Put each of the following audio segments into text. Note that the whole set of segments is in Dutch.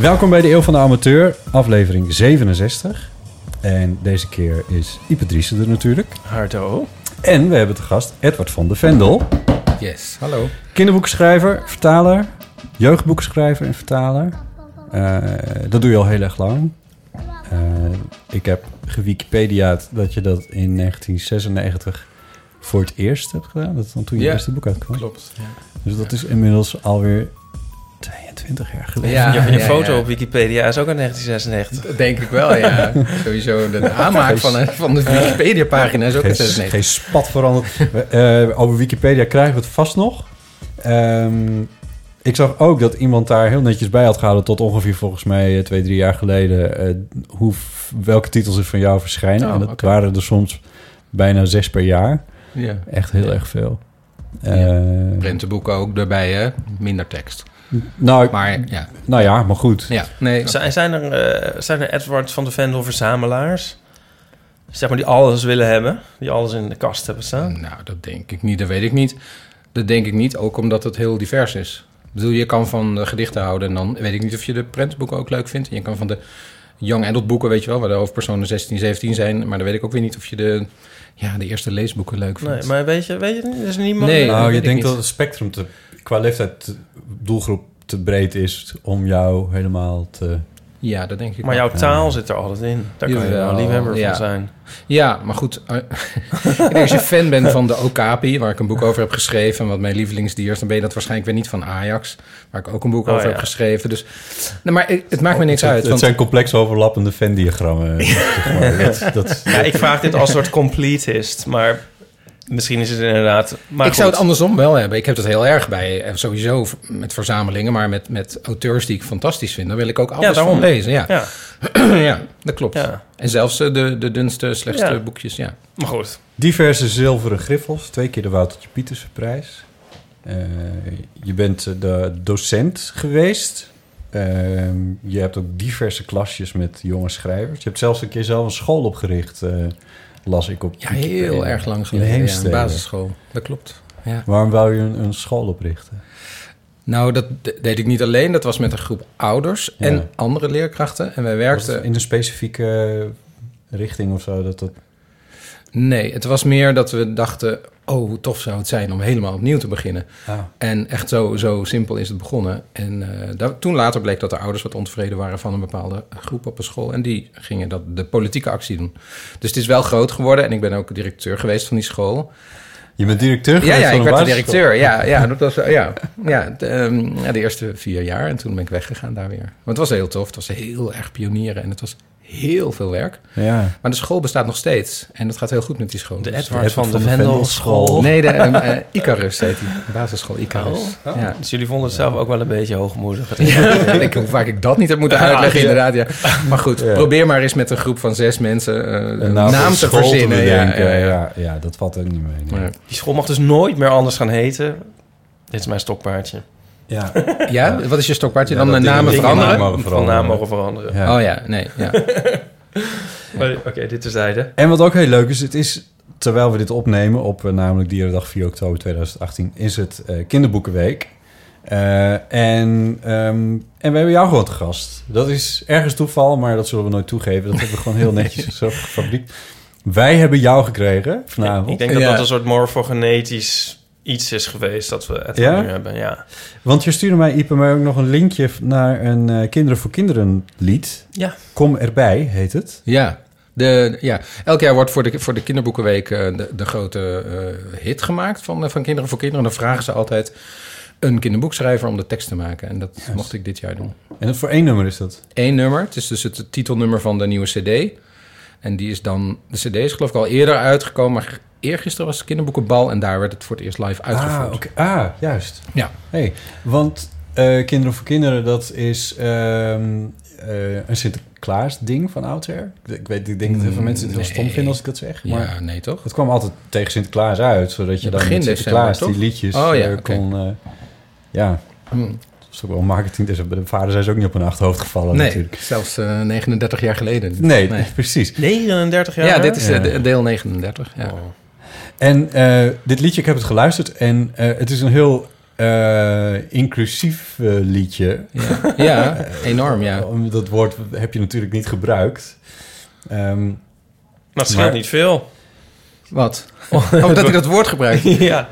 Welkom bij de Eeuw van de Amateur, aflevering 67. En deze keer is Ipe Driessen er natuurlijk. Hardo. En we hebben te gast Edward van de Vendel. Yes, hallo. Kinderboekenschrijver, vertaler, jeugdboekenschrijver en vertaler. Eh, dat doe je al heel erg lang. Eh, ik heb gewikipediaat dat je dat in 1996 voor het eerst hebt gedaan. Dat is dan toen je Ja, eerste boek uitkwam. Klopt. Ja. Dus dat is inmiddels alweer 22 jaar geleden. Ja, ja, foto ja. op Wikipedia is ook uit 1996. Dat denk ik wel, ja. Sowieso de aanmaak van, van de Wikipedia-pagina is ook geen, een 96. geen spat veranderd. Eh, over Wikipedia krijgen we het vast nog. Ehm, ik zag ook dat iemand daar heel netjes bij had gehouden... tot ongeveer volgens mij eh, twee, drie jaar geleden... eh, hoe, welke titels er van jou verschijnen. Oh, en dat waren er soms bijna zes per jaar. Ja. Echt heel erg veel. Ja. Prentenboeken ook erbij, hè? Minder tekst. Nou, Maar ja, nou ja, maar goed. ja nee. Zijn, zijn, er, eh, zijn er Edward van de Vendel verzamelaars? Zeg maar die alles willen hebben. Die alles in de kast hebben staan. Nou, dat denk ik niet. Dat weet ik niet. Dat denk ik niet, ook omdat het heel divers is. Ik bedoel, je kan van de gedichten houden en dan weet ik niet of je de prentenboeken ook leuk vindt. En je kan van de young adult boeken, weet je wel, waar de hoofdpersonen 16, 17 zijn. Maar dan weet ik ook weer niet of je de, ja, de eerste leesboeken leuk vindt. Nee, maar weet je, weet je niet? Er is niemand... Nee. Nou, je denkt niet. dat het spectrum te, qua leeftijd doelgroep te breed is... om jou helemaal te... Ja, dat denk ik Maar jouw taal zit er altijd in. Daar kan je Jawel, wel liefhebber ja. van zijn. Ja, maar goed. eh, ik denk als je fan bent van de Okapi, waar ik een boek over heb geschreven, wat mijn lievelingsdier is, dan ben je dat waarschijnlijk weer niet van Ajax, waar ik ook een boek Oh, over ja. heb geschreven. Dus, nee, maar het, het maakt me niks Het- uit. Het Want, zijn complex overlappende Venn-diagrammen. zeg maar. dat, dat, Ja, ik vraag dit als een soort completist. Maar misschien is het inderdaad... Maar ik zou het andersom wel hebben. Ik heb dat heel erg bij, eh, sowieso met verzamelingen, maar met, met auteurs die ik fantastisch vind. Dan wil ik ook alles daarom. van lezen. Ja, Ja, ja dat klopt. ja. En zelfs eh, de, de dunste, slechtste Ja. boekjes, ja. Maar goed. diverse zilveren griffels. Twee keer de Woutertje Pieterse prijs. Eh, je bent de docent geweest. Ehm, je hebt ook diverse klasjes met jonge schrijvers. Je hebt zelfs een keer zelf een school opgericht, eh, las ik op Ja, heel erg lang In geleden. Ja, Heemstede. een basisschool. Dat klopt. Ja. Waarom wou je een, een school oprichten? Nou, dat de- deed ik niet alleen. Dat was met een groep ouders en Ja. andere leerkrachten. En wij werkten... in een specifieke richting of zo? Dat dat... Nee, het was meer dat we dachten... oh, hoe tof zou het zijn om helemaal opnieuw te beginnen. Ah. En echt zo, zo simpel is het begonnen. En eh, daar- toen later bleek dat de ouders wat ontevreden waren... van een bepaalde groep op een school. En die gingen dat, de politieke actie doen. Dus het is wel groot geworden. En ik ben ook directeur geweest van die school. Je bent directeur Ja, geweest ja, van ik werd de directeur. Ja, ja, dat was, ja, ja, de, ehm, ja, de eerste vier jaar. En toen ben ik weggegaan daar weer. Want het was heel tof. Het was heel erg pionieren. En het was heel veel werk. Ja. Maar de school bestaat nog steeds. En dat gaat heel goed met die school. De Dus- Edward van de de Vendelschool. Nee, de eh, Icarus heet die. Basisschool Icarus. Oh. Ja. Dus jullie vonden het zelf ook wel een beetje hoogmoedig. Ja, ik, hoe vaak ik dat niet heb moeten uitleggen, inderdaad. Ja. Maar goed, Ja. probeer maar eens met een groep van zes mensen eh, een Een naam, te verzinnen. ja, bedenken. ja, ja. ja, ja, dat valt ook niet mee. nee. Maar- Die school mag dus nooit meer anders gaan heten. Dit is mijn stokpaardje. Ja. Ja, wat is je stokpaardje? Ja, dan de namen veranderen? Van naam mogen veranderen. Ja. Oh ja, nee. Ja. Oké, dit terzijde. En wat ook heel leuk is, het is terwijl we dit opnemen op eh, namelijk Dierendag 4 oktober 2018, is het eh, Kinderboekenweek. Eh, en, ehm, en we hebben jou gewoon te gast. Dat is ergens toeval, maar dat zullen we nooit toegeven. Dat hebben we gewoon heel netjes zo gefabriekt. Wij hebben jou gekregen vanavond. Ik denk dat Ja. dat een soort morfogenetisch iets is geweest dat we het Ja? nu hebben. Ja. Want je stuurde mij, Ipe, maar ook nog een linkje naar een eh, Kinderen voor Kinderen lied. Ja. Kom erbij, heet het. Ja. De, ja, elk jaar wordt voor de, voor de Kinderboekenweek eh, de, de grote eh, hit gemaakt van, van Kinderen voor Kinderen. Dan vragen ze altijd een kinderboekschrijver om de tekst te maken. En dat mocht ik dit jaar doen. En dat voor één nummer is dat? Eén nummer. Het is dus het titelnummer van de nieuwe cd. En die is dan... De cd is geloof ik al eerder uitgekomen, maar eergisteren was het kinderboekenbal... en daar werd het voor het eerst live uitgevoerd. Ah, ah juist. Ja. Hey, want eh, Kinderen voor Kinderen, dat is ehm, eh, een Sinterklaas ding van oudsher. Ik, weet, ik denk dat heel veel mensen het heel Nee. stom vinden als ik dat zeg. Ja, Maar nee toch? het kwam altijd tegen Sinterklaas uit, zodat je Ja, dan begin met Sinterklaas december, die liedjes Oh, ja, eh, kon... ja, Hm. Dat is ook wel marketing. Dus bij de vader zijn ze ook niet op hun achterhoofd gevallen Nee, natuurlijk. zelfs eh, 39 jaar geleden. Nee, precies. 39 jaar? Ja, dit is eh, Ja. de- deel 39. Ja. En eh, dit liedje, ik heb het geluisterd en eh, het is een heel eh, inclusief eh, liedje. Ja. Ja, enorm, ja. Dat woord heb je natuurlijk niet gebruikt. Ehm, Maar het scheelt Maar- niet veel. Wat? Oh, dat hij dat woord gebruikt. ja.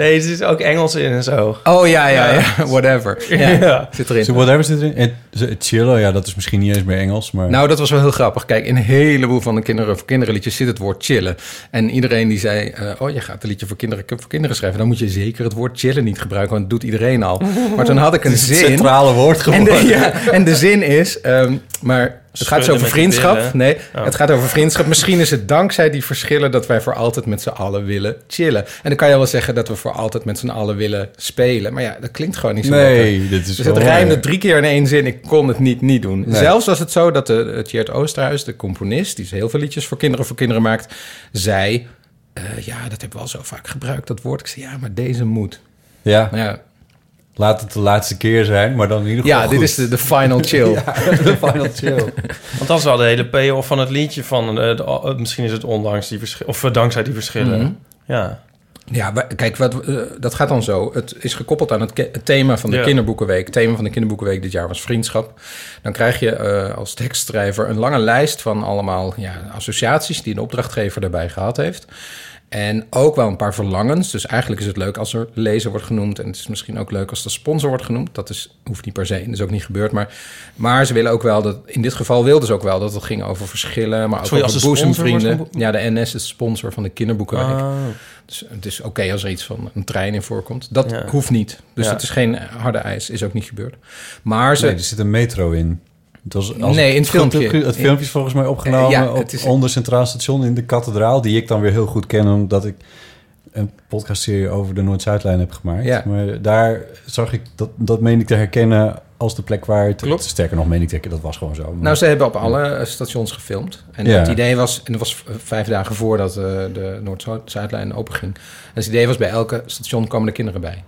Nee, er zit ook Engels in en zo. Oh ja, ja, ja. Whatever. Ja, Ja. Zit erin. so whatever zit erin. En chillen, ja, dat is misschien niet eens meer Engels, maar... Nou, dat was wel heel grappig. Kijk, in een heleboel van de kinderen voor kinderen liedjes zit het woord chillen. En iedereen die zei, eh, oh, je gaat een liedje voor kinderen, voor kinderen schrijven. Dan moet je zeker het woord chillen niet gebruiken, want dat doet iedereen al. Maar toen had ik een Het is het zin. centrale woord En geworden. de, ja, en de zin is, ehm, maar het gaat zo over vriendschap. Nee, Oh. het gaat over vriendschap. Misschien is het dankzij die verschillen dat wij voor altijd met z'n allen willen chillen. En dan kan je wel zeggen dat we voor altijd met z'n allen willen spelen. Maar ja, dat klinkt gewoon niet zo Nee, lekker. dit is Dus het wel rijmde drie keer in één zin. Ik kon het niet niet doen. Nee. Zelfs was het zo dat de, Tjeerd Oosterhuis, de componist... die heel veel liedjes voor kinderen voor kinderen maakt... zei, eh, ja, dat hebben we al zo vaak gebruikt, dat woord. Ik zei, ja, maar deze moet. Ja, Maar ja, laat het de laatste keer zijn, maar dan in ieder geval ja dit is de, de final chill. Ja, de final chill. Want dat is wel de hele payoff van het liedje van... eh, de- eh, misschien is het ondanks die verschillen... Of eh, dankzij die verschillen. Mhm. Ja. Ja, kijk, wat, dat gaat dan zo. Het is gekoppeld aan het, thema van de Ja. kinderboekenweek. Het thema van de kinderboekenweek dit jaar was vriendschap. Dan krijg je eh, als tekstschrijver een lange lijst van allemaal ja, associaties die een opdrachtgever daarbij gehad heeft. En ook wel een paar verlangens. Dus eigenlijk is het leuk als er lezer wordt genoemd. En het is misschien ook leuk als de sponsor wordt genoemd. Dat is, hoeft niet per se, dat is ook niet gebeurd. Maar, maar ze willen ook wel dat, in dit geval wilden ze ook wel dat het ging over verschillen. Maar ook Sorry, over boezemvrienden. Ja, de NS is sponsor van de kinderboekenweek. Ah. Dus het is oké als er iets van een trein in voorkomt. Dat Ja. hoeft niet. Dus Ja. het is geen harde eis. Is ook niet gebeurd. Maar ze... Nee, er zit een metro in. Het was, als Nee, in het filmpje. Het filmpje is volgens mij opgenomen Ja, op, het is- onder Centraal Station in de kathedraal... die ik dan weer heel goed ken, omdat ik een podcastserie over de Noord-Zuidlijn heb gemaakt. Ja. Maar daar zag ik, dat, dat meen ik te herkennen als de plek waar het... Klopt. Sterker nog, meen ik te herkennen, dat was gewoon zo. Maar- Nou, ze hebben op alle eh, stations gefilmd. En Ja. het idee was, en dat was v- vijf dagen voordat eh, de Noord-Zuidlijn openging. En het idee was, bij elke station komen de kinderen bij.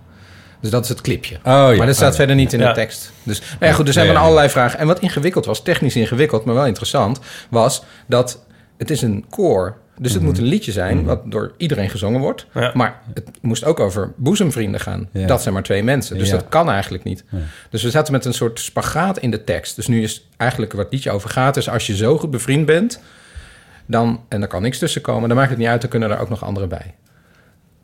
Dus dat is het clipje. Oh, ja. maar dat staat Oh, ja. verder niet in Ja. de tekst. Dus nou ja, goed, er zijn Nee, van nee. allerlei vragen. En wat ingewikkeld was, technisch ingewikkeld, maar wel interessant, was dat het is een koor. Dus het moet een liedje zijn wat door iedereen gezongen wordt. Ja. Maar het moest ook over boezemvrienden gaan. Ja. Dat zijn maar twee mensen. Dus Ja. dat kan eigenlijk niet. Dus we zaten met een soort spagaat in de tekst. Dus nu is eigenlijk wat het liedje over gaat... is als je zo goed bevriend bent... dan, en er kan niks tussen komen... dan maakt het niet uit, dan kunnen er ook nog anderen bij.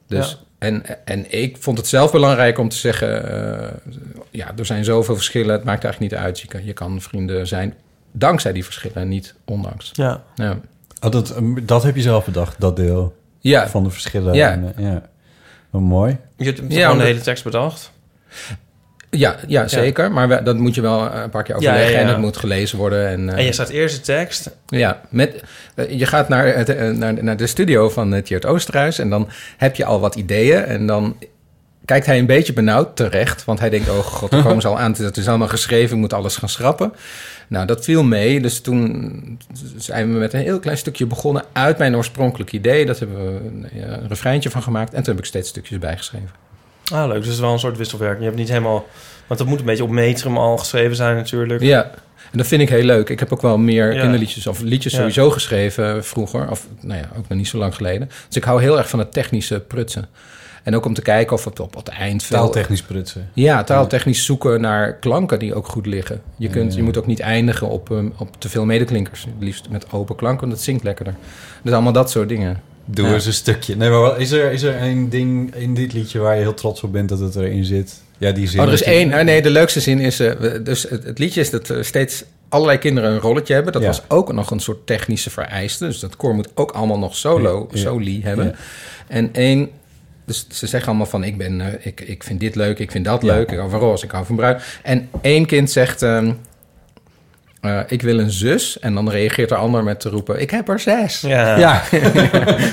Dus, en, en ik vond het zelf belangrijk om te zeggen... eh, ja, er zijn zoveel verschillen, het maakt eigenlijk niet uit. Je kan, je kan vrienden zijn dankzij die verschillen en niet ondanks. Ja. Ja, Oh, dat, um, dat heb je zelf bedacht, dat deel ja, van de verschillen. Ja. En, eh, ja. Wat mooi. Je hebt Ja, gewoon de hele tekst bedacht. Ja, ja zeker. Maar we- dat moet je wel een paar keer Ja, ja, overleggen... en het moet gelezen worden. En, eh, En je staat eerst de tekst. Ja, met, eh, je gaat naar, het, eh, naar, naar de studio van uh, Tjeerd Oosterhuis... en dan heb je al wat ideeën en dan kijkt hij een beetje benauwd terecht... want hij denkt, oh god, er komen ze al aan, het is allemaal geschreven... ik moet alles gaan schrappen. Nou, dat viel mee, dus toen zijn we met een heel klein stukje begonnen... uit mijn oorspronkelijk idee, dat hebben we een refreintje van gemaakt... en toen heb ik steeds stukjes bijgeschreven. Ah, leuk. Dus het is wel een soort wisselwerking. Je hebt niet helemaal... Want dat moet een beetje op metrum al geschreven zijn natuurlijk. Ja, en dat vind ik heel leuk. Ik heb ook wel meer Ja. kinderliedjes of liedjes Ja. sowieso geschreven vroeger. Of nou ja, ook nog niet zo lang geleden. Dus ik hou heel erg van het technische prutsen. En ook om te kijken of het op het eind. Taaltechnisch prutsen. Ja, taaltechnisch zoeken naar klanken die ook goed liggen. Je, kunt, je moet ook niet eindigen op, um, op te veel medeklinkers. Liefst met open klanken, want dat zingt lekkerder. Dus allemaal dat soort dingen. Doe Ja. eens een stukje. Nee, maar is er, is er een ding in dit liedje waar je heel trots op bent dat het erin zit? Ja, die zin. Oh, er is je- één. nee, de leukste zin is... eh, we- dus het, het liedje is dat eh, steeds allerlei kinderen een rolletje hebben. Dat Ja. was ook nog een soort technische vereiste. Dus dat koor moet ook allemaal nog solo, Ja, soli hebben. En één... Dus ze zeggen allemaal van, ik, ben, eh, ik, ik vind dit leuk, ik vind dat leuk. Ik hou van roze, ik hou van bruin. En één kind zegt... ehm, eh, ik wil een zus. En dan reageert de ander met te roepen... Ik heb er zes. Ja. Ja.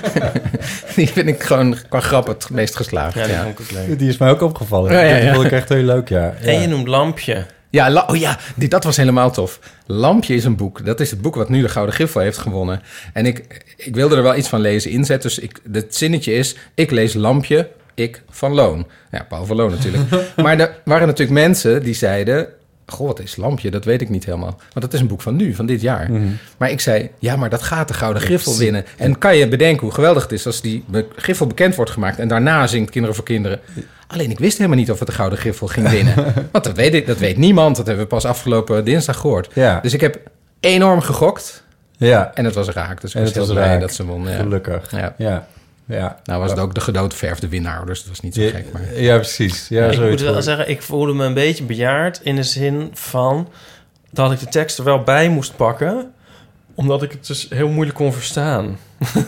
die vind ik gewoon qua grap het meest geslaagd. Ja, die ja. vond ik ook leuk. Die is mij ook opgevallen. Ja, ja, ja. Dat vond ik echt heel leuk, ja. ja. En je noemt Lampje. Ja, La- oh ja die, dat was helemaal tof. Lampje is een boek. Dat is het boek wat nu de Gouden Griffel heeft gewonnen. En ik, ik wilde er wel iets van lezen inzet. Dus ik, het zinnetje is... Ik lees Lampje, ik van Loon. Ja, Paul van Loon natuurlijk. maar er waren natuurlijk mensen die zeiden... Goh, wat is Lampje? Dat weet ik niet helemaal. Want dat is een boek van nu, van dit jaar. Mhm. Maar ik zei, ja, maar dat gaat de Gouden Griffel winnen. En kan je bedenken hoe geweldig het is als die Griffel bekend wordt gemaakt... en daarna zingt Kinderen voor Kinderen. Alleen ik wist helemaal niet of het de Gouden Griffel ging winnen. Want dat weet, ik, dat weet niemand. Dat hebben we pas afgelopen dinsdag gehoord. Ja. Dus ik heb enorm gegokt Ja. en het was raak. Dus ik was heel blij dat ze won. Ja. Gelukkig. Ja. Ja. Ja. Nou was het ook de gedoodverfde winnaar, dus dat was niet zo Ja, gek. Maar... ja, precies. Ja, ik moet wel zeggen, ik voelde me een beetje bejaard in de zin van dat ik de tekst er wel bij moest pakken, omdat ik het dus heel moeilijk kon verstaan.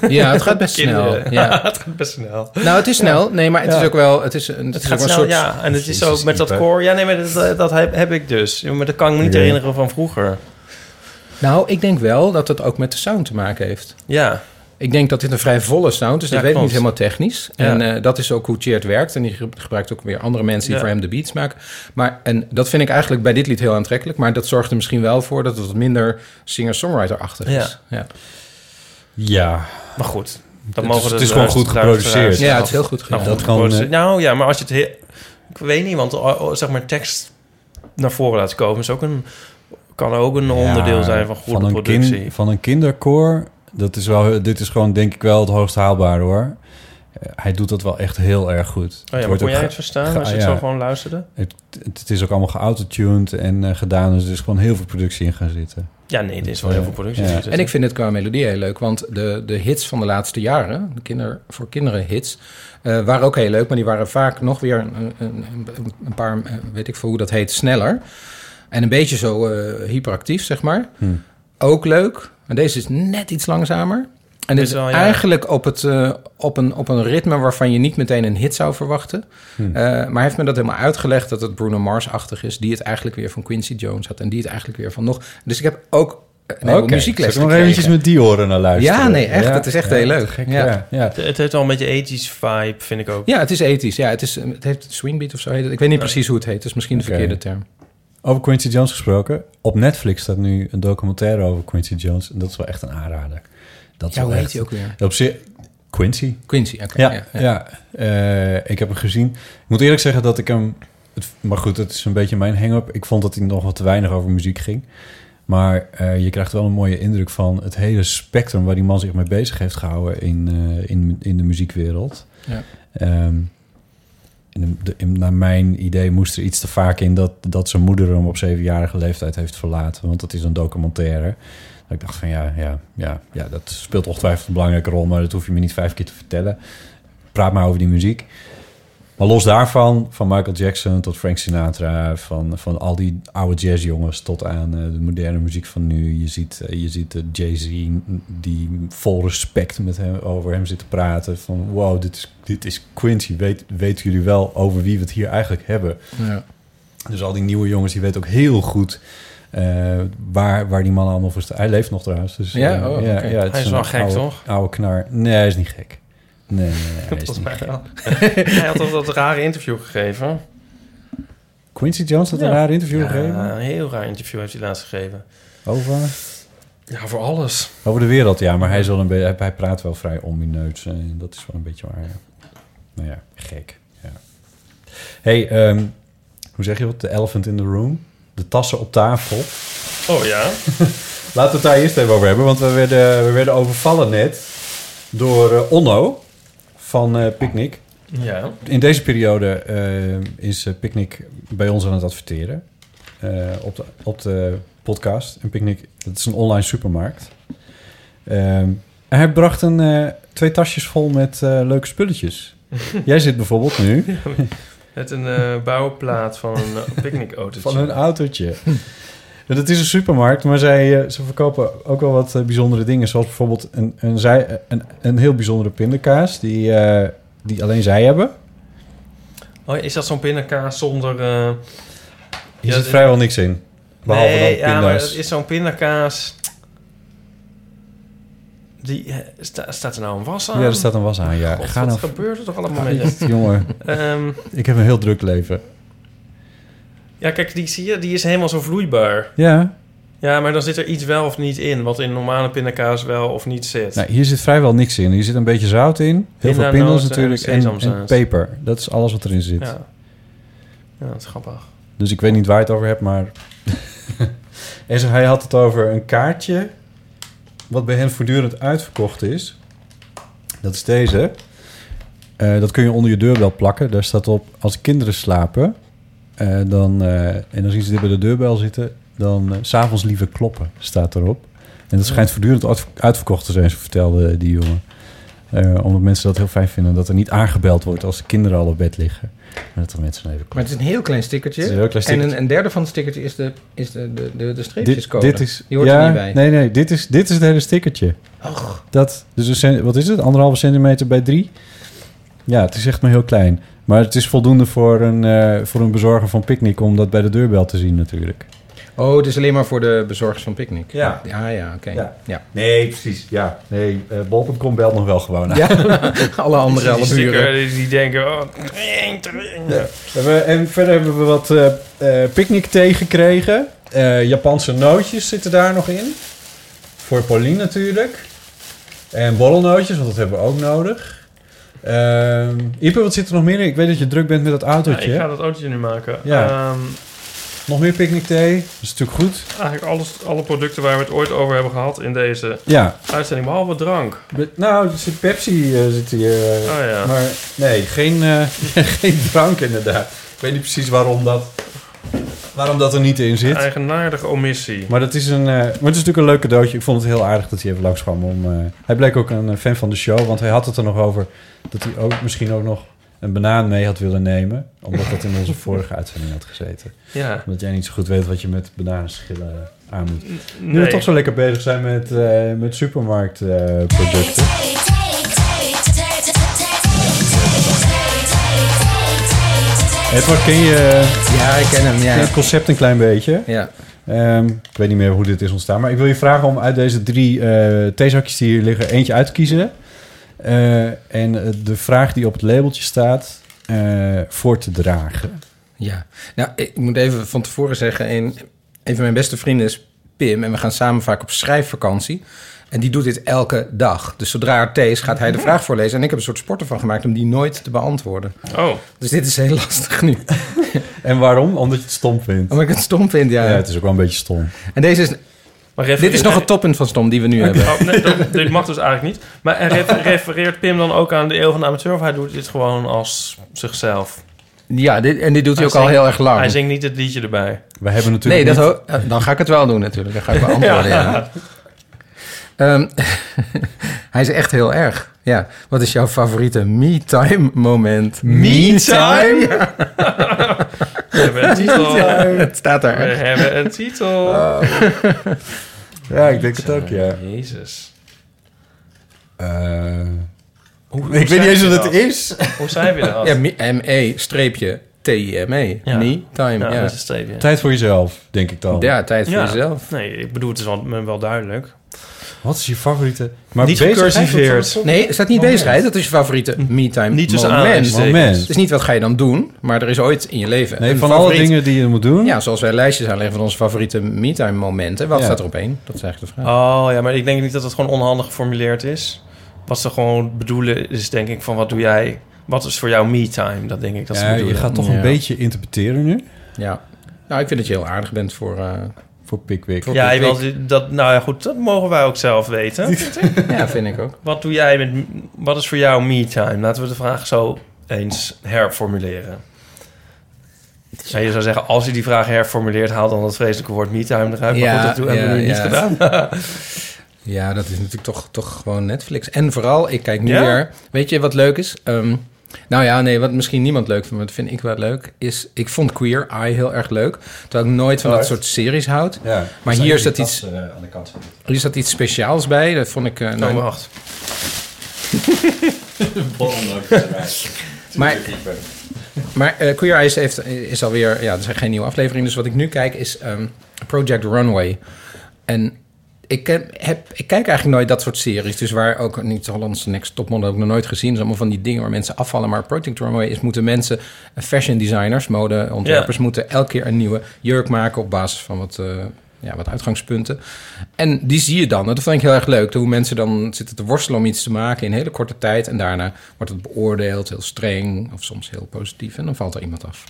Ja, het gaat best snel. Ja. het gaat best snel. Nou, het is snel. Nee, maar het Ja. is ook wel... Het, is een, het Het is gaat snel, soort... ja. En het is ook met dat koor. Ja, nee, maar dat, dat heb, heb ik dus. Maar dat kan ik me niet herinneren van vroeger. Nou, ik denk wel dat het ook met de sound te maken heeft. Ja. Ik denk dat dit een vrij volle sound is. Dat Ja, weet ik niet helemaal technisch. Ja. En eh, dat is ook hoe Cheert werkt. En die ge- gebruikt ook weer andere mensen die Ja. voor hem de beats maken. Maar, en dat vind ik eigenlijk bij dit lied heel aantrekkelijk. Maar dat zorgt er misschien wel voor dat het wat minder singer-songwriter-achtig is. Ja. Ja. Ja. Maar goed. Dat Het mogen het is gewoon goed geproduceerd. Ja, het is heel goed gedaan. Nou, Dat geproduceerd. eh, nou ja, maar als je het heel... Ik weet niet, want oh, oh, zeg maar tekst naar voren laten komen... is ook een, kan ook een onderdeel Ja, zijn van goede productie. van een kinderkoor, dat is wel, dit is gewoon denk ik wel het hoogst haalbare hoor. Eh, hij doet dat wel echt heel erg goed. Oh ja, wordt kon jij het verstaan als je het ja. zo gewoon luisterde? Het, het, is ook allemaal geautotuned en eh, gedaan, dus er is gewoon heel veel productie in gaan zitten. Ja, nee, er is wel heel veel productie. Ja. in zitten. En ik vind het qua melodie heel leuk, want de, de hits van de laatste jaren, de kinder, voor kinderen hits, eh, waren ook heel leuk, maar die waren vaak nog weer een, een, een, een paar, weet ik veel hoe dat heet, sneller. En een beetje zo eh, hyperactief, zeg maar. Hm. Ook leuk. En deze is net iets langzamer. En dit Is wel, ja. eigenlijk op, het, eh, op, een, op een ritme waarvan je niet meteen een hit zou verwachten. Hm. Eh, maar hij heeft me dat helemaal uitgelegd dat het Bruno Mars-achtig is. Die het eigenlijk weer van Quincy Jones had. En die het eigenlijk weer van nog... Dus ik heb ook een heleboel Oké, muziekles ik nog eventjes met die oren naar luisteren? Ja, nee, echt. Het is echt heel leuk. gek, Ja. ja. ja. Het, het heeft wel een beetje ethisch vibe, vind ik ook. Ja, het is ethisch. Ja, het, is, het heeft swingbeat of zo heet het. Ik weet niet Nee. precies hoe het heet. Het is misschien de verkeerde term. Over Quincy Jones gesproken. Op Netflix staat nu een documentaire over Quincy Jones. En dat is wel echt een aanrader. Dat Ja, hoe echt- heet hij ook weer? Op zich... Quincy. Quincy, oké. Ja, ja, ja, ja. Eh, ik heb hem gezien. Ik moet eerlijk zeggen dat ik hem... Het, maar goed, het is een beetje mijn hang-up. Ik vond dat hij nog wat te weinig over muziek ging. Maar eh, je krijgt wel een mooie indruk van het hele spectrum... waar die man zich mee bezig heeft gehouden in, eh, in, in de muziekwereld. Ja. Ehm, in de, in- naar mijn idee moest er iets te vaak in... dat, dat zijn moeder hem op zevenjarige leeftijd heeft verlaten. Want dat is een documentaire. Dat ik dacht van ja, ja, ja, ja, dat speelt ongetwijfeld een belangrijke rol... maar dat hoef je me niet vijf keer te vertellen. Praat maar over die muziek. Maar los daarvan, van Michael Jackson tot Frank Sinatra... van, van al die oude jazzjongens tot aan eh, de moderne muziek van nu. Je ziet, eh, je ziet eh, Jay-Z die vol respect met hem, over hem zit te praten. Van wow, dit is, dit is Quincy. Weet, weten jullie wel over wie we het hier eigenlijk hebben? Ja. Dus al die nieuwe jongens, die weten ook heel goed... waar, waar die man allemaal voor staat. Hij leeft nog trouwens. Dus, Ja? Oh, het Hij is wel gek, oude- toch? Oude knar. Nee, hij is niet gek. Nee, nee, nee, mij gek. wel. Hij had toch dat rare interview gegeven? Quincy Jones had een raar interview Ja, gegeven. een heel raar interview heeft hij laatst gegeven. Over, Ja, voor alles. over de wereld, ja. Maar hij, is wel een beetje, hij, praat wel vrij omineus. En dat is wel een beetje waar, ja. Nou ja, gek. Ja. hey, ehm, hoe zeg je dat? De elephant in the room. De tassen op tafel. Oh ja? Laten we het daar eerst even over hebben. Want we werden, we werden overvallen net door eh, Onno van eh Picnic. Ja. In deze periode eh, is eh, Picnic bij ons aan het adverteren. op, de, op de podcast. En Picnic, dat is een online supermarkt. Hij bracht een, twee tasjes vol met leuke spulletjes. Jij zit bijvoorbeeld nu Met een bouwplaat van een uh, picknickautootje. van een autootje. Dat is een supermarkt, maar zij, eh, ze verkopen ook wel wat eh, bijzondere dingen. Zoals bijvoorbeeld een, een, zij, een, een heel bijzondere pindakaas die, eh, die alleen zij hebben. Oh, is dat zo'n pindakaas zonder... eh, Hier Ja, zit vrijwel niks in. Behalve nee, dan ja, maar pinda's. het is zo'n pindakaas... Die, sta- staat er nou een was aan? Ja, er staat een was aan, ja. God, Ga wat nou- gebeurt er toch allemaal met jongen. Ehm, Ik heb een heel druk leven. Ja, kijk, die zie je, die is helemaal zo vloeibaar. Ja. Ja, maar dan zit er iets wel of niet in, wat in normale pindakaas wel of niet zit. Nou, hier zit vrijwel niks in. Hier zit een beetje zout in. Heel veel pindels natuurlijk. En, en peper. Dat is alles wat erin zit. Ja. ja, dat is grappig. Dus ik weet niet waar je het over hebt, maar... en hij had het over een kaartje... wat bij hen voortdurend uitverkocht is. Dat is deze. Eh, dat kun je onder je deurbel plakken. Daar staat op, als kinderen slapen... eh, dan, eh, en ze dit bij de deurbel zitten... dan eh, s s'avonds liever kloppen, staat erop. En dat schijnt voortdurend uit- uitverkocht te zijn, zo vertelde die jongen. Eh, omdat mensen dat heel fijn vinden... dat er niet aangebeld wordt als de kinderen al op bed liggen. Maar dat mensen even Maar het is een heel klein stickertje. Het is een heel klein En een, een derde van het stickertje is de, is de, de, de, de streepjescode. Dit, dit is, Die hoort ja, er niet bij. Nee, nee, dit is, dit is het hele stickertje. Och. Dat, dus een wat is het? Anderhalve centimeter bij drie? Ja, het is echt maar heel klein. Maar het is voldoende voor een, eh, voor een bezorger van picknick om dat bij de deurbel te zien natuurlijk. Oh, het is alleen maar voor de bezorgers van Picnic. Ja. Ja, ja, oké. Ja. Ja. Nee, precies. Ja, nee, eh bol.com belt nog wel gewoon. Ja, alle andere, alle buren. Die, die denken, oh. Ja. En verder hebben we wat eh eh picknick thee gekregen. Eh, Japanse nootjes zitten daar nog in. Voor Pauline natuurlijk. En borrelnootjes, want dat hebben we ook nodig. Ehm Ipe, wat zit er nog meer in? Ik weet dat je druk bent met dat Ja, autootje. ik ga dat autootje nu maken. Ja. Ehm, Nog meer picknick thee. Dat is natuurlijk goed. eigenlijk alles, alle producten waar we het ooit over hebben gehad in deze Ja. uitzending, behalve drank. Be- Nou, er zit Pepsi eh, zit hier. eh, Oh ja. Maar nee, geen, eh, geen drank inderdaad. Ik weet niet precies waarom dat, waarom dat er niet in zit. Eigenaardige omissie. Maar, dat is een, eh, maar het is natuurlijk een leuk cadeautje. Ik vond het heel aardig dat hij even langskwam. Om, eh, hij bleek ook een eh, fan van de show, want hij had het er nog over... dat hij ook misschien ook nog een banaan mee had willen nemen. Omdat dat in onze vorige uitzending had gezeten. Ja. Omdat jij niet zo goed weet wat je met bananenschillen aan moet. Nu nee. we toch zo lekker bezig zijn met, eh, met supermarktproducten. Edward, ken je, Ja, ik ken hem, ken het concept een klein beetje? Ja. Ehm, ik weet niet meer hoe dit is ontstaan. Maar ik wil je vragen om uit deze drie eh theezakjes die hier liggen... eentje uit te kiezen. Eh, en eh, de vraag die op het labeltje staat... eh, voor te dragen. Ja, nou, ik moet even van tevoren zeggen... Een, een van mijn beste vrienden is Pim... en we gaan samen vaak op schrijfvakantie. En die doet dit elke dag. Dus zodra er thee is, gaat hij de vraag voorlezen. En ik heb een soort sport ervan gemaakt om die nooit te beantwoorden. Oh. Dus dit is heel lastig nu. En waarom? Omdat je het stom vindt. Omdat ik het stom vind, ja. Ja, het is ook wel een beetje stom. En deze is... Dit is nog het toppunt van stom die we nu hebben. Oh, nee, dat, dit mag dus eigenlijk niet. Maar refereert Pim dan ook aan de eeuw van de amateur... of hij doet dit gewoon als zichzelf? Ja, dit, en dit doet hij ook al heel erg lang. Hij zingt niet het liedje erbij. We hebben Nee, natuurlijk dat niet- ho- eh, dan ga ik het wel doen natuurlijk. Dan ga ik beantwoorden, ja. Ja. Ehm, hij is echt heel erg. Ja. Wat is jouw favoriete me-time moment? Me-time? Ja. We hebben een titel. Het staat We er. hebben een titel. Ja, ik denk het ook, ja. Jezus. Eh, Hoe- hoe ik weet niet eens wat het is. Hoe zei je dat? Ja, me streepje T-I-M-E. Ja. Me-time, Ja, ja. met een streepje. Tijd voor jezelf, denk ik dan. Ja, tijd voor Ja. jezelf. Nee, ik bedoel, het is wel, me wel duidelijk. Wat is je favoriete... Maar Niet gecursiveerd. Nee, er staat niet Moment. bezigheid. Dat is je favoriete me-time Niet tussen moment. Moment. Het is niet wat ga je dan doen, maar er is ooit in je leven Nee, van alle dingen die je moet doen. Ja, zoals wij lijstjes aanleggen van onze favoriete me-time momenten. Wat Ja. staat er op één? Dat is eigenlijk de vraag. Oh ja, maar ik denk niet dat het gewoon onhandig geformuleerd is. Wat ze gewoon bedoelen is denk ik van wat doe jij... Wat is voor jou me-time? Dat denk ik dat ze Ja, je bedoelen. gaat toch Ja. een beetje interpreteren nu. Ja. Nou, ik vind dat je heel aardig bent voor... eh, Voor Pickwick. Voor- Ja, Pickwick. wilt dat, nou ja, goed, dat mogen wij ook zelf weten. ja, vind ik ook. wat doe jij met... Wat is voor jou me-time? Laten we de vraag zo eens herformuleren. En je zou zeggen, als je die vraag herformuleert, haal dan dat vreselijke woord me-time eruit. Maar goed, dat hebben we nu niet ja. gedaan. Ja, dat is natuurlijk toch, toch gewoon Netflix. En vooral, ik kijk nu Ja? weer... Weet je wat leuk is? Ehm, nou ja, nee, wat misschien niemand leuk vindt, maar dat vind ik wel leuk... is, ik vond Queer Eye heel erg leuk. Terwijl ik nooit van Oh, dat echt? soort series houd. Ja, maar hier zat iets... eh, aan de kant. Hier zat iets speciaals bij. Dat vond ik... eh, nou, Oh, wacht. Maar, maar eh, Queer Eyes heeft, is alweer... Ja, er zijn geen nieuwe afleveringen. Dus wat ik nu kijk is ehm, Project Runway. En ik, heb, ik kijk eigenlijk nooit dat soort series. Dus waar ook niet Hollandse Next Topmodel ik nog nooit gezien. Dus allemaal van die dingen waar mensen afvallen. Maar Project Runway is moeten mensen, eh, fashion designers, modeontwerpers... Ja. moeten elke keer een nieuwe jurk maken op basis van wat... eh, ja, wat uitgangspunten. En die zie je dan. Dat vind ik heel erg leuk. Hoe mensen dan zitten te worstelen om iets te maken in hele korte tijd. En daarna wordt het beoordeeld, heel streng. Of soms heel positief. En dan valt er iemand af.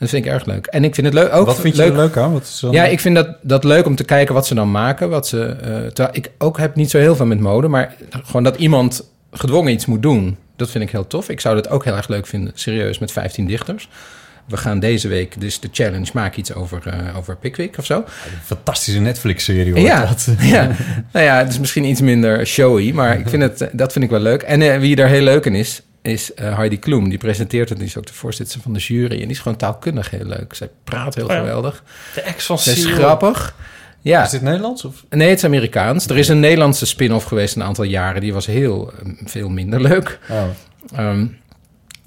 Dat vind ik erg leuk. En ik vind het leuk ook. Wat vind je er leuk aan? Wat is dan- Ja, ik vind dat, dat leuk om te kijken wat ze dan maken. Wat ze, eh, terwijl ik ook heb niet zo heel veel met mode. Maar gewoon dat iemand gedwongen iets moet doen. Dat vind ik heel tof. Ik zou dat ook heel erg leuk vinden. Serieus, met 15 dichters. We gaan deze week dus de challenge maak iets over, eh, over Pickwick of zo. Fantastische Netflix-serie wordt Ja, dat. ja, nou ja, het is misschien iets minder showy, maar ik vind het, dat vind ik wel leuk. En eh, wie daar heel leuk in is, is eh, Heidi Klum. Die presenteert het, die is ook de voorzitter van de jury. En die is gewoon taalkundig heel leuk. Zij praat heel Oh ja. geweldig. De ex van Zij is Seal. grappig. Ja. Is dit Nederlands? Of? Nee, het is Amerikaans. Er is een Nederlandse spin-off geweest een aantal jaren. Die was heel eh, veel minder leuk. Oh. Ehm,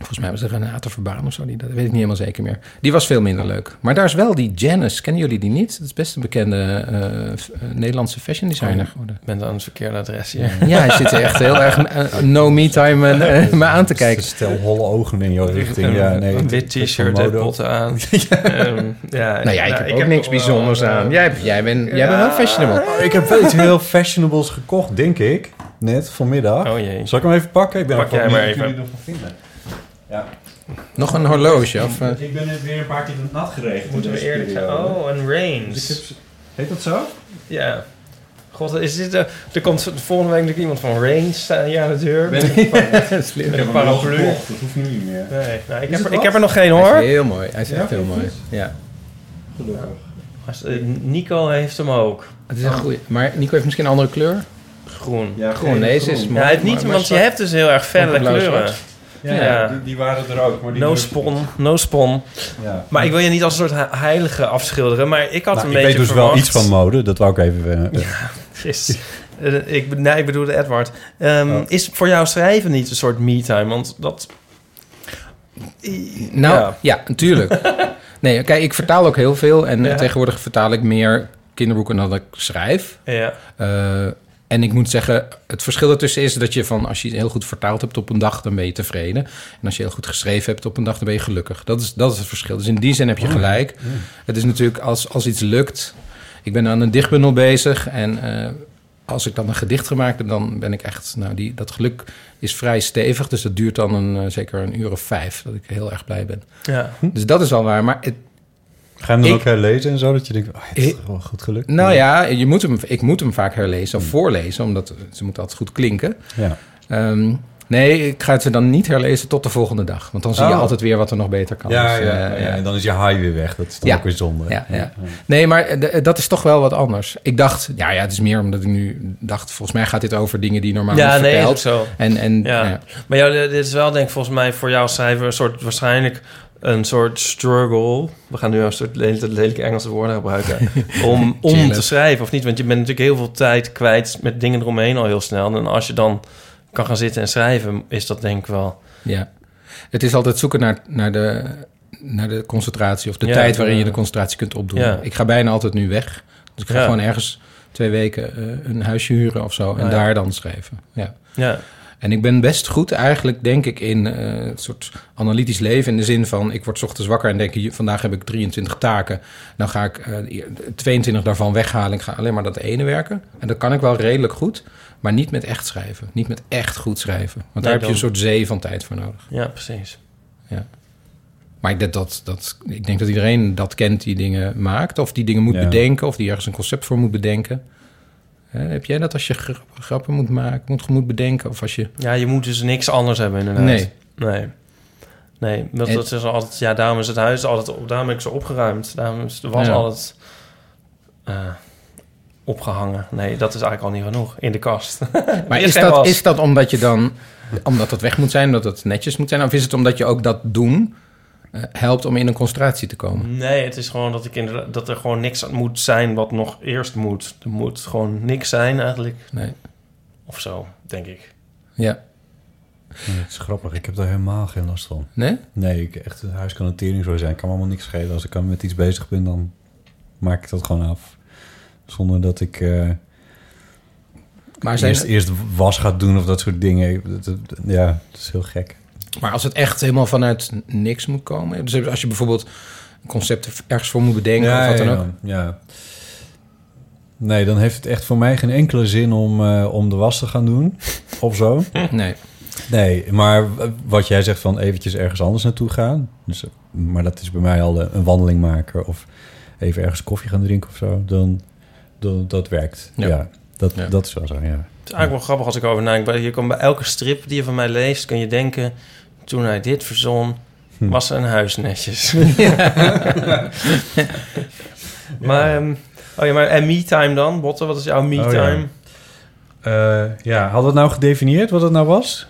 volgens mij was er Renate Verbaan of zo. Die, dat weet ik niet helemaal zeker meer. Die was veel minder leuk. Maar daar is wel die Janice. Kennen jullie die niet? Dat is best een bekende eh, eh, Nederlandse fashion designer geworden. Ik ben aan het verkeerde adres hier. Ja, hij zit er echt heel erg eh, no me time eh, me aan te kijken. Stel holle ogen in jouw richting. Ja, nee. Een wit t-shirt, Modo. potten aan. Ehm, ja, Nou ja, ik nou, heb ook niks bijzonders aan. Jij, hebt- jij, bent, jij bent wel fashionable. Ik heb wel iets heel fashionables gekocht, denk ik. Net vanmiddag. Oh jee. Zal ik hem even pakken? Ik ben Pak jij maar even. ervan vinden. Ja. Nog een horloge? Of, eh? Ik ben net weer een paar keer nat geregend. Moeten we eerlijk zijn? Oh, een Reigns. Dus heb- Heet dat zo? Ja. God, is dit... de- er komt volgende week natuurlijk iemand van Reigns staan hier aan de deur. Ben ik- een, Slim. met Ik een heb wel paraplu. Dat hoeft nu niet meer. Nee, nou, ik, Is heb het er, ik wat? heb er nog geen Hij hoor. is heel mooi. Hij is Ja, echt heel mooi. Ja. Gelukkig. Eh, Nico heeft hem ook. Het is een goeie. Maar Nico heeft misschien een andere kleur. Groen. Ja, Groen, deze is Ja, mooi. hij heeft niet, maar- maar want je hebt dus heel erg felle kleuren. zwart. Ja, Ja. Die, die waren er ook. Maar die No spon, no spon. Ja. Maar ik wil je niet als een soort he- heilige afschilderen, maar ik had Nou, een ik beetje weet dus verwacht... wel iets van mode. Dat wou ik even... eh, Is, eh, ik, nee, ik bedoelde Edward. Ehm, Oh. Is voor jou schrijven niet een soort me-time? Want dat... Nou, Ja. ja, natuurlijk. nee, kijk, ik vertaal ook heel veel. En eh, Ja. tegenwoordig vertaal ik meer kinderboeken dan dat ik schrijf. Ja. Eh, en ik moet zeggen, het verschil ertussen is dat je van... als je heel goed vertaald hebt op een dag, dan ben je tevreden. En als je heel goed geschreven hebt op een dag, dan ben je gelukkig. Dat is, dat is het verschil. Dus in die zin heb je gelijk. Het is natuurlijk als, als iets lukt... Ik ben aan een dichtbundel bezig en... eh, als ik dan een gedicht gemaakt heb, dan ben ik echt... Nou, die, dat geluk is vrij stevig, dus dat duurt dan een, eh, zeker een uur of vijf... dat ik heel erg blij ben. Ja. Dus dat is al waar. Maar het, Ga je hem dan Ik- ook herlezen en zo? Dat je denkt, oh, het is Ik- toch wel goed gelukt. nou ja, je moet hem, ik moet hem vaak herlezen of voorlezen... omdat ze moet altijd goed klinken. Ja. Ehm, nee, ik ga het ze dan niet herlezen tot de volgende dag. Want dan zie je Oh. altijd weer wat er nog beter kan. Ja, Dus, ja, eh, ja, en dan is je high weer weg. Dat is dan Ja. ook weer zonde. Ja, ja. Nee, maar d- dat is toch wel wat anders. Ik dacht, ja, ja, het is meer omdat ik nu dacht... volgens mij gaat dit over dingen die normaal Ja, niet nee, verteld. ook zo. En, en Ja. ja. Maar jou, dit is wel denk ik volgens mij voor jou schrijver een soort waarschijnlijk een soort struggle. We gaan nu een soort lelijke, lelijke Engelse woorden gebruiken om, om te schrijven of niet, want je bent natuurlijk heel veel tijd kwijt met dingen eromheen al heel snel. En als je dan kan gaan zitten en schrijven, is dat denk ik wel. Ja. Het is altijd zoeken naar, naar, de, naar de concentratie... of de Ja, tijd waarin je de concentratie kunt opdoen. Ja. Ik ga bijna altijd nu weg. Dus ik ga Ja. gewoon ergens twee weken eh, een huisje huren of zo... en daar dan schrijven. Ja. Ja, En ik ben best goed eigenlijk, denk ik, in eh, een soort analytisch leven. In de zin van, ik word 's ochtends wakker en denk... "Hier, vandaag heb ik 23 taken. Dan ga ik eh, 22 daarvan weghalen. Ik ga alleen maar dat ene werken. En dat kan ik wel redelijk goed. Maar niet met echt schrijven. Niet met echt goed schrijven. Want daar heb je een soort zee van tijd voor nodig. ja precies. Maar ik denk dat, dat, ik denk dat iedereen dat kent die dingen maakt. Of die dingen moet Ja. bedenken. Of die ergens een concept voor moet bedenken. Heb jij dat als je gra- grappen moet maken, moet, moet bedenken? Of als je... Ja, je moet dus niks anders hebben inderdaad. Nee. Nee. Nee, dat, En- dat is altijd... Ja, daarom is het huis altijd... op- Daarom heb ik ze opgeruimd. Daarom is de was Ja. altijd eh, opgehangen. Nee, dat is eigenlijk al niet genoeg. In de kast. Maar is dat, was. is dat omdat je dan... Omdat het weg moet zijn, omdat het netjes moet zijn? Of is het omdat je ook dat doen helpt om in een concentratie te komen? Nee, het is gewoon dat, ik inderdaad, dat er gewoon niks moet zijn wat nog eerst moet. Er moet gewoon niks zijn eigenlijk. Nee. Of zo, denk ik. Ja. Het is grappig, ik heb daar helemaal geen last van. Nee? Nee, ik, echt, het huis kan een tering zo zijn. Ik kan me allemaal niks schelen. Als ik aan met iets bezig ben, dan maak ik dat gewoon af. Zonder dat ik eh, Maar zijn- eerst, eerst was gaat doen of dat soort dingen. Ja, dat is heel gek. Maar als het echt helemaal vanuit niks moet komen... Dus als je bijvoorbeeld een concept ergens voor moet bedenken of wat dan ja, ook... Ja. Nee, dan heeft het echt voor mij geen enkele zin om, eh, om de was te gaan doen. of zo. Nee. Nee, maar wat jij zegt van eventjes ergens anders naartoe gaan. Dus, maar dat is bij mij al eh, een wandeling maken of even ergens koffie gaan drinken of zo. Dan, dan dat werkt. Ja. Ja, dat, Ja. dat is wel zo, ja. Het is eigenlijk wel grappig als ik over nadenk. Je kan bij elke strip die je van mij leest, kun je denken... toen hij dit verzon, Hm. was zijn huis netjes. maar, ehm, oh ja, maar en me-time dan? Botte, wat is jouw me-time? Eh, ja, hadden we het nou gedefinieerd wat het nou was?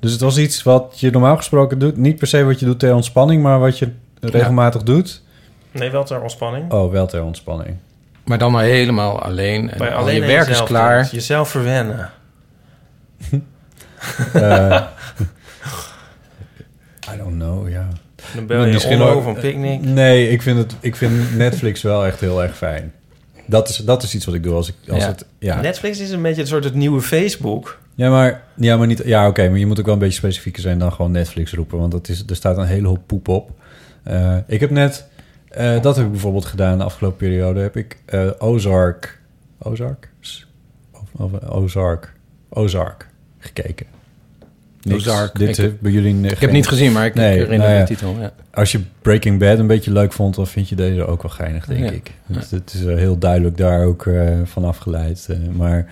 Dus het was iets wat je normaal gesproken doet. Niet per se wat je doet ter ontspanning, maar wat je regelmatig doet. Nee, wel ter ontspanning. Oh, wel ter ontspanning. Maar dan maar helemaal alleen. En al alleen je werk is klaar. Jezelf verwennen. Eh, I don't know, ja. Dan bel je Misschien ook- van Picnic. Nee, ik vind, het, ik vind Netflix wel echt heel erg fijn. Dat is, dat is iets wat ik doe als ik... Als Ja. Het, ja. Netflix is een beetje een soort het nieuwe Facebook. Ja, maar, ja, maar niet. Ja, oké, maar je moet ook wel een beetje specifieker zijn dan gewoon Netflix roepen, want dat is, er staat een hele hoop poep op. Eh, ik heb net, eh, dat heb ik bijvoorbeeld gedaan de afgelopen periode, heb ik eh, Ozark, Ozark, of, of Ozark, Ozark gekeken. Niks. Ozark. Dit Ik- bij jullie. ik heb niet gezien, maar ik- ik herinner me de titel, ja. Als je Breaking Bad een beetje leuk vond, dan vind je deze ook wel geinig, denk Ja. ik. Dus het is eh, heel duidelijk daar ook eh, van afgeleid. eh, maar,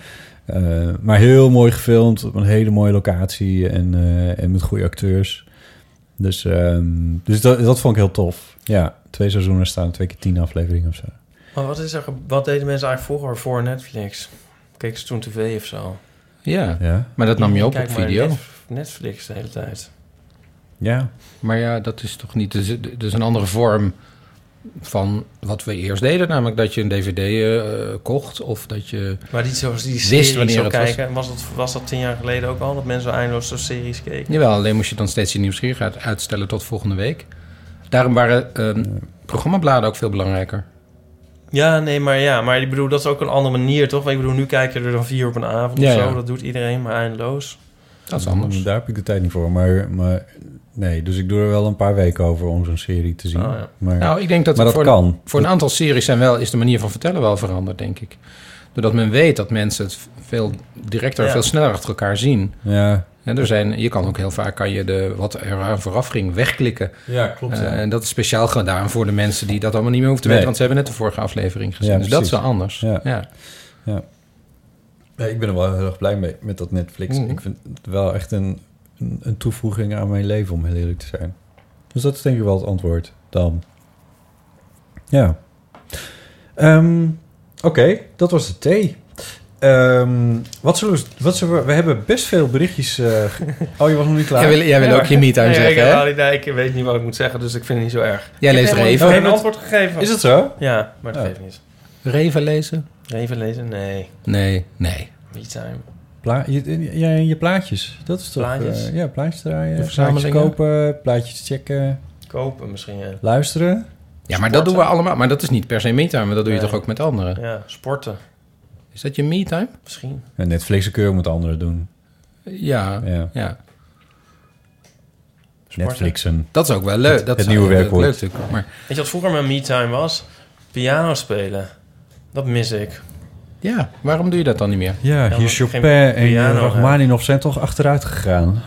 eh, maar heel mooi gefilmd, op een hele mooie locatie en, eh, en met goede acteurs. Dus, ehm, dus dat, dat vond ik heel tof. Ja, twee seizoenen staan, twee keer tien afleveringen of zo. Maar wat, is er, wat deden mensen eigenlijk vroeger voor Netflix? Keken ze toen tv of zo? Ja. Ja. maar dat nam je op Kijk op video. Net- Netflix de hele tijd. Ja. Maar ja, dat is toch niet... Dus, dus een andere vorm van wat we eerst deden. Namelijk dat je een dvd eh, kocht of dat je Maar die, zoals die wist series wanneer zo het kijken, was. dat, was dat tien jaar geleden ook al? Dat mensen eindeloos zo series keken? Jawel, alleen moest je dan steeds je nieuwsgierigheid uitstellen tot volgende week. Daarom waren ehm, programmabladen ook veel belangrijker. Ja, nee, maar ja, maar ik bedoel, dat is ook een andere manier, toch? Want ik bedoel, nu kijk je er dan vier op een avond Ja, of zo. ja. Dat doet iedereen, maar eindeloos. Dat is anders. Daar heb ik de tijd niet voor. Maar, maar nee, dus ik doe er wel een paar weken over om zo'n serie te zien. Oh, ja. maar, nou, ik denk dat, maar dat voor, kan. voor een aantal series zijn wel, is de manier van vertellen wel veranderd, denk ik. Doordat men weet dat mensen het veel directer, Ja. veel sneller achter elkaar zien. Ja. En er zijn, je kan ook heel vaak kan je de, wat er aan vooraf ging wegklikken. Ja, klopt, ja. Eh, en dat is speciaal gedaan voor de mensen die dat allemaal niet meer hoeven te Nee. weten. Want ze hebben net de vorige aflevering gezien. Ja, dus dat is wel anders. Ja. Ja. Ja. Ik ben er wel heel erg blij mee met dat Netflix. Mhm. Ik vind het wel echt een, een, een toevoeging aan mijn leven, om heel eerlijk te zijn. Dus dat is denk ik wel het antwoord dan. Ja. Ehm, Oké, dat was de thee. Ehm, wat zullen we... Wat zullen we, we hebben best veel berichtjes... eh, ge- oh, je was nog niet klaar? Jij wil- jij wil ook je me-time Nee, zeggen, ik, hè? nee, ik weet niet wat ik moet zeggen, dus ik vind het niet zo erg. Jij Ik heb leest helemaal Reven. geen Oh, je antwoord gegeven. Is het zo? Ja, maar dat Oh. geeft niet. Reven lezen? Reven lezen? Nee. Nee, nee. Me-time. Pla je, ja, je plaatjes. Dat is toch... Plaatjes? eh, ja, plaatjes draaien. Plaatjes verzamelingen? kopen, plaatjes checken. Kopen misschien, ja. Luisteren. Ja, maar dat doen we allemaal. Maar dat is niet per se me-time, maar dat doe je Nee. toch ook met anderen? Ja, sporten. Is dat je me-time? Misschien. En Netflix kun je ook met anderen doen. Ja, Ja. ja. Netflixen. Dat is ook wel leuk. Het, Dat het is nieuwe ook werkwoord. leuk natuurlijk. Maar Weet je wat vroeger mijn me-time was? Piano spelen. Dat mis ik. ja, waarom doe je dat dan niet meer? Ja, hier Chopin en heb. Rachmaninoff zijn toch achteruit gegaan. Maar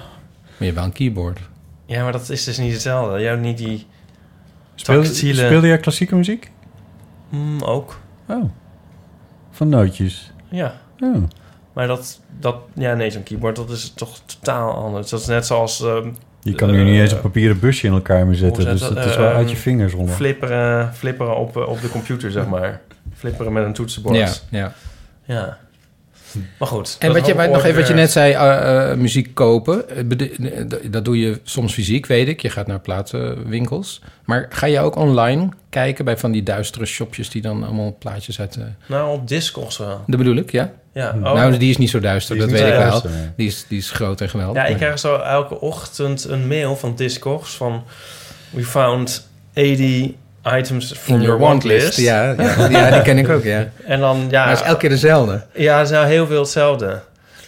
je hebt wel een keyboard. Ja, maar dat is dus niet hetzelfde. Jij hebt niet die Speelde, tactiele... speelde jij klassieke muziek? Mm, ook. Oh. Van nootjes. Ja. Oh. Maar dat, dat ja nee, zo'n keyboard, dat is toch totaal anders. Dat is net zoals ehm, Je kan nu niet eens een papieren busje in elkaar meer zetten. Dus dat is wel eh, uit je vingers rollen. Flipperen, flipperen op, eh, op de computer, zeg maar. Flipperen met een toetsenbord. Ja, ja. Ja. Maar goed. En wat je, wat- nog even wat je net zei, eh, eh, muziek kopen. Eh, Dat doe je soms fysiek, weet ik. Je gaat naar platenwinkels. Maar ga je ook online kijken bij van die duistere shopjes... die dan allemaal plaatjes uit... Nou, op Discogs wel. Dat bedoel ik, ja? Ja, oh. Nou, die is niet zo duister, dat weet ik wel. duister, nee. Die is, die is groot en geweldig. Ja, ik Maar- krijg zo elke ochtend een mail van Discogs van... We found 80 items from your your want list. list. Ja, ja. Ja, die ken ik ook, ja. En dan, ja... Maar het is elke keer dezelfde. Ja, het is nou heel veel hetzelfde.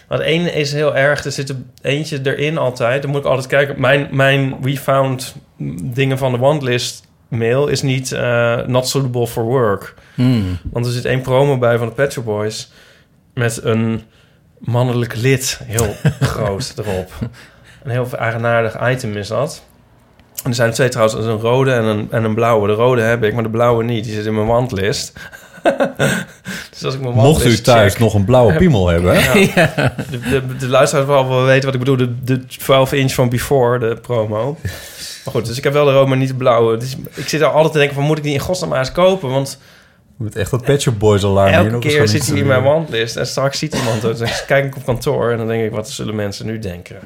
Want één is heel erg, er zit er eentje erin altijd. Dan moet ik altijd kijken. Mijn, mijn We Found dingen van de wantlist mail is niet eh, not suitable for work. Hmm. Want er zit één promo bij van de Pet Shop Boys met een mannelijk lid heel groot erop. Een heel eigenaardig item is dat. En er zijn er twee trouwens, een rode en een, en een blauwe. De rode heb ik, maar de blauwe niet. Die zit in mijn wantlist. dus als ik mijn Mocht u thuis check- nog een blauwe piemel hebben... Ja. De, de, de luisteraars wel wel weten wat ik bedoel. De, de 12 inch van Before, de promo. Maar goed, dus ik heb wel de rode, maar niet de blauwe. Dus ik zit er altijd te denken van... moet ik die in godsnaam maar eens kopen? Want Met echt dat Pet Shop Boys alarm. hier elke nog eens keer zit hij in installeren. mijn wantlist. En straks ziet iemand het. Dan kijk ik op kantoor en dan denk ik... wat zullen mensen nu denken?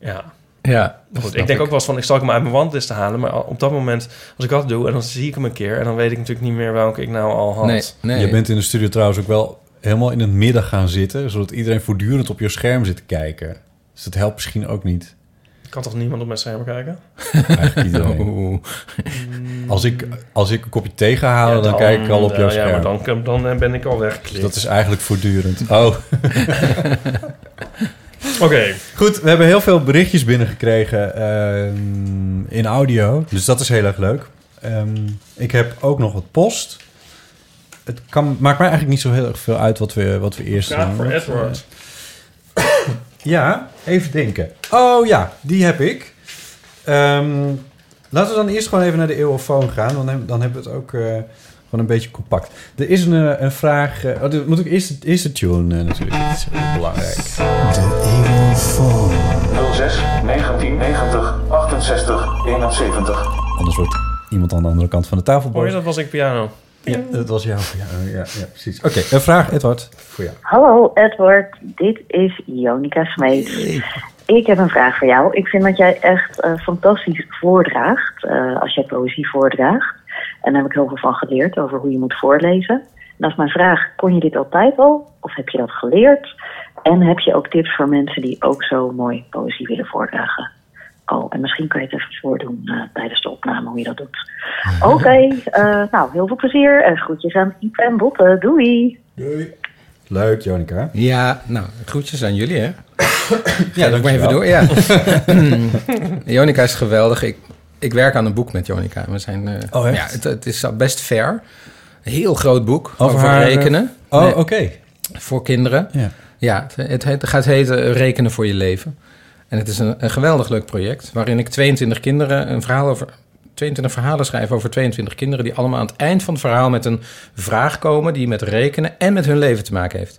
Ja. Ja, goed, ik denk ook wel eens van... ik zal hem uit mijn wantlist te halen. Maar op dat moment, als ik dat doe... en dan zie ik hem een keer... en dan weet ik natuurlijk niet meer welke ik nou al had. Je bent in de studio trouwens ook wel helemaal in het midden gaan zitten... zodat iedereen voortdurend op je scherm zit te kijken. Dus dat helpt misschien ook niet. Kan toch niemand op mijn scherm kijken? Eigenlijk iedereen. Als ik, als ik een kopje thee ga halen, Ja, dan, kijk ik al op jouw ja, scherm. Ja, maar dan, dan ben ik al Dus weggeklikt. dat is eigenlijk voortdurend. Oh. Oké. Goed, we hebben heel veel berichtjes binnengekregen ehm, in audio. Dus dat is heel erg leuk. Ehm, ik heb ook nog wat post. Het kan, maakt mij eigenlijk niet zo heel erg veel uit wat we, wat we eerst Vraag doen. voor Want, Edward. ja, even denken. Oh ja, die heb ik. Ehm, laten we dan eerst gewoon even naar de eeuwofoon gaan. Dan, heb- dan hebben we het ook eh, gewoon een beetje compact. Er is een, eh, een vraag... eh, oh, moet ik eerst, eerst de tune natuurlijk. Dat is heel belangrijk. De eeuwofoon. 06 1990 68 71. Anders wordt iemand aan de andere kant van de tafel Hoor je, boos. dat was ik piano. Ja, dat was jou. Ja, ja, ja precies. Oké, een vraag, Edward, voor jou. Hallo Edward, dit is Jonica Smeet. Ik heb een vraag voor jou. Ik vind dat jij echt eh, fantastisch voordraagt eh, als jij poëzie voordraagt. En daar heb ik heel veel van geleerd over hoe je moet voorlezen. En dat is mijn vraag, kon je dit altijd al of heb je dat geleerd? En heb je ook tips voor mensen die ook zo mooi poëzie willen voordragen? Oh, en misschien kan je het even voordoen eh, tijdens de opname hoe je dat doet. Oké, eh, nou heel veel plezier en groetjes aan Ipe en Botte. Doei! Doei. Leuk, Jonica. Ja, nou, groetjes aan jullie, hè? Ja, dat maar even dankjewel. door. Ja. Jonica is geweldig. Ik, ik werk aan een boek met Jonica. We zijn, eh, Oh, echt? Ja, het, het is best ver. Een heel groot boek Over over, haar, rekenen. oh, Nee, oké. Voor kinderen. Ja. Ja, het, het, gaat heten Rekenen voor je leven. En het is een, een geweldig leuk project... waarin ik 22 kinderen een verhaal over... 22 verhalen schrijf over 22 kinderen... die allemaal aan het eind van het verhaal met een vraag komen... die met rekenen en met hun leven te maken heeft.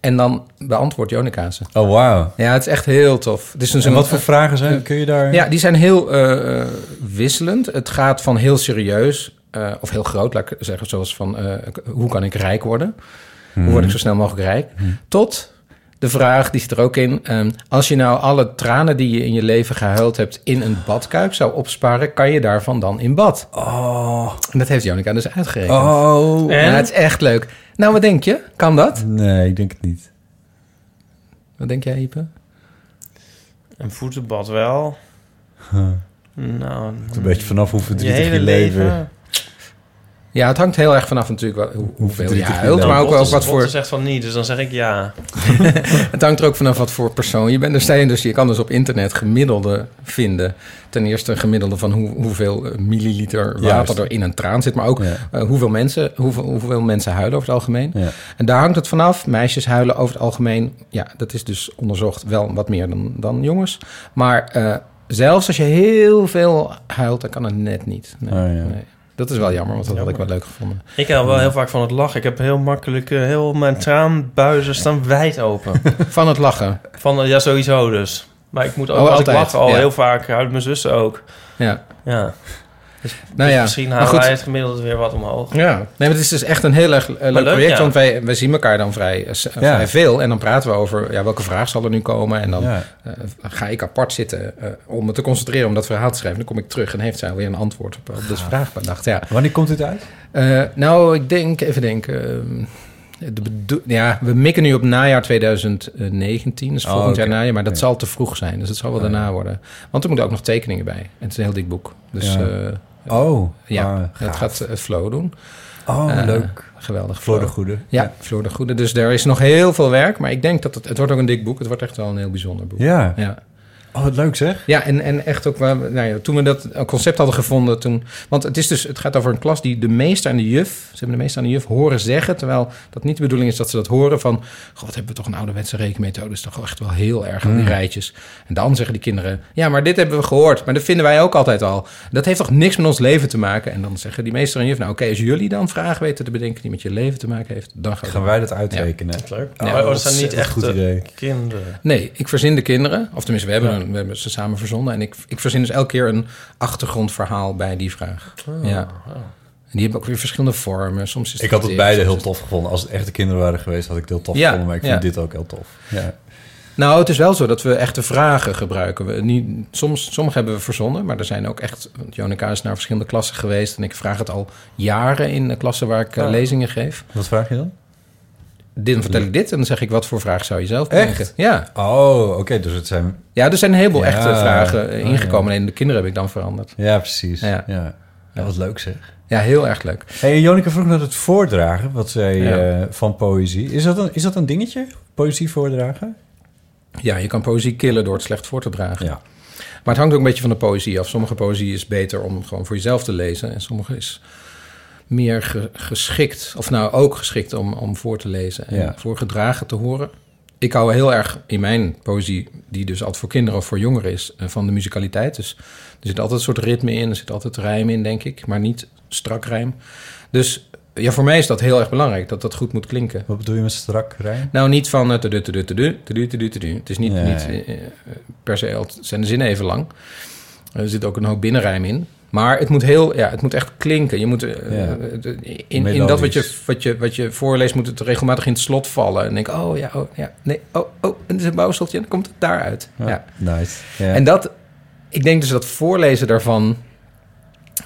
En dan beantwoordt Jonica ze. Oh, wauw. Ja, het is echt heel tof. Het is dus En een- wat voor vragen zijn? Kun je daar... Ja, die zijn heel eh, eh, wisselend. Het gaat van heel serieus, eh, of heel groot, laat ik zeggen, zoals van eh, hoe kan ik rijk worden? Hoe word ik zo snel mogelijk rijk? Tot de vraag, die zit er ook in, ehm, als je nou alle tranen die je in je leven gehuild hebt in een badkuip zou opsparen, kan je daarvan dan in bad? Oh. En dat heeft Jonica dus uitgerekend. Oh. Ja, het is echt leuk. Nou, wat denk je? Kan dat? Nee, ik denk het niet. Wat denk jij, Ipe? Een voetenbad wel. Huh. Nou, een beetje vanaf hoe verdrietig je je, leven... leven. Ja, het hangt heel erg vanaf natuurlijk wel, hoe, hoeveel je huilt, maar ook wel wat voor... Zegt van niet, dus dan zeg ik ja. Het hangt er ook vanaf wat voor persoon je bent. Er zijn dus, je kan dus op internet gemiddelde vinden. Ten eerste een gemiddelde van hoe, hoeveel eh, milliliter water Juist. er in een traan zit. Maar ook Ja. eh, hoeveel, mensen, hoeveel, hoeveel mensen huilen over het algemeen. Ja. En daar hangt het vanaf. Meisjes huilen over het algemeen. Ja, dat is dus onderzocht wel wat meer dan, dan jongens. Maar eh, zelfs als je heel veel huilt, dan kan het net niet. Nee, Oh, ja. nee. Dat is wel jammer, want dat had ik wel leuk gevonden. Ik hou wel heel vaak van het lachen. Ik heb heel makkelijk, eh, heel mijn traanbuizen staan wijd open. Van het lachen. Van, ja, sowieso dus. Maar ik moet ook, Oh, als altijd, ik lach, al ja. heel vaak huilen mijn zussen ook. Ja. Ja. Dus, Nou ja, misschien halen goed. wij het gemiddelde weer wat omhoog. Ja, nee, maar het is dus echt een heel erg eh, leuk, leuk, project. ja. Want wij, wij zien elkaar dan vrij, eh, Ja. vrij veel. En dan praten we over ja, welke vraag zal er nu komen. En dan Ja. eh, ga ik apart zitten eh, om me te concentreren om dat verhaal te schrijven. Dan kom ik terug en heeft zij alweer een antwoord op, op de vraag bedacht. Ja. Wanneer komt dit uit? Eh, nou, ik denk, even denken. ehm, de ja, we mikken nu op najaar 2019. Dus Oh, volgend jaar najaar. Maar dat Ja. zal te vroeg zijn. Dus het zal wel Ja. daarna worden. Want er moeten ook nog tekeningen bij. En het is een heel dik boek. Dus Ja. eh, Oh, ja, ah, dat gaaf. gaat eh, Flo doen. Oh, Eh, leuk. Geweldig. Floor de. Goede. Ja, Ja. Floor de Goede. Dus er is nog heel veel werk. Maar ik denk dat het... Het wordt ook een dik boek. Het wordt echt wel een heel bijzonder boek. Ja. Ja. Oh, wat leuk zeg. Ja, en, en echt ook, waar we- nou ja, toen we dat concept hadden gevonden, toen, want het, is dus, het gaat over een klas die de meester en de juf, ze hebben de meester en de juf horen zeggen, terwijl dat niet de bedoeling is dat ze dat horen van, god, wat hebben we toch een ouderwetse rekenmethode, is toch echt wel heel erg aan die Mm. rijtjes. En dan zeggen die kinderen, ja, maar dit hebben we gehoord, maar dat vinden wij ook altijd al. Dat heeft toch niks met ons leven te maken? En dan zeggen die meester en juf, nou oké, als jullie dan vragen weten te bedenken die met je leven te maken heeft, dan gaan, wij dat uitrekenen? Ja. Leuk. Ja, oh, dat zijn niet echt goed idee. kinderen. Nee, ik verzin de kinderen. Of tenminste, we hebben, een, we hebben ze samen verzonnen. En ik, ik verzin dus elke keer een achtergrondverhaal bij die vraag. Oh, ja. En die hebben ook weer verschillende vormen. Soms is Ik had het beide heel tof gevonden. Als het echte kinderen waren geweest, had ik het heel tof Ja, gevonden. Maar ik vind ja. dit ook heel tof. Ja. Nou, het is wel zo dat we echte vragen gebruiken. We niet, soms, sommige hebben we verzonnen, maar er zijn ook echt... Want Jonica is naar verschillende klassen geweest... en ik vraag het al jaren in de klassen waar ik eh, Ah. lezingen geef. Wat vraag je dan? Dan vertel ik dit en dan zeg ik... wat voor vraag zou je zelf Echt? bedenken? Ja. Oh, oké. dus het zijn... ja, er zijn een heleboel Ja. echte vragen Oh, ingekomen. Alleen de kinderen heb ik dan veranderd. Ja, precies. Ja. Ja. Ja. wat leuk zeg. Ja, heel erg leuk. Hey, Jonica vroeg naar het voordragen, wat zij eh, van poëzie. Is dat, een, is dat een dingetje? Poëzie voordragen? Ja, je kan poëzie killen door het slecht voor te dragen. Ja. Maar het hangt ook een beetje van de poëzie af. Sommige poëzie is beter om gewoon voor jezelf te lezen. En sommige is meer ge- geschikt, of nou ook geschikt om, om voor te lezen en Ja. voorgedragen te horen. Ik hou heel erg in mijn poëzie, die dus altijd voor kinderen of voor jongeren is, eh, van de musicaliteit. Dus er zit altijd een soort ritme in, er zit altijd rijm in, denk ik, maar niet strak rijm. Dus ja, voor mij is dat heel erg belangrijk, dat dat goed moet klinken. Wat bedoel je met strak rijm? Nou, niet van eh. Het is niet, eh, per se, zijn de zinnen even lang. Er zit ook een hoop binnenrijm in. Maar het moet heel, ja, het moet echt klinken. Je moet, eh, Ja. eh, in, in dat wat je, wat, je, wat je voorleest, moet het regelmatig in het slot vallen. En denk, oh ja, oh ja, nee, oh, oh, en er is een bouwseltje en dan komt het daaruit. Ja. Ja, Nice. En dat, ik denk dus dat voorlezen daarvan,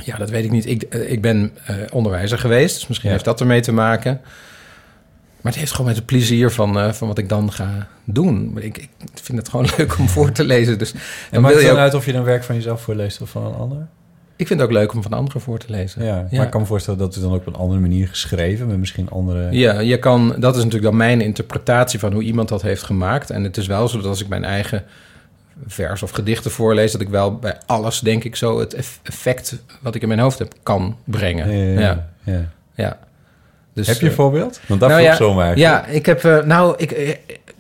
ja, dat weet ik niet. Ik, eh, ik ben eh, onderwijzer geweest, dus misschien Ja. heeft dat ermee te maken. Maar het heeft gewoon met het plezier van, eh, van wat ik dan ga doen. Ik, ik vind het gewoon leuk om voor te lezen. Dus en maakt wil het dan ook- uit of je dan werk van jezelf voorleest of van een ander? Ik vind het ook leuk om van anderen voor te lezen. Ja, maar ik kan me voorstellen dat het dan ook op een andere manier geschreven, met misschien andere... Ja, je kan, dat is natuurlijk dan mijn interpretatie van hoe iemand dat heeft gemaakt. En het is wel zo dat als ik mijn eigen vers of gedichten voorlees, dat ik wel bij alles, denk ik, zo het eff- effect wat ik in mijn hoofd heb, kan brengen. Ja, ja, ja. ja. Dus, Heb je een eh, voorbeeld? Want dat nou vroeg ja, zomaar. Ja, ik heb, eh, nou, ik, eh,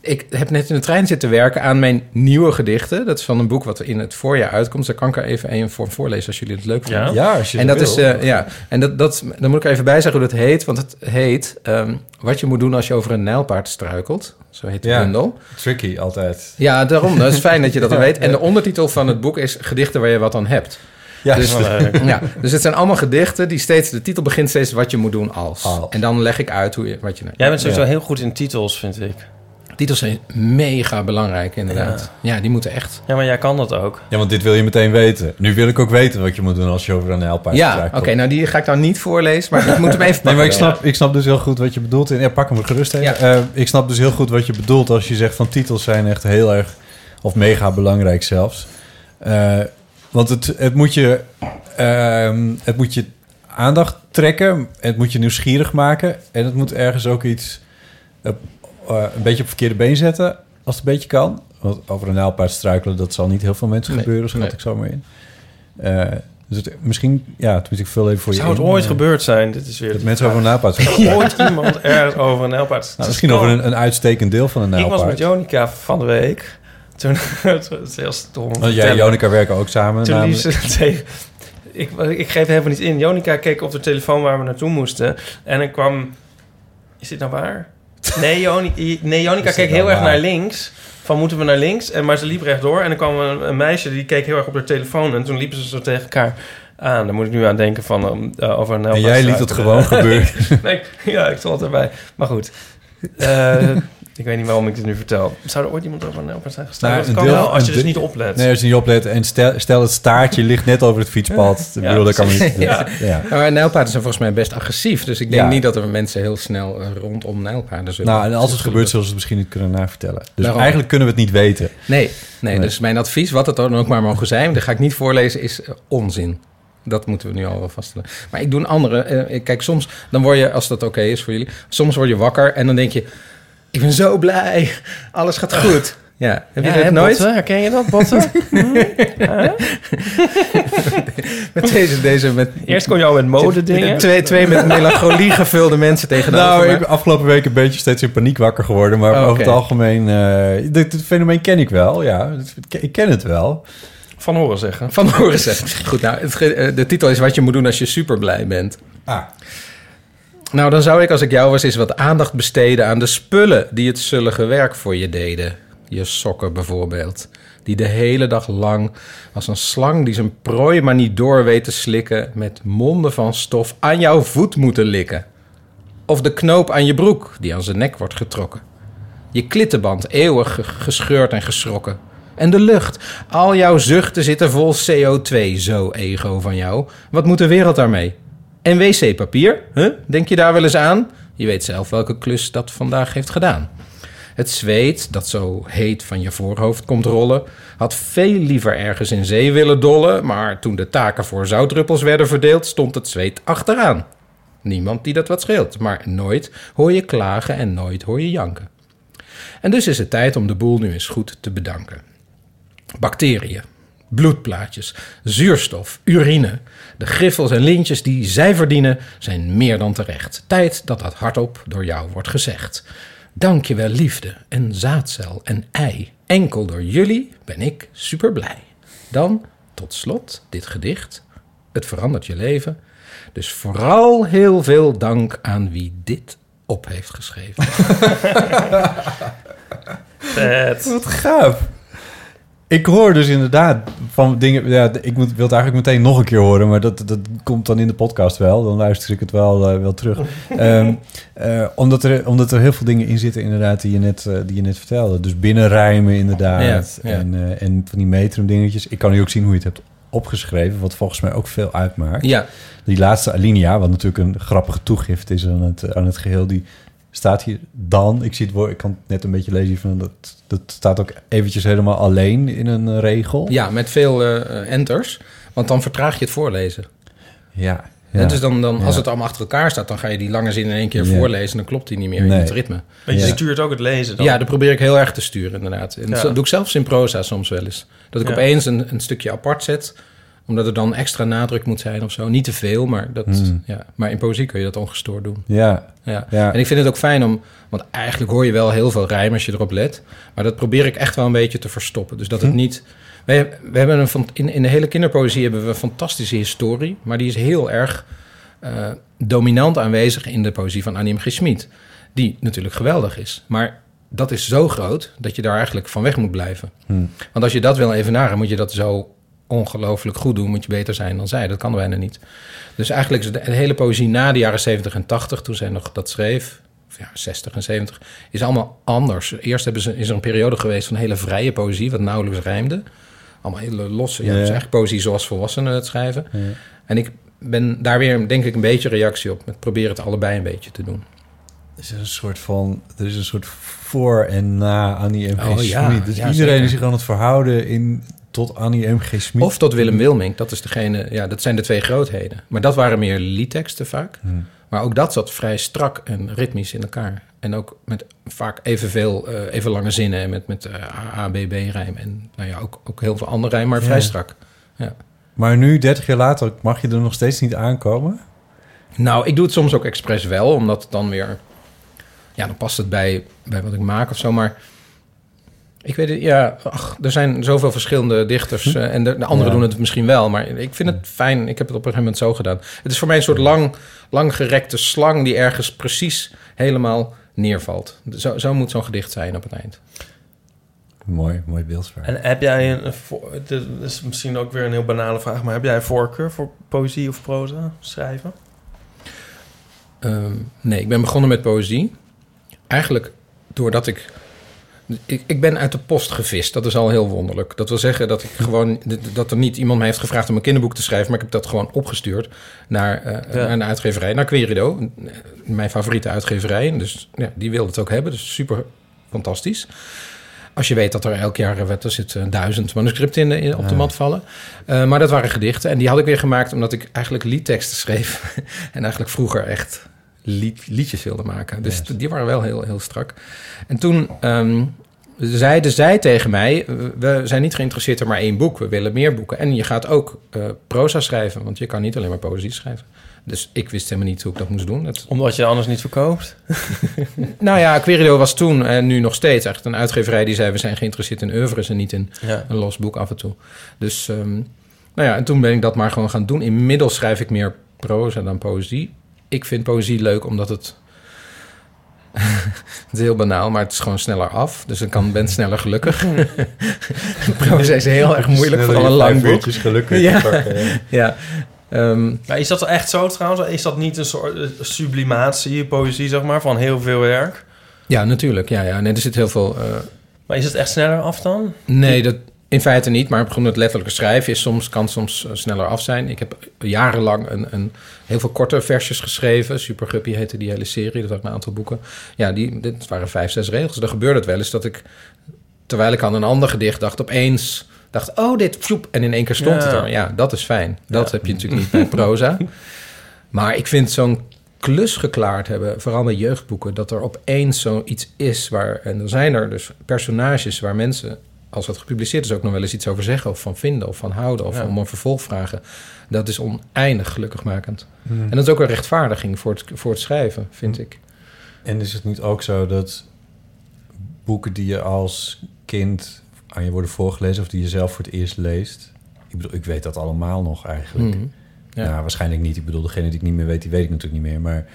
ik heb net in de trein zitten werken aan mijn nieuwe gedichten. Dat is van een boek wat in het voorjaar uitkomt. Daar kan ik er even een voor voorlezen als jullie het leuk vinden. Ja? Ja, als je en dat wil. is, eh, ja, en dat, dat, dan moet ik er even bij zeggen hoe dat heet. Want het heet ehm, Wat je moet doen als je over een nijlpaard struikelt. Zo heet de Ja. bundel. Tricky, altijd. Ja, daarom. Dat is fijn dat je dat dan weet. En de ondertitel van het boek is Gedichten waar je wat aan hebt. Ja, dus, dat is wel leuk. ja, dus het zijn allemaal gedichten die steeds... De titel begint steeds wat je moet doen als. Als. En dan leg ik uit hoe je, wat je... Jij bent sowieso Ja. heel goed in titels, vind ik. Titels zijn mega belangrijk, inderdaad. Ja, die moeten echt... Ja, maar jij kan dat ook. Ja, want dit wil je meteen weten. Nu wil ik ook weten wat je moet doen als je over een nijlpaard Ja, oké, nou die ga ik dan niet voorlezen, maar ik moet hem even pakken. Nee, maar ik snap, ik snap dus heel goed wat je bedoelt. Ja, pak hem gerust even. Ja. Eh, ik snap dus heel goed wat je bedoelt als je zegt van titels zijn echt heel erg... of mega belangrijk zelfs. Eh, want het, het, moet je, ehm, het moet je aandacht trekken. Het moet je nieuwsgierig maken. En het moet ergens ook iets... eh, eh, een beetje op verkeerde been zetten... als het een beetje kan. Want over een nijlpaard struikelen... dat zal niet heel veel mensen Nee, gebeuren, schat nee. ik zo maar in. Eh, dus het, misschien... Ja, toen ik veel even voor je Zou het in, ooit gebeurd zijn? Dit is weer Dat mensen over een struikelen. Ooit iemand ergens over een nijlpaard. Nou, misschien over een, een uitstekend deel van een Ik nijlpaard. was met Jonica van de week. Toen, het is heel stom. Want jij en. Jonica werken ook samen. Toen liep ze tegen... Ik, ik geef helemaal niet in. Jonica keek op de telefoon waar we naartoe moesten. En ik kwam... Is dit nou waar? Nee, Jonica, nee, keek heel nou erg waar? naar links. van moeten we naar links? En, maar ze liep rechtdoor en er kwam een, een meisje die keek heel erg op haar telefoon. En toen liepen ze zo tegen elkaar aan. Daar moet ik nu aan denken van uh, over een En jij liet het gewoon gebeuren. nee, ja, ik stond erbij. Maar goed. Eh, ik weet niet waarom ik dit nu vertel. Zou er ooit iemand over een nijlpaard zijn gestaan? Nou, dat kan deel- wel, als je dus niet oplet. Nee, als je niet oplet. En stel, stel het staartje ligt net over het fietspad. Ik Ja, bedoel, dat kan niet. Ja. Ja. Ja. Maar nijlpaarden zijn volgens mij best agressief. Dus ik denk Ja. niet dat er mensen heel snel eh, rondom nijlpaarden zullen. Nou, en als het gebeurt, zullen ze het misschien niet kunnen navertellen. Dus Daarom. eigenlijk kunnen we het niet weten. Nee, nee, Nee. dus mijn advies, wat het dan ook maar mogen zijn, dat ga ik niet voorlezen, is eh, onzin. Dat moeten we nu al wel vaststellen. Maar ik doe een andere. eh, kijk, soms dan word je, als dat oké is voor jullie, soms word je wakker en dan denk je: Ik ben zo blij, alles gaat goed. Ja, heb je Ja, dat hè, nooit? Botten? Herken je dat, Botten? met deze, deze met. Eerst kon je al met modedingen. Twee, twee met melancholie gevulde mensen tegenover Nou, me. ik ben afgelopen week een beetje steeds in paniek wakker geworden. Maar Oh, over het algemeen... eh dit, dit fenomeen ken ik wel, ja. Ik ken het wel. Van horen zeggen. Van horen zeggen. Goed, nou, het, eh, de titel is wat je moet doen als je super blij bent. Ah. Nou, dan zou ik als ik jou was eens wat aandacht besteden aan de spullen die het zullige werk voor je deden. Je sokken bijvoorbeeld. Die de hele dag lang als een slang die zijn prooi maar niet door weet te slikken... met monden van stof aan jouw voet moeten likken. Of de knoop aan je broek die aan zijn nek wordt getrokken. Je klittenband eeuwig ge- gescheurd en geschrokken. En de lucht. Al jouw zuchten zitten vol CO2, zo ego van jou. Wat moet de wereld daarmee? En wc-papier? Huh? Denk je daar wel eens aan? Je weet zelf welke klus dat vandaag heeft gedaan. Het zweet, dat zo heet van je voorhoofd komt rollen, had veel liever ergens in zee willen dollen, maar toen de taken voor zoutdruppels werden verdeeld, stond het zweet achteraan. Niemand die dat wat scheelt, maar nooit hoor je klagen en nooit hoor je janken. En dus is het tijd om de boel nu eens goed te bedanken. Bacteriën, bloedplaatjes, zuurstof, urine. De griffels en lintjes die zij verdienen zijn meer dan terecht. Tijd dat dat hardop door jou wordt gezegd. Dank je wel liefde en zaadcel en ei. Enkel door jullie ben ik super blij. Dan tot slot dit gedicht. Het verandert je leven. Dus vooral heel veel dank aan wie dit op heeft geschreven. Vet. Wat gaaf. Ik hoor dus inderdaad van dingen... Ja, ik moet, wil het eigenlijk meteen nog een keer horen... maar dat, dat komt dan in de podcast wel. Dan luister ik het wel, eh, wel terug. Ehm, eh, omdat, er, omdat er heel veel dingen in zitten inderdaad... die je net, eh, die je net vertelde. Dus binnenrijmen inderdaad. Ja, ja. En, en van die metrum dingetjes. Ik kan nu ook zien hoe je het hebt opgeschreven... wat volgens mij ook veel uitmaakt. Ja. Die laatste alinea, wat natuurlijk een grappige toegift is aan het, aan het geheel... die staat hier dan. Ik, zie het woord, ik kan het net een beetje lezen van dat, dat staat ook eventjes helemaal alleen in een eh, regel. Ja, met veel eh, enters. Want dan vertraag je het voorlezen. Ja. Dus dan, dan, als Ja. het allemaal achter elkaar staat, dan ga je die lange zin in één keer Ja. voorlezen. En dan klopt die niet meer in het ritme. Want je Ja. stuurt ook het lezen dan. Ja, dat probeer ik heel erg te sturen, inderdaad. En Ja. dat doe ik zelfs in proza soms wel eens. Dat ik Ja. opeens een, een stukje apart zet, omdat er dan extra nadruk moet zijn of zo. Niet te veel, maar, dat, Hmm. ja. maar in poëzie kun je dat ongestoord doen. Ja. Ja. Ja. En ik vind het ook fijn om, want eigenlijk hoor je wel heel veel rijm als je erop let. Maar dat probeer ik echt wel een beetje te verstoppen. Dus dat het Hm. niet. We, we hebben een, van- in, in de hele kinderpoëzie hebben we een fantastische historie, maar die is heel erg eh, dominant aanwezig in de poëzie van Annie M. G. Schmid. Die natuurlijk geweldig is. Maar dat is zo groot dat je daar eigenlijk van weg moet blijven. Hm. Want als je dat wil evenaren, moet je dat zo ongelooflijk goed doen. Moet je beter zijn dan zij. Dat kan bijna niet. Dus eigenlijk is de, hele poëzie na de jaren 70 en 80, toen zij nog dat schreef, of ja, 60 en 70, is allemaal anders. Eerst hebben ze, is er een periode geweest van hele vrije poëzie, wat nauwelijks rijmde. Allemaal hele losse, ja, Ja. dus eigenlijk poëzie zoals volwassenen het schrijven. Ja. En ik ben daar weer, denk ik, een beetje reactie op. Met proberen het allebei een beetje te doen. Er is een soort van, er is een soort voor en na Annie. G. Oh, ja. Dus Ja, iedereen zeker. is zich aan het verhouden in, tot Annie M. G. Of tot Willem Wilming, dat is degene, ja, dat zijn de twee grootheden. Maar dat waren meer liedteksten vaak. Hmm. Maar ook dat zat vrij strak en ritmisch in elkaar. En ook met vaak evenveel, eh even lange zinnen en met, met eh, A, B, B rijm. En nou ja, ook, ook heel veel andere rijm, maar vrij strak. Ja. Maar nu, 30 jaar later, mag je er nog steeds niet aankomen? Nou, ik doe het soms ook expres wel, omdat het dan weer... Ja, dan past het bij, bij wat ik maak of zo, maar... Ik weet het, ja, ach, er zijn zoveel verschillende dichters eh, en de, de anderen Ja. doen het misschien wel, maar ik vind het fijn. Ik heb het op een gegeven moment zo gedaan. Het is voor mij een soort lang, langgerekte slang die ergens precies helemaal neervalt. Zo, zo moet zo'n gedicht zijn op het eind. Mooi, mooi beeldspraak. En heb jij een... Dit is misschien ook weer een heel banale vraag... maar heb jij een voorkeur voor poëzie of proza schrijven? Ehm, nee, ik ben begonnen met poëzie. Eigenlijk doordat ik, ik... Ik ben uit de post gevist. Dat is al heel wonderlijk. Dat wil zeggen dat ik gewoon... Dat er niet iemand mij heeft gevraagd om een kinderboek te schrijven... maar ik heb dat gewoon opgestuurd naar, eh, Ja. naar een uitgeverij. Naar Querido, mijn favoriete uitgeverij. Dus ja, die wilde het ook hebben. Dus super fantastisch. Als je weet dat er elk jaar eh, wat er zit, eh, duizend manuscripten in, de- in- op de mat vallen. Eh, maar dat waren gedichten. En die had ik weer gemaakt omdat ik eigenlijk liedteksten schreef. en eigenlijk vroeger echt lied, liedjes wilde maken. Dus die waren wel heel, heel strak. En toen ehm, zeiden zij tegen mij... we zijn niet geïnteresseerd in maar één boek. We willen meer boeken. En je gaat ook eh, proza schrijven. Want je kan niet alleen maar poëzie schrijven. Dus ik wist helemaal niet hoe ik dat moest doen. Dat... Omdat je anders niet verkoopt? Nou ja, Querido was toen en nu nog steeds echt een uitgeverij die zei... we zijn geïnteresseerd in oeuvres en niet in Ja. een los boek af en toe. Dus ehm, nou ja, en toen ben ik dat maar gewoon gaan doen. Inmiddels schrijf ik meer proza dan poëzie. Ik vind poëzie leuk omdat het... het is heel banaal, maar het is gewoon sneller af. Dus ik kan, ben sneller gelukkig. proza is heel erg moeilijk, vooral een lang boek. gelukkig ja. pakken, ja. ja. Ehm, Maar is dat echt zo trouwens? Is dat niet een soort eh, sublimatie, poëzie, zeg maar, van heel veel werk? ja, natuurlijk. Ja, ja. Nee, er zit heel veel... eh, Maar is het echt sneller af dan? Nee, dat in feite niet. Maar het letterlijke schrijven is soms, kan soms eh, sneller af zijn. Ik heb jarenlang een, een, heel veel korte versjes geschreven. Super Guppy heette die hele serie. Dat had een aantal boeken. Ja, die, dit waren vijf, zes regels. Dan gebeurde het wel eens dat ik, terwijl ik aan een ander gedicht dacht, opeens dacht, oh, dit. En in één keer stond Ja. het er. Ja, dat is fijn. Dat Ja. heb je natuurlijk niet bij proza. Maar ik vind zo'n klus geklaard hebben, vooral bij jeugdboeken, dat er opeens zoiets is waar, en er zijn er dus personages waar mensen, als het gepubliceerd is, ook nog wel eens iets over zeggen, of van vinden, of van houden, of Ja. om een vervolg vragen. Dat is oneindig gelukkigmakend. Hmm. En dat is ook een rechtvaardiging voor het, voor het schrijven, vind ik. En is het niet ook zo dat boeken die je als kind aan je worden voorgelezen... of die je zelf voor het eerst leest... Ik bedoel, ik weet dat allemaal nog eigenlijk. Mhm. Ja. Ja. waarschijnlijk niet. Ik bedoel, degene die ik niet meer weet, die weet ik natuurlijk niet meer. Maar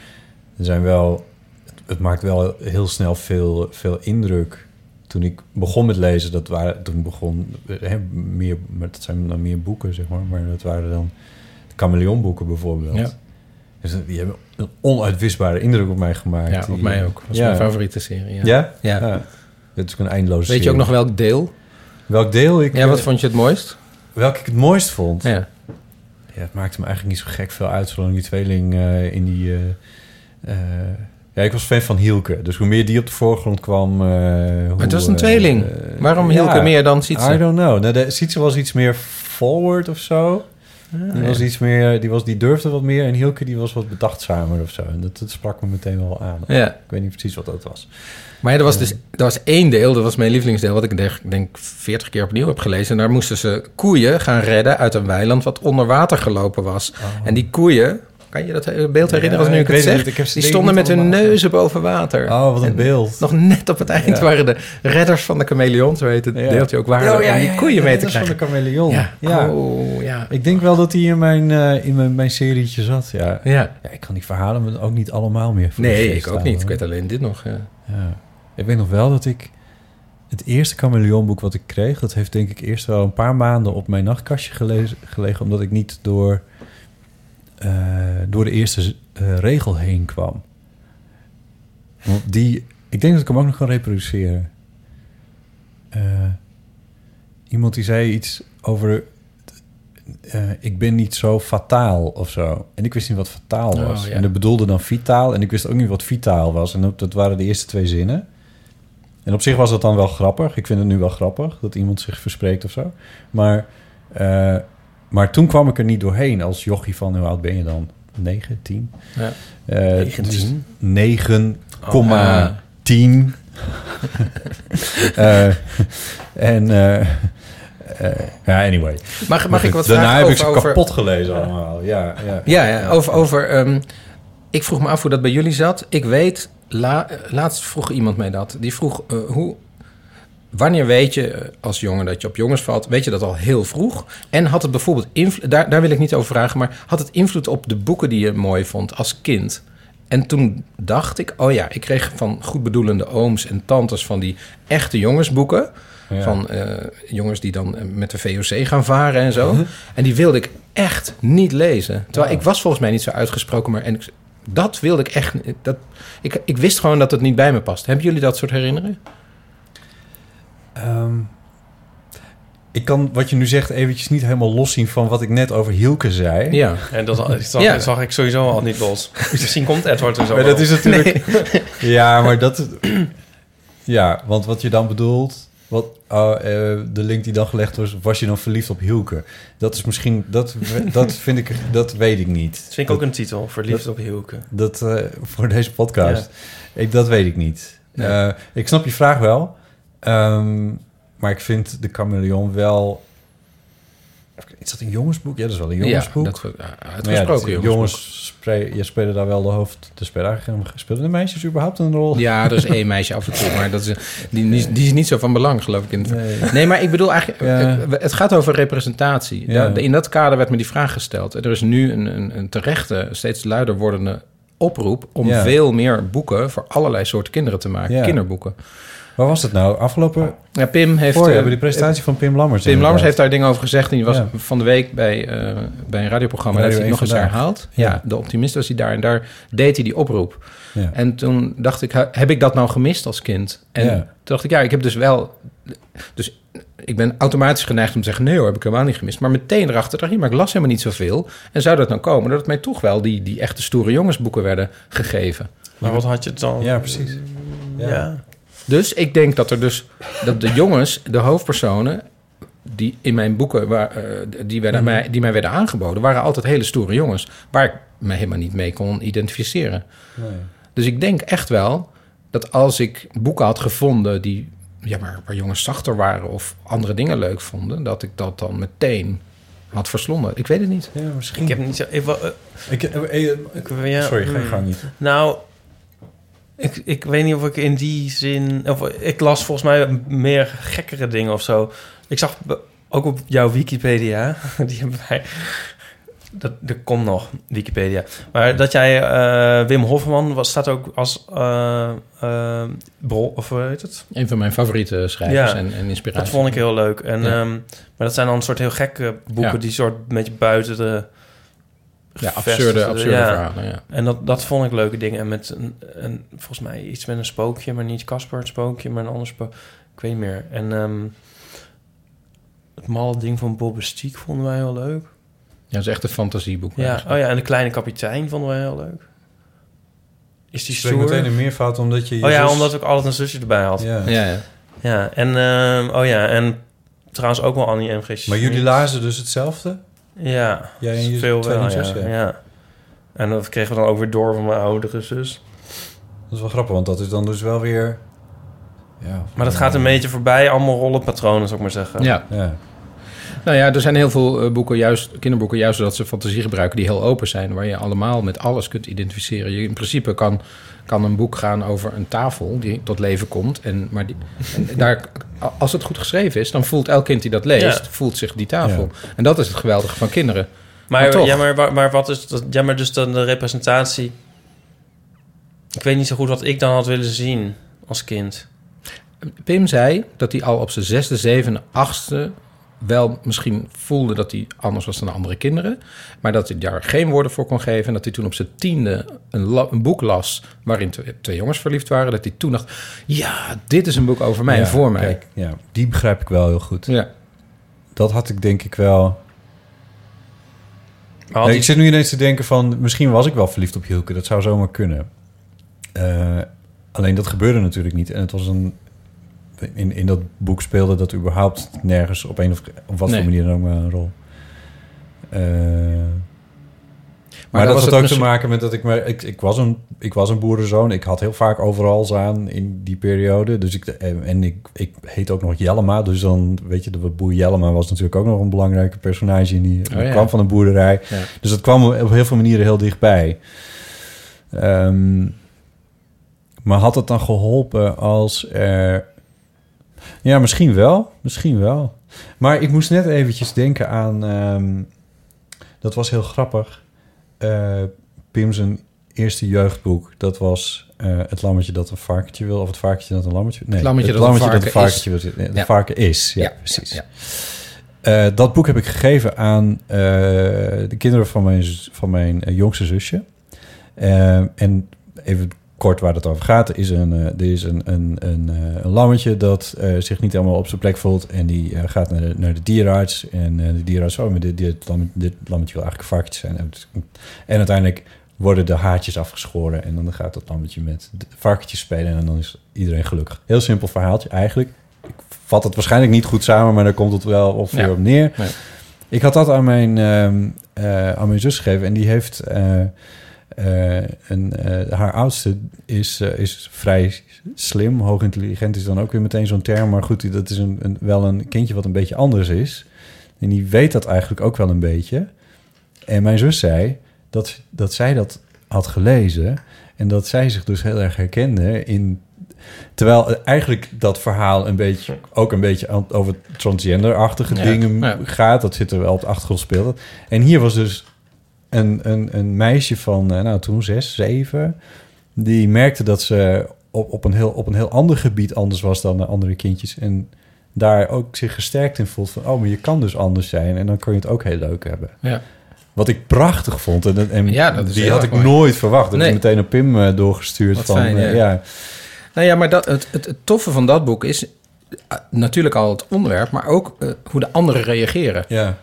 er zijn wel... Het, het maakt wel heel snel veel, veel indruk. Toen ik begon met lezen, dat waren... Toen begon... Hè, meer, maar dat zijn dan meer boeken, zeg maar. Maar dat waren dan de chameleonboeken bijvoorbeeld. Ja. Dus die hebben een onuitwisbare indruk op mij gemaakt. Ja, op Die, mij eh, ook. Dat is mijn favoriete serie, ja. Ja? Ja. Het is een eindeloze Weet je ook nog welk deel? Welk deel ik... Ja, wat eh, vond je het mooist? Welk ik het mooist vond? Ja. Ja, het maakte me eigenlijk niet zo gek veel uit... zolang die tweeling eh, in die... eh, eh, ja, ik was fan van Hielke. Dus hoe meer die op de voorgrond kwam... eh, het was een eh, tweeling. eh, Waarom Hielke meer dan Sietse? I don't know. Nou, de, Sietse was iets meer forward of zo. die, ja. was iets meer, die, was, die durfde wat meer. En Hielke die was wat bedachtzamer of zo. En dat, dat sprak me meteen wel aan. Ja. Ik weet niet precies wat dat was. Maar ja, er was dus er was één deel, dat was mijn lievelingsdeel, wat ik denk, denk 40 keer opnieuw heb gelezen. En daar moesten ze koeien gaan redden uit een weiland wat onder water gelopen was. En die koeien, kan je dat beeld herinneren als Ja, nu ik ik het zeg? Ik die stonden met hun neuzen boven water. Oh, wat een En beeld. Nog net op het eind Ja. waren de redders van de chameleon, zo heet het Ja. deeltje ook, waren Oh, ja, om die koeien ja, mee te redders van krijgen. de chameleon. Ja. Ja. Oh, ja. Ik denk wel dat hij in mijn, eh, in mijn, mijn serietje zat. Ja. Ja. ik kan die verhalen me ook niet allemaal meer Nee, ik ook niet. Ik weet alleen dit nog. Ja. Ja. Ik weet nog wel dat ik... Het eerste chameleonboek wat ik kreeg... dat heeft denk ik eerst wel een paar maanden op mijn nachtkastje gelezen, gelegen... omdat ik niet door, door de eerste eh, regel heen kwam. Want die... Ik denk dat ik hem ook nog kan reproduceren. Eh, iemand die zei iets over... eh, ik ben niet zo fataal of zo. En ik wist niet wat fataal Oh, was. ja. En dat bedoelde dan vitaal. En ik wist ook niet wat vitaal was. En dat, waren de eerste twee zinnen. En op zich was dat dan wel grappig. Ik vind het nu wel grappig dat iemand zich verspreekt of zo. Maar, eh, maar toen kwam ik er niet doorheen als jochie van... hoe oud ben je dan? 9, 10? Ja. Eh, 19? dus 9,10. Oh, Eh, en... eh, eh, ja, anyway. Mag- mag ik wat Daarna vragen heb ik over- ze over- kapot gelezen allemaal. Ja, ja, Ja, ja, over... over ehm, ik vroeg me af hoe dat bij jullie zat. Ik weet, la, eh, laatst vroeg iemand mij dat. Die vroeg, hoe, wanneer weet je als jongen dat je op jongens valt? Weet je dat al heel vroeg? En had het bijvoorbeeld invloed... Daar, daar wil ik niet over vragen, maar had het invloed op de boeken die je mooi vond als kind? En toen dacht ik, oh ja, ik kreeg van goedbedoelende ooms en tantes van die echte jongensboeken. Ja. Van eh, jongens die dan eh, met de VOC gaan varen en zo. En die wilde ik echt niet lezen. Terwijl ik was volgens mij niet zo uitgesproken, maar en ik, dat wilde ik echt. Dat, ik, ik wist gewoon dat het niet bij me past. Hebben jullie dat soort herinneringen? Ehm, ik kan wat je nu zegt eventjes niet helemaal loszien van wat ik net over Hielke zei. Ja. En dat zag, Ja. zag ik sowieso al niet los. Misschien komt Edward er zo Maar dat is natuurlijk... Ja, maar dat... Ja, want wat je dan bedoelt... Wat, oh, eh, de link die dan gelegd was... Was je dan verliefd op Hielke? Dat is misschien... Dat, dat vind ik... Dat weet ik niet. Dat vind ik ook een titel, Verliefd op Hielke. Dat eh, voor deze podcast. Ja. Ik, dat weet ik niet. Nee. Eh, ik snap je vraag wel. Ehm, maar ik vind de chameleon wel... Is dat een jongensboek? Ja, dat is wel een Ja, jongensboek. dat ja, Maar uitgesproken dat- jongensboek. Jongens, je spelen daar wel de hoofd... De spelen de meisjes überhaupt een rol? Ja, er is één meisje af en toe, maar dat is, die, die, die is niet zo van belang, geloof ik. In het, Nee. nee. maar ik bedoel eigenlijk, Ja. het- gaat over representatie. Ja. In dat kader werd me die vraag gesteld. Er is nu een, een, een terechte, steeds luider wordende oproep om Ja. veel meer boeken voor allerlei soorten kinderen te maken. Ja. Kinderboeken. Waar was het nou? Afgelopen... Ja, Pim heeft... Voor, eh, hebben die presentatie van Pim Lammers. Pim Lammers heeft daar dingen over gezegd. En die was Ja. van de week bij, eh, bij een radioprogramma. Radio dat hij het nog eens 1 Vandaag. herhaald. Ja. Ja. de optimist was hij daar. En daar deed hij die oproep. Ja. En toen dacht ik, heb ik dat nou gemist als kind? En Ja. toen dacht ik, ja, ik heb dus wel... Dus ik ben automatisch geneigd om te zeggen... nee hoor, heb ik helemaal niet gemist. Maar meteen erachter dacht ik, maar ik las helemaal niet zoveel. En zou dat nou komen? Dat het mij toch wel die, die echte stoere jongensboeken werden gegeven. Maar wat had je dan? Ja, precies. Ja. Dus ik denk dat er dus dat de jongens, de hoofdpersonen, die in mijn boeken waar, eh, die, werden, Mhm. mij, die mij werden aangeboden, waren altijd hele stoere jongens, waar ik me helemaal niet mee kon identificeren. Nee. Dus ik denk echt wel dat als ik boeken had gevonden die, ja, maar waar jongens zachter waren of andere dingen leuk vonden, dat ik dat dan meteen had verslonden. Ik weet het niet. Ja, misschien. Ik heb niet zo... Ik, Ik, eh, eh, ik, sorry, ga je hmm. gang niet. Nou, ik, ik weet niet of ik in die zin... Of, ik las volgens mij meer gekkere dingen of zo. Ik zag ook op jouw Wikipedia... Die hebben wij... Dat, er komt nog, Wikipedia. Maar dat jij... eh, Wim Hofman was, staat ook als... eh eh, of hoe heet het? Een van mijn favoriete schrijvers en, en inspiraties. Dat vond ik heel leuk. En, Ja. ehm, maar dat zijn dan een soort heel gekke boeken... Ja. die soort een beetje buiten de... Ja, absurde, absurde verhalen, ja. En dat, dat vond ik leuke dingen. En met een, een, volgens mij iets met een spookje, maar niet Casper het spookje, maar een ander spookje. Ik weet niet meer. En ehm, het malle ding van Bob Stiek vonden wij heel leuk. Ja, dat is echt een fantasieboek. Ja, eigenlijk. oh ja, en de kleine kapitein vonden wij heel leuk. Is die stoer? meteen een meervoud omdat je... je Oh ja, zus- omdat ik altijd een zusje erbij had. Ja. Ja, ja. Ja, en ehm, oh ja, en trouwens ook wel Annie M. G. Maar jullie lazen dus hetzelfde? Ja, Jij en je veel wel, tweelingzus, ja. ja. ja. En dat kregen we dan ook weer door van mijn oudere zus. Dat is wel grappig, want dat is dan dus wel weer... Ja, Maar dat gaat een beetje voorbij, allemaal rollenpatronen, zou ik maar zeggen. Ja. Ja. Nou ja, er zijn heel veel eh, boeken, juist, kinderboeken, juist zodat ze fantasie gebruiken, die heel open zijn, waar je allemaal met alles kunt identificeren. Je in principe kan, kan een boek gaan over een tafel die tot leven komt. En, maar die, en daar, als het goed geschreven is, dan voelt elk kind die dat leest, Ja. voelt zich die tafel. En dat is het geweldige van kinderen. Maar, toch. ja, maar, maar wat is dat? Ja, maar dus dan de representatie. Ik weet niet zo goed wat ik dan had willen zien als kind. Pim zei dat hij al op zijn zesde, zevende, achtste wel misschien voelde dat hij anders was dan de andere kinderen. Maar dat hij daar geen woorden voor kon geven. En dat hij toen op zijn tiende een, la- een boek las waarin twee, twee jongens verliefd waren. Dat hij toen dacht, ja, dit is een boek over mij en voor mij. kijk, ja, die begrijp ik wel heel goed. Ja. Dat had ik denk ik wel... Maar had Nee, die- Ik zit nu ineens te denken van... Misschien was ik wel verliefd op Hielke. Dat zou zomaar kunnen. Eh, alleen dat gebeurde natuurlijk niet. En het was een... In, in dat boek speelde dat überhaupt nergens op een of op wat Nee. voor manier dan ook maar een rol. Eh, maar, dat had het ook te maken met dat ik... Maar, ik, ik, was een, ik was een boerenzoon. Ik had heel vaak overal aan in die periode. Dus ik, en en ik, ik heet ook nog Jellema. Dus dan, weet je, de boer Jellema was natuurlijk ook nog een belangrijke personage. In die, Oh ja. kwam van een boerderij. Ja. Dus dat kwam op heel veel manieren heel dichtbij. Ehm, maar had het dan geholpen als er... Ja, misschien wel. Misschien wel. Maar ik moest net eventjes denken aan... ehm, dat was heel grappig. Eh Pim zijn eerste jeugdboek, dat was eh, Het lammetje dat een varkentje wil... of Het varkentje dat een lammetje... Nee, Het lammetje dat een varken varkentje wil... nee, Het Ja. varken is, ja, Ja, precies. ja, Eh, dat boek heb ik gegeven aan de kinderen van mijn, van mijn jongste zusje. En even kort waar het over gaat. Is een, eh, er is een, een, een, eh, een lammetje dat eh, zich niet helemaal op zijn plek voelt. En die gaat naar de, naar de dierenarts. En de dierenarts, oh, maar dit, dit, lam- dit lammetje wil eigenlijk een varkentje zijn. En, uiteindelijk worden de haartjes afgeschoren. En dan gaat dat lammetje met de varkentjes spelen. En dan is iedereen gelukkig. Heel simpel verhaaltje eigenlijk. Ik vat het waarschijnlijk niet goed samen, maar daar komt het wel ongeveer Ja. op neer. Nee. Ik had dat aan mijn, ehm, eh, aan mijn zus gegeven en die heeft... eh, een, eh, haar oudste is, eh, is vrij slim. Hoog intelligent is dan ook weer meteen zo'n term. Maar goed, dat is een, een, wel een kindje wat een beetje anders is. En die weet dat eigenlijk ook wel een beetje. En mijn zus zei dat, dat zij dat had gelezen... en dat zij zich dus heel erg herkende in... Terwijl eigenlijk dat verhaal een beetje, ook een beetje over transgender-achtige Ja, dingen ja. gaat. Dat zit er wel op de achtergrond speelt. En hier was dus een, een, een meisje van, eh, nou toen zes, zeven... die merkte dat ze op, op, een heel, op een heel ander gebied anders was dan de andere kindjes. En daar ook zich gesterkt in voelt van... oh, maar je kan dus anders zijn en dan kan je het ook heel leuk hebben. Ja. Wat ik prachtig vond. En, en Ja, dat is die had ik mooi. nooit verwacht. Dat Nee. is meteen een Pim eh, doorgestuurd. Wat van, fijn, eh, ja. ja. Nou ja, maar dat, het, het, het toffe van dat boek is natuurlijk al het onderwerp, maar ook hoe de anderen reageren. Ja.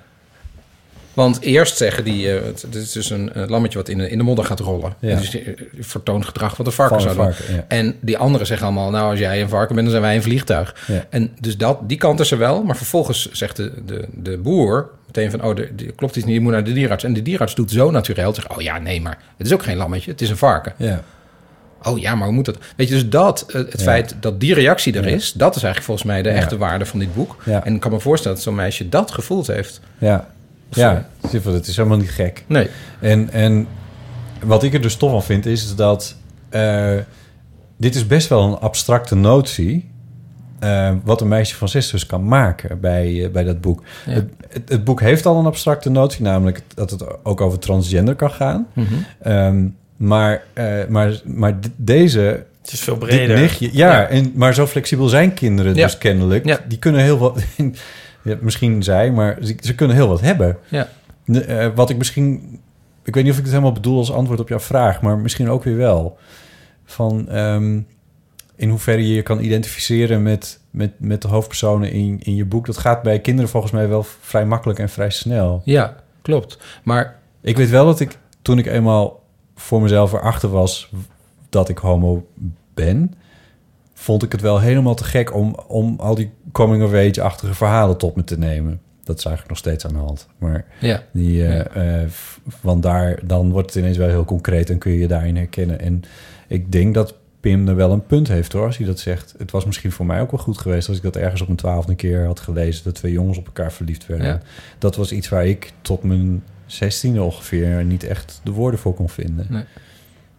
Want eerst zeggen die, eh, het, is dus een lammetje wat in de, in de modder gaat rollen. Ja. En dus vertoont gedrag wat een varken zou doen. ja. En die anderen zeggen allemaal, nou als jij een varken bent, dan zijn wij een vliegtuig. Ja. En dus dat, die kant is er wel. Maar vervolgens zegt de, de, de boer meteen van, oh, er- er klopt iets niet, je moet naar de dierenarts. En de dierenarts doet zo natuurlijk, zegt, oh ja, nee, maar het is ook geen lammetje, het is een varken. Ja. Oh ja, maar hoe moet dat? Weet je, dus dat, eh, het Ja. feit dat die reactie er Ja. is, dat is eigenlijk volgens mij de Ja. echte waarde van dit boek. En ik kan me voorstellen dat zo'n meisje dat gevoeld heeft. Ja, ja het is helemaal niet gek. Nee. En, en wat ik er dus tof van vind, is dat eh, dit is best wel een abstracte notie. eh, wat een meisje van zes dus kan maken bij, eh, bij dat boek. Ja. Het, het, het boek heeft al een abstracte notie, namelijk dat het ook over transgender kan gaan. Mhm. Ehm, maar, maar, maar deze. Het is veel breder. nichtje- ja, Ja. En, maar zo flexibel zijn kinderen Ja. dus kennelijk. Die kunnen heel wat. ja, misschien zij, maar ze, ze kunnen heel wat hebben. Ja. Eh, wat ik misschien... Ik weet niet of ik het helemaal bedoel als antwoord op jouw vraag... maar misschien ook weer wel. Van ehm, in hoeverre je je kan identificeren met, met, met de hoofdpersonen in, in je boek. Dat gaat bij kinderen volgens mij wel vrij makkelijk en vrij snel. Ja, klopt. Maar Ik weet wel dat ik toen ik eenmaal voor mezelf erachter was... dat ik homo ben... vond ik het wel helemaal te gek om, om al die coming-of-age-achtige verhalen tot me te nemen. Dat is eigenlijk nog steeds aan de hand. Maar Ja. die, eh, Ja. eh, f- want daar, dan wordt het ineens wel heel concreet en kun je je daarin herkennen. En ik denk dat Pim er wel een punt heeft hoor, als hij dat zegt. Het was misschien voor mij ook wel goed geweest als ik dat ergens op mijn twaalfde keer had gelezen, dat twee jongens op elkaar verliefd werden. Ja. Dat was iets waar ik tot mijn zestiende ongeveer niet echt de woorden voor kon vinden. Nee.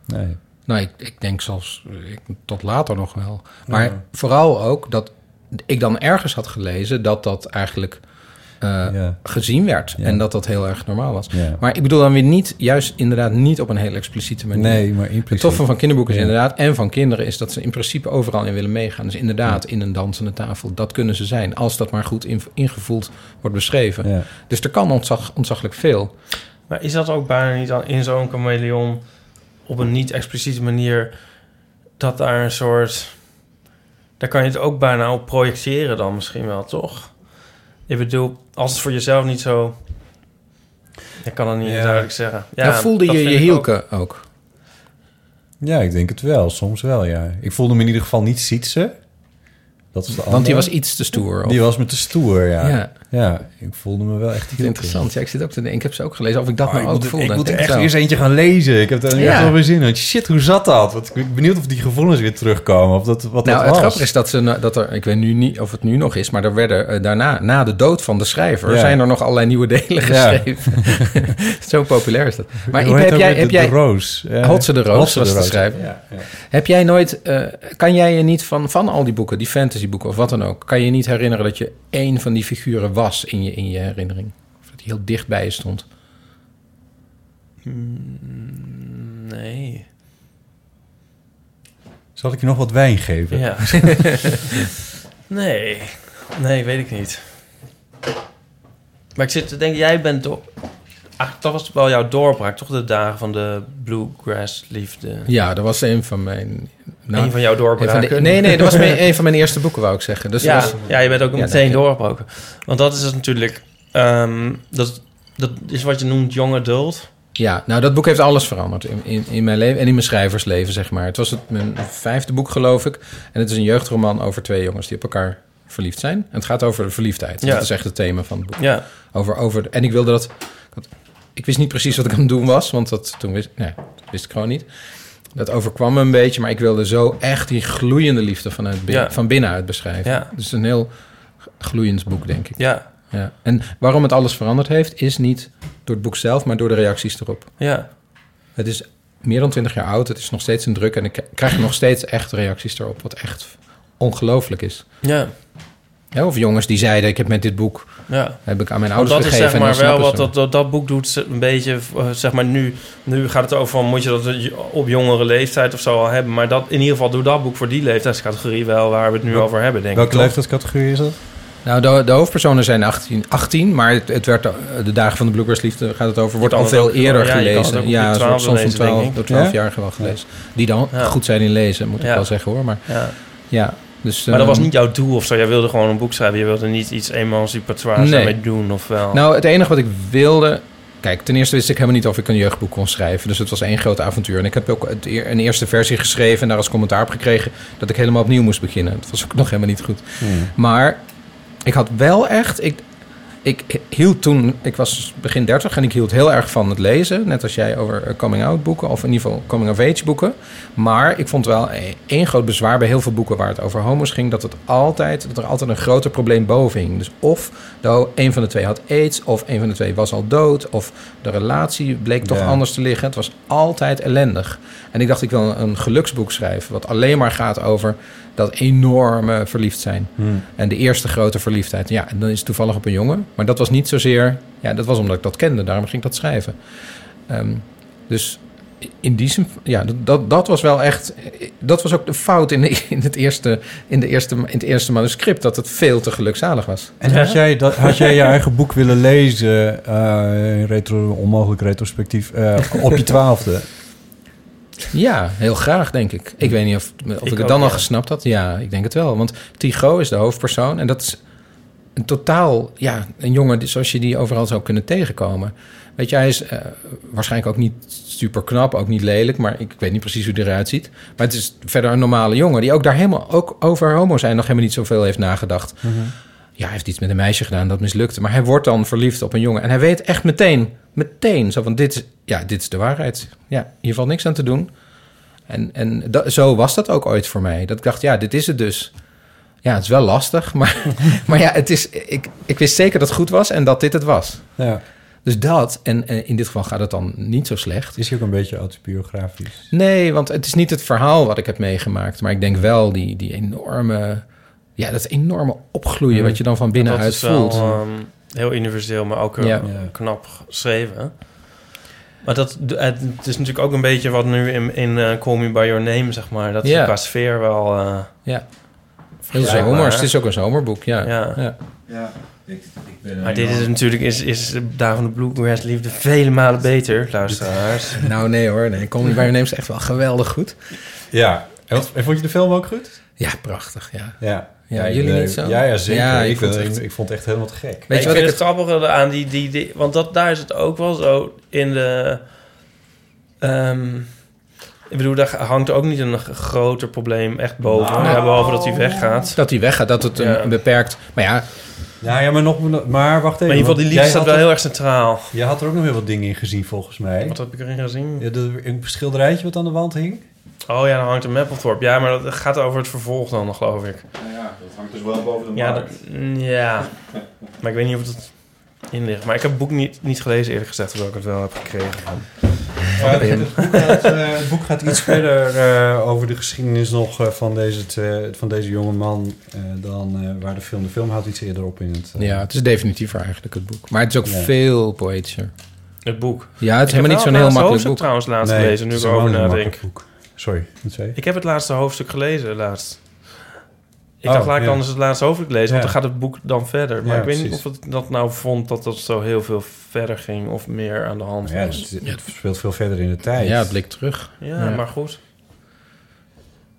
Nee. Nou, ik, ik denk zelfs eh, ik, tot later nog wel. Maar Ja. vooral ook dat ik dan ergens had gelezen dat dat eigenlijk eh, Ja. gezien werd. Ja. En dat dat heel erg normaal was. Ja. Maar ik bedoel dan weer niet, juist inderdaad niet op een heel expliciete manier. Nee, maar Het impliciet. toffe van kinderboeken is Ja. inderdaad, en van kinderen, is dat ze in principe overal in willen meegaan. Dus inderdaad, in een dansende tafel, dat kunnen ze zijn. Als dat maar goed in- ingevoeld wordt beschreven. Ja. Dus er kan ontzag, ontzaglijk veel. Maar is dat ook bijna niet dan in zo'n chameleon op een niet expliciete manier dat daar een soort. Daar kan je het ook bijna op projecteren dan misschien wel, toch? Ik bedoel, als het voor jezelf niet zo. Ik kan het niet Ja. duidelijk zeggen. Ja, voelde dat je je ook. hielke ook. Ja, ik denk het wel. Soms wel, ja. Ik voelde me in ieder geval niet zietsen. Dat is de Want die andere. was iets te stoer. of- Die was me te stoer, ja. Ja. Ja, ik voelde me wel echt interessant. Ja, ik zit ook te denken. Ik heb ze ook gelezen. Of ik dat Oh, nou ik ook moet, voelde. ik moet Denk echt eens eentje gaan lezen. Ik heb er Ja. echt wel weer zin in. Shit, hoe zat dat? Ik ben benieuwd of die gevoelens weer terugkomen. Of dat, wat Nou, dat het was. grappige is dat, ze, dat er, ik weet nu niet of het nu nog is, maar er werden eh, daarna, na de dood van de schrijver, Ja. zijn er nog allerlei nieuwe delen geschreven. Zo populair is dat. Maar Hoe heb jij, heb de- jij, de Roos? Hotse de Roos was de schrijver. Heb jij nooit, eh, kan jij je niet van, van al die boeken, die fantasyboeken of wat dan ook, kan je je niet herinneren dat je één van die figuren was in je, in je herinnering? Of dat die heel dicht bij je stond? Nee. Zal ik je nog wat wijn geven? Ja. nee. Nee, weet ik niet. Maar ik zit te denken, jij bent... Door... Eigenlijk, dat was wel jouw doorbraak, toch? De dagen van de bluegrass liefde. Ja, dat was een van mijn... Een van jouw doorbraken? van de- nee, nee, dat was mijn, een van mijn eerste boeken, wou ik zeggen. Dus ja, was, ja, je bent ook Ja, meteen doorgebroken. Want dat is dus natuurlijk... ehm, dat, dat is wat je noemt young adult. Ja, nou dat boek heeft alles veranderd in, in, in mijn leven en in mijn schrijversleven, zeg maar. Het was het, mijn vijfde boek, geloof ik. En het is een jeugdroman over twee jongens die op elkaar verliefd zijn. En het gaat over de verliefdheid. Ja. Dat is echt het thema van het boek. Ja. Over, over, en ik wilde dat... ik had- Ik wist niet precies wat ik aan het doen was, want dat, toen wist, nee, dat wist ik gewoon niet. Dat overkwam me een beetje, maar ik wilde zo echt die gloeiende liefde vanuit bin- Ja. van binnenuit beschrijven. Ja. Dus een heel gloeiend boek, denk ik. Ja. Ja. En waarom het alles veranderd heeft, is niet door het boek zelf, maar door de reacties erop. Ja. Het is meer dan 20 jaar oud, het is nog steeds een druk en ik krijg nog steeds echt reacties erop, wat echt ongelooflijk is. Ja. Ja, of jongens die zeiden, ik heb met dit boek, Ja. heb ik aan mijn ouders dat is gegeven. zeg maar wel wat dat, dat, dat boek doet, een beetje, eh, zeg maar nu, nu gaat het over van moet je dat op jongere leeftijd of zo al hebben. Maar dat, in ieder geval doet dat boek voor die leeftijdscategorie wel waar we het nu Wel- over hebben, denk Welke ik. toch? leeftijdscategorie is dat? Nou, de, de hoofdpersonen zijn 18, 18 maar het, het werd, de dagen van de Bluegrass Liefde gaat het over, wordt al veel ook- eerder ja, gelezen. ja, soms 12e soms van lezen, 12, denk ik. door 12 Ja? jaar wel gelezen. Die dan goed zijn in lezen, moet ik wel zeggen hoor. Maar Ja. Dus, Maar dat was ehm, niet jouw doel of zo. Jij wilde gewoon een boek schrijven. Je wilde niet iets emancipatoires Nee. daarmee doen of wel. Nou, het enige wat ik wilde... Kijk, ten eerste wist ik helemaal niet of ik een jeugdboek kon schrijven. Dus het was één groot avontuur. En ik heb ook een eerste versie geschreven... en daar als commentaar op gekregen... dat ik helemaal opnieuw moest beginnen. Dat was ook nog helemaal niet goed. Maar ik had wel echt... Ik, ik hield toen... Ik was begin 30 en ik hield heel erg van het lezen. Net als jij over eh, coming-out boeken... of in ieder geval coming-of-age boeken. Maar ik vond wel eh, één groot bezwaar bij heel veel boeken... waar het over homo's ging... dat, het altijd, dat er altijd een groter probleem boven hing. Dus of de, een van de twee had aids... of een van de twee was al dood... of de relatie bleek toch Ja. anders te liggen. Het was altijd ellendig. En ik dacht, ik wil een geluksboek schrijven... wat alleen maar gaat over dat enorme verliefd zijn. Hmm. En de eerste grote verliefdheid. Ja, en dan is het toevallig op een jongen. Maar dat was niet zozeer... Ja, dat was omdat ik dat kende. Daarom ging ik dat schrijven. Ehm, dus in die zin... Ja, dat- dat, dat was wel echt... Dat was ook de fout in, de, in, het, eerste, in, de eerste, in het eerste manuscript. Dat het veel te gelukzalig was. En had jij, dat, had jij je eigen boek willen lezen, eh, retro, onmogelijk retrospectief, eh, op je twaalfde? Ja, heel graag, denk ik. Ik weet niet of, of ik, Ik het ook, dan al ja. gesnapt had. Ja, ik denk het wel. Want Tycho is de hoofdpersoon. En dat is een totaal... Ja, een jongen zoals je die overal zou kunnen tegenkomen. Weet je, hij is eh, waarschijnlijk ook niet super knap, ook niet lelijk. Maar ik weet niet precies hoe hij eruit ziet. Maar het is verder een normale jongen... die ook daar helemaal, ook over homo zijn... nog helemaal niet zoveel heeft nagedacht. Ja, hij heeft iets met een meisje gedaan, dat mislukte. Maar hij wordt dan verliefd op een jongen. En hij weet echt meteen, meteen, zo van dit is, ja, dit is de waarheid. Ja, hier valt niks aan te doen. En, en dat, zo was dat ook ooit voor mij. Dat ik dacht, ja, dit is het dus. Ja, het is wel lastig, maar, maar ja, het is, ik, ik wist zeker dat het goed was en dat dit het was. Ja. Dus dat, en in dit geval gaat het dan niet zo slecht. Is hij ook een beetje autobiografisch? Nee, want het is niet het verhaal wat ik heb meegemaakt. Maar ik denk wel die, die enorme... Ja, dat enorme opgloeien wat je dan van binnenuit voelt. Wel, ehm, heel universeel, maar ook eh, Ja. knap geschreven. Maar dat, het is natuurlijk ook een beetje wat nu in, in eh, Call Me By Your Name, zeg maar. Dat is Ja. qua sfeer wel... eh, Ja. Heel zomers. Het is ook een zomerboek, ja. Ja. ja. Ja, ik, ik ben Maar dit is natuurlijk, is, is daar van de Bluegrass Liefde vele malen beter, luisteraars. Nou, nee hoor. Nee. Call Me By Your Name is echt wel geweldig goed. Ja. En, wat- en vond je de film ook goed? Ja, prachtig, ja. Ja. Ja, jullie niet zo? Ja, ja zeker. Ja, ik ik, vond het ik, echt- vond het echt helemaal te gek. Weet Weet je ik wat vind ik het grappige aan die, die, die... Want dat, daar is het ook wel zo in de... ehm, ik bedoel, daar hangt ook niet een groter probleem echt boven. Nou. We hebben behalve dat hij weggaat. Dat hij weggaat, dat het een, Ja. een beperkt... Maar ja, Ja, ja maar, nog, maar wacht even. Maar in ieder geval, die liefde staat wel er- heel erg centraal. Je had er ook nog heel wat dingen in gezien, volgens mij. Wat heb ik erin gezien? Ja, de, een schilderijtje wat aan de wand hing. Oh ja, dan hangt een Mapplethorpe. Ja, maar dat gaat over het vervolg dan, geloof ik. Nou ja, dat hangt dus wel boven de Ja, markt. dat- mm, ja. maar ik weet niet of het in ligt. Maar ik heb het boek niet, niet gelezen, eerlijk gezegd, terwijl ik het wel heb gekregen. Ja, het, het boek gaat, eh, het boek gaat iets verder eh, over de geschiedenis nog eh, van, deze, twee- van deze jonge man eh, dan eh, waar de film. De film houdt iets eerder op in het. ja, het is definitiever eigenlijk, het boek. Maar het is ook Ja. veel poëtischer. Het boek. Ja, het is Ik helemaal niet zo'n het heel makkelijk boek. trouwens laatst Nee, gelezen, nu ik erover nadenk. boek. Sorry, wat zei je? Ik heb het laatste hoofdstuk gelezen laatst. Ik Oh, dacht, laat ik ja. anders het laatste hoofdstuk lezen, want dan gaat het boek dan verder. Maar Ja, ik weet niet of het dat nou vond dat dat zo heel veel verder ging of meer aan de hand Ja, was. het, het speelt veel verder in de tijd. Ja, het blik terug. Ja, maar goed.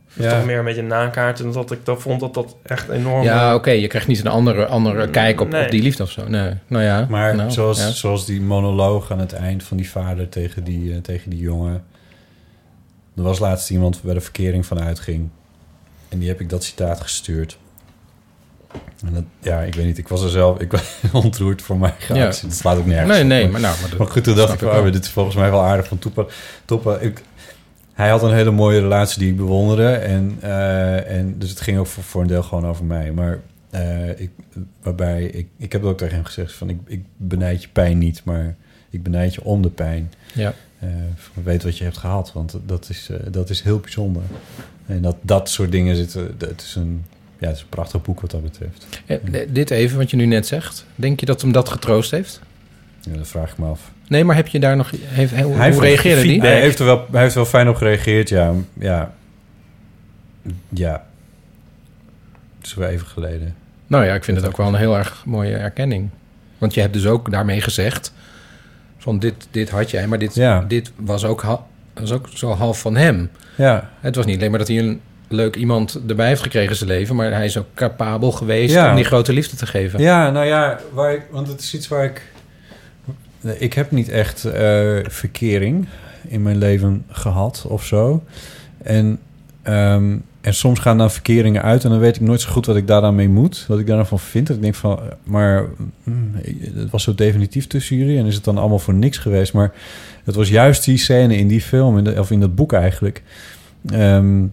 Het is Ja. toch meer een beetje nakaart en dat ik dat vond dat dat echt enorm... Ja, oké, je krijgt niet een andere, andere kijk op, Nee. op die liefde of zo. Nee, nou ja. Maar nou, zoals, ja. zoals die monoloog aan het eind van die vader tegen die, eh, tegen die jongen. Er was laatst iemand waar de verkering van uitging. En die heb ik dat citaat gestuurd. En dat, ja, ik weet niet, ik was er zelf ik was ontroerd voor mijn reactie. Ja. Dat slaat ook nergens Nee, nee, maar- nou, maar dat Maar goed, toen dacht ik oh, dit is volgens mij wel aardig van Toepa. Toepa ik, hij had een hele mooie relatie die ik bewonderde. En, eh, en dus het ging ook voor, voor een deel gewoon over mij. Maar eh, ik, waarbij ik, ik heb ook tegen hem gezegd van ik, ik benijd je pijn niet, maar ik benijd je om de pijn. Ja. Eh, weet wat je hebt gehad, want dat is, eh, dat is heel bijzonder. En dat, dat soort dingen zitten. Het is een, ja, het is een prachtig boek wat dat betreft. Eh, Dit even, wat je nu net zegt. Denk je dat hem dat getroost heeft? Ja, dat vraag ik me af. Nee, maar heb je daar nog... Heeft, hoe Hij hoe reageerde die? Hij heeft, er wel, hij heeft er wel fijn op gereageerd, ja. Ja. Ja. Het is wel even geleden. Nou ja, ik vind het ook wel een heel erg mooie erkenning. Want je hebt dus ook daarmee gezegd... van dit, dit had jij, maar dit, Ja. dit was, ook ha- was ook zo half van hem. Ja. Het was niet alleen maar dat hij een leuk iemand erbij heeft gekregen in zijn leven... maar hij is ook capabel geweest Ja. om die grote liefde te geven. Ja, nou ja, waar ik, want het is iets waar ik... Ik heb niet echt eh, verkering in mijn leven gehad of zo. En, ehm, en soms gaan dan verkeringen uit en dan weet ik nooit zo goed wat ik daar dan mee moet. Wat ik daar dan van vind. Dat ik denk van, maar mm, het was zo definitief tussen jullie en is het dan allemaal voor niks geweest. Maar het was juist die scène in die film, of in dat boek eigenlijk... ehm,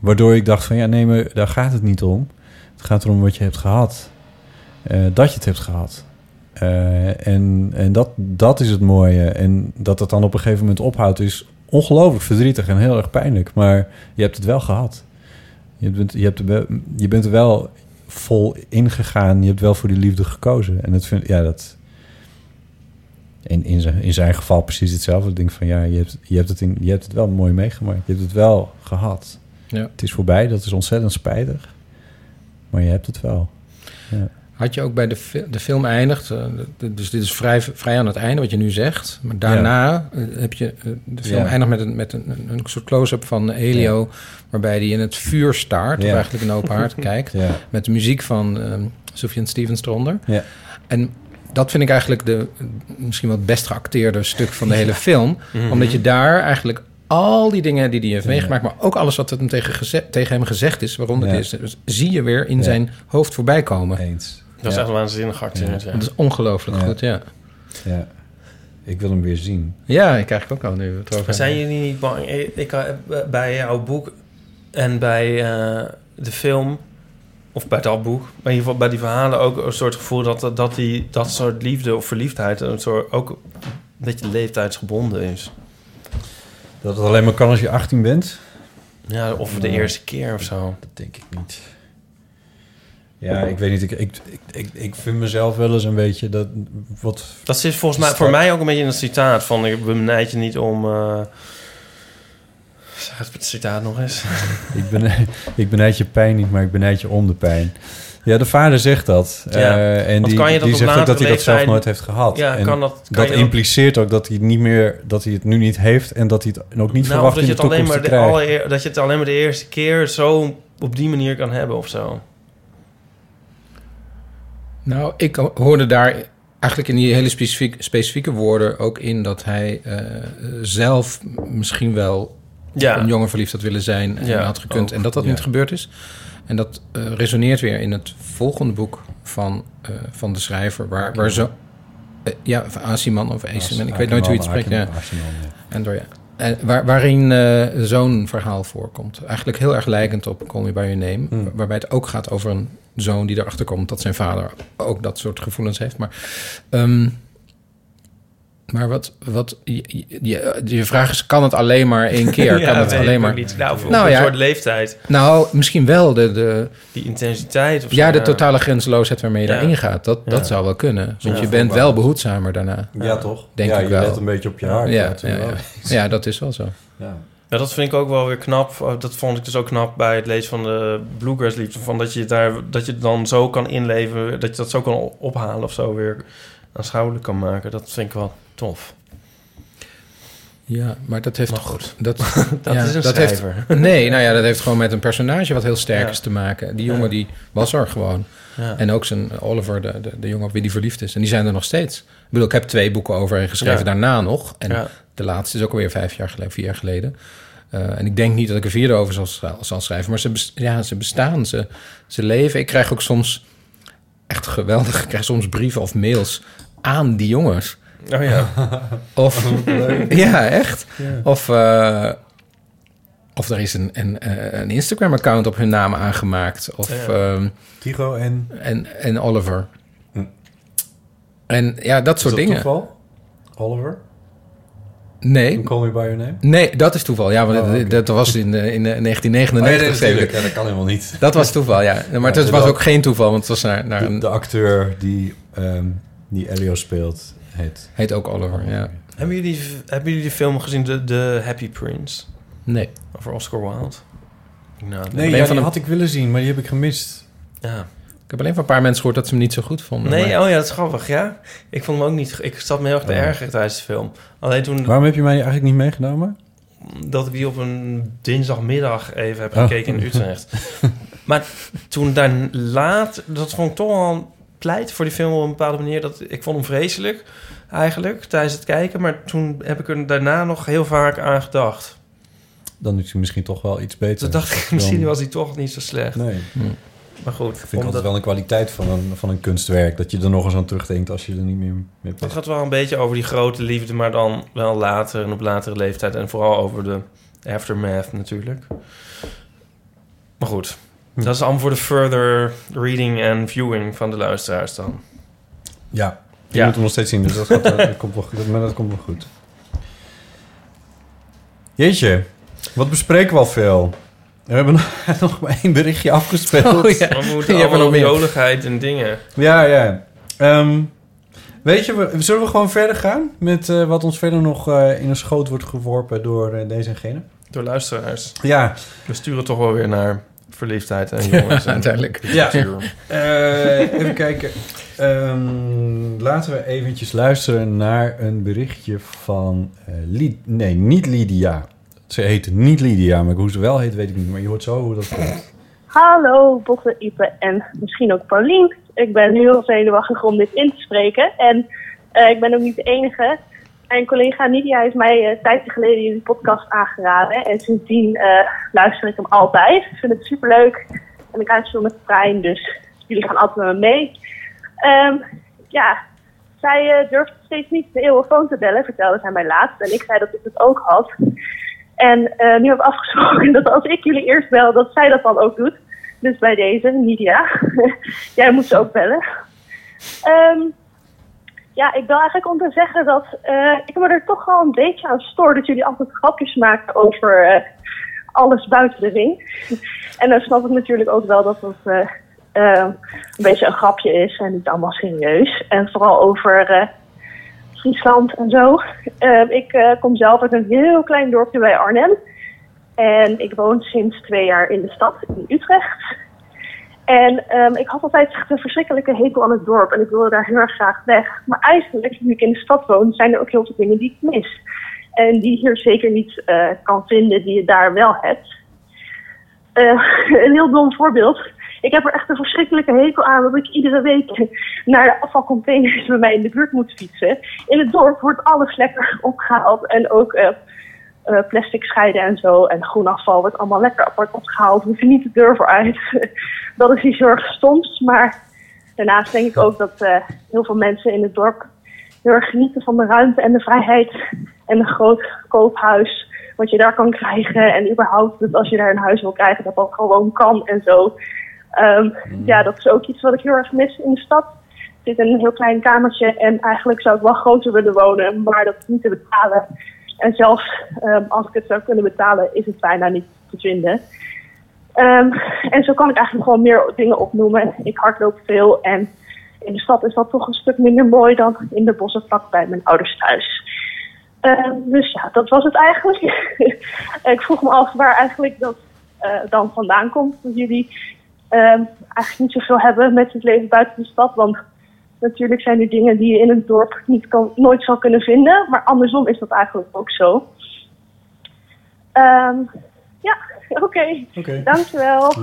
waardoor ik dacht van, ja nee, maar daar gaat het niet om. Het gaat erom wat je hebt gehad. Eh, dat je het hebt gehad. Eh, en en dat, dat is het mooie. En dat het dan op een gegeven moment ophoudt is ongelooflijk verdrietig en heel erg pijnlijk. Maar je hebt het wel gehad. Je bent, je hebt wel- je bent er wel vol ingegaan. Je hebt wel voor die liefde gekozen. En dat vind ja, dat. In, in, zijn, in zijn geval precies hetzelfde. Ik denk van ja, je hebt, je, hebt het in, je hebt het wel mooi meegemaakt. Je hebt het wel gehad. Ja. Het is voorbij, dat is ontzettend spijtig. Maar je hebt het wel. Ja. Had je ook bij de, de film eindigt, eh, dus dit is vrij, vrij aan het einde wat je nu zegt. Maar daarna eh, heb je eh, de film Ja. eindigt met, een, met een, een soort close-up van Elio, waarbij hij in het vuur staart, Ja. of eigenlijk een open haard kijkt, met de muziek van ehm Sufjan Stevens eronder. Ja. En dat vind ik eigenlijk de misschien wel het best geacteerde stuk van de hele film, Mhm. omdat je daar eigenlijk al die dingen die hij heeft meegemaakt, maar ook alles wat hem tegen, tegen hem gezegd is, waaronder dit is, zie je weer in zijn hoofd voorbij komen. Eens. Dat is echt waanzinnig acteerd, ja. Dat is ongelooflijk Ja. goed, ja. Ja. Ik wil hem weer zien. Ja, ik krijg ook al nu het over. Maar zijn jullie niet bang? Ik, ik, eh, bij jouw boek en bij eh, de film, of bij dat boek, maar in ieder geval bij die verhalen ook een soort gevoel dat, dat, die, dat soort liefde of verliefdheid een soort, ook een beetje leeftijdsgebonden is. Dat het alleen maar kan als je 18 bent? Ja, of de eerste keer of zo. Dat denk ik niet. Ja, ik weet niet. Ik, ik, ik, ik, vind mezelf wel eens een beetje dat wat. Dat zit volgens mij voor mij ook een beetje in het citaat van ik benijd je niet om. zeg het citaat nog eens. ik, ben, ik benijd je pijn niet, maar ik benijd je om de pijn. Ja, de vader zegt dat. Ja, Eh, en want die, kan je dat die zegt ook dat hij dat zelf nooit heeft gehad. Ja, en kan dat- kan je dat- impliceert ook dat hij, niet meer, dat hij het nu niet heeft en dat hij het ook niet nou, verwacht dat in je, de het alleen maar de allereer, dat je het alleen maar de eerste keer zo op die manier kan hebben of zo. Nou, ik hoorde daar eigenlijk in die hele specifieke, specifieke woorden ook in dat hij eh, zelf misschien wel Ja. een jongen verliefd had willen zijn en Ja, had gekund. ook. En dat dat Ja. niet gebeurd is. En dat eh, resoneert weer in het volgende boek van, eh, van de schrijver, waar, waar zo. ja, of Asiman of Asiman, ik weet nooit hoe je het spreekt. Ja. En door, ja. Waar, waarin eh, zo'n verhaal voorkomt. Eigenlijk heel erg lijkend op Call Me By Your Name. Hmm. waar- Waarbij het ook gaat over een zoon die erachter komt... dat zijn vader ook dat soort gevoelens heeft. Maar ehm, Maar wat, wat je, je, je vraag is, kan het alleen maar één keer? Ja, kan het alleen ik maar... niet. Nou, of op een soort leeftijd. Nou, misschien wel de... de Die intensiteit of zo. ja, de totale grenzeloosheid waarmee je Ja. daarin gaat. Dat, Ja. dat zou wel kunnen. Want Ja, je bent wel behoedzamer daarna. Ja, toch? Denk Ja, ik je wel. let een beetje op je hart, Ja, ja, toen ja, wel. ja. ja, dat is wel zo. Ja. Ja, dat vind ik ook wel weer knap. Oh, Dat vond ik dus ook knap bij het lezen van de Bluegrass liefde. Van dat je daar dat je het dan zo kan inleven, dat je dat zo kan ophalen of zo weer aanschouwelijk kan maken. Dat vind ik wel tof. Ja, maar dat heeft Maar toch... goed, Dat, dat is een schrijver. Heeft, nee, nou ja, dat heeft gewoon met een personage wat heel sterk Ja. is te maken. Die jongen die was er gewoon. Ja. En ook zijn Oliver, de, de, de jongen op wie die verliefd is. En die zijn er nog steeds. Ik bedoel, ik heb twee boeken over hen geschreven daarna nog. En de laatste is ook alweer vijf jaar geleden, vier jaar geleden. Eh, en ik denk niet dat ik er vierde over zal, schrijven. Maar ze, ja, ze bestaan, ze, ze leven. Ik krijg ook soms echt geweldig. Ik krijg soms brieven of mails aan die jongens. Oh ja. of ja, echt. Ja. Of, eh, of er is een, een, eh, een Instagram-account op hun naam aangemaakt. Of, Ja. ehm, Tigo en? en... En Oliver. En ja, dat soort Is dat dingen. toeval? Oliver? Nee. Call Me By Your Name? Nee, dat is toeval. Ja, want Oh, dat- dat was in, in eh, 1999. Oh, ja. Ja, dat kan helemaal niet. Dat was toeval, ja. Maar Ja, het was ook geen toeval, want het was naar, naar De, een... de acteur die, ehm, die Elio speelt, heet... Heet ook Oliver, ja. Hebben jullie, hebben jullie die film gezien, de, de Happy Prince? Nee. Over Oscar Wilde? Nou, Nee, ja, van die een- had ik willen zien, maar die heb ik gemist. Ja. Ik heb alleen van een paar mensen gehoord dat ze hem niet zo goed vonden. Nee, maar- oh ja, dat is grappig, ja. Ik vond hem ook niet... Ik zat me heel erg te Oh. ergeren tijdens de film. Alleen toen... Waarom heb je mij eigenlijk niet meegenomen? dat ik die op een dinsdagmiddag even heb Oh. gekeken in Utrecht. maar toen daar laat, dat vond ik toch wel een pleit voor die film op een bepaalde manier. Dat, ik vond hem vreselijk eigenlijk tijdens het kijken. Maar toen heb ik er daarna nog heel vaak aan gedacht. Dan is hij misschien toch wel iets beter. Toen dacht ik, dan- misschien was hij toch niet zo slecht. Nee. Maar goed, Ik vind omdat- altijd wel een kwaliteit van een, van een kunstwerk. Dat je er nog eens aan terugdenkt als je er niet meer mee Het gaat wel een beetje over die grote liefde, maar dan wel later en op latere leeftijd. En vooral over de aftermath natuurlijk. Maar goed, dat is allemaal voor de further reading en viewing van de luisteraars dan. Ja, je Ja. moet hem nog steeds zien. Dus dat, gaat, dat, komt wel, goed, maar dat komt wel goed. Jeetje, wat bespreken we al veel? We hebben nog- nog maar één berichtje afgespeeld. Oh, ja. We moeten allemaal joligheid en dingen. Ja, ja. Ehm, weet je, we- zullen we gewoon verder gaan met eh, wat ons verder nog eh, in een schoot wordt geworpen door eh, deze en gene? Door luisteraars. Ja. We sturen toch wel weer naar verliefdheid en jongens. en uiteindelijk. Ja. Eh, even kijken. Ehm, laten we eventjes luisteren naar een berichtje van... eh, nee, niet Lydia. Ze heet niet Lydia, maar hoe ze wel heet weet ik niet. Maar je hoort zo hoe dat komt. Hallo, Botte, Ipe en misschien ook Paulien. Ik ben heel zenuwachtig om dit in te spreken. En eh, ik ben ook niet de enige. Mijn collega Nidia heeft mij eh, een tijdje geleden jullie podcast aangeraden. En sindsdien luister ik hem altijd. Ik vind het superleuk. En ik veel met de trein, dus jullie gaan altijd met me mee. Ehm, ja, zij eh, durfde steeds niet de eeuwenfoon te bellen, vertelde zij mij laatst. En ik zei dat ik het ook had. En eh, nu heb ik afgesproken dat als ik jullie eerst bel, dat zij dat dan ook doet. Dus bij deze, Nidia, jij moet ze ook bellen. Ehm, ja, ik wil eigenlijk om te zeggen dat eh, ik me er toch wel een beetje aan stoor dat jullie altijd grapjes maken over eh, alles buiten de ring. en dan snap ik natuurlijk ook wel dat het eh, een beetje een grapje is en niet allemaal serieus. En vooral over eh, Friesland en zo. Eh, ik kom zelf uit een heel klein dorpje bij Arnhem. En ik woon sinds twee jaar in de stad, in Utrecht. En ehm, ik had altijd echt een verschrikkelijke hekel aan het dorp. En ik wilde daar heel erg graag weg. Maar eigenlijk, nu ik in de stad woon, zijn er ook heel veel dingen die ik mis. En die je hier zeker niet kan vinden, die je daar wel hebt. Een heel dom voorbeeld. Ik heb er echt een verschrikkelijke hekel aan dat ik iedere week naar de afvalcontainers bij mij in de buurt moet fietsen. In het dorp wordt alles lekker opgehaald en ook eh, eh, plastic scheiden en zo. En groen afval wordt allemaal lekker apart opgehaald. We hoeven niet de deur vooruit. dat is iets heel erg stoms. Maar daarnaast denk ik ook dat eh, heel veel mensen in het dorp heel erg genieten van de ruimte en de vrijheid. En een groot koophuis wat je daar kan krijgen. En überhaupt dat als je daar een huis wil krijgen, dat dat gewoon kan en zo. Ehm, Ja, dat is ook iets wat ik heel erg mis in de stad. zit in een heel klein kamertje en eigenlijk zou ik wel groter willen wonen, maar dat is niet te betalen. En zelfs ehm, als ik het zou kunnen betalen, is het bijna niet te vinden. Ehm, en zo kan ik eigenlijk gewoon meer dingen opnoemen. Ik hardloop veel en in de stad is dat toch een stuk minder mooi dan in de bossen vlak bij mijn ouders thuis. Dus ja, dat was het eigenlijk. ik vroeg me af waar eigenlijk dat eh, dan vandaan komt. Dat jullie eigenlijk niet zoveel hebben met het leven buiten de stad. Want natuurlijk zijn er dingen die je in het dorp niet kan, nooit zal kunnen vinden. Maar andersom is dat eigenlijk ook zo. Ehm, ja, oké. Oké. Dankjewel.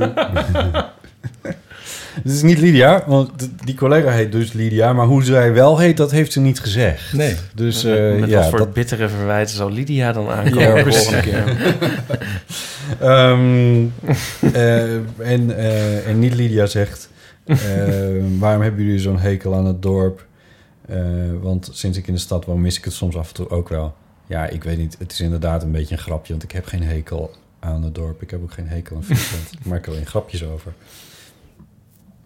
Het is niet Lydia, want die collega heet dus Lydia, maar hoe zij wel heet, dat heeft ze niet gezegd. Nee. Dus met eh, met ja, wat voor dat, bittere verwijten zal Lydia dan aankomen Ja, volgende keer? Ehm, eh, en, eh, en niet Lydia zegt, eh, waarom hebben jullie zo'n hekel aan het dorp? Eh, want sinds ik in de stad woon, mis ik het soms af en toe ook wel. Ja, ik weet niet. Het is inderdaad een beetje een grapje, want ik heb geen hekel aan het dorp. Ik heb ook geen hekel aan Friesland. ik maak er alleen grapjes over.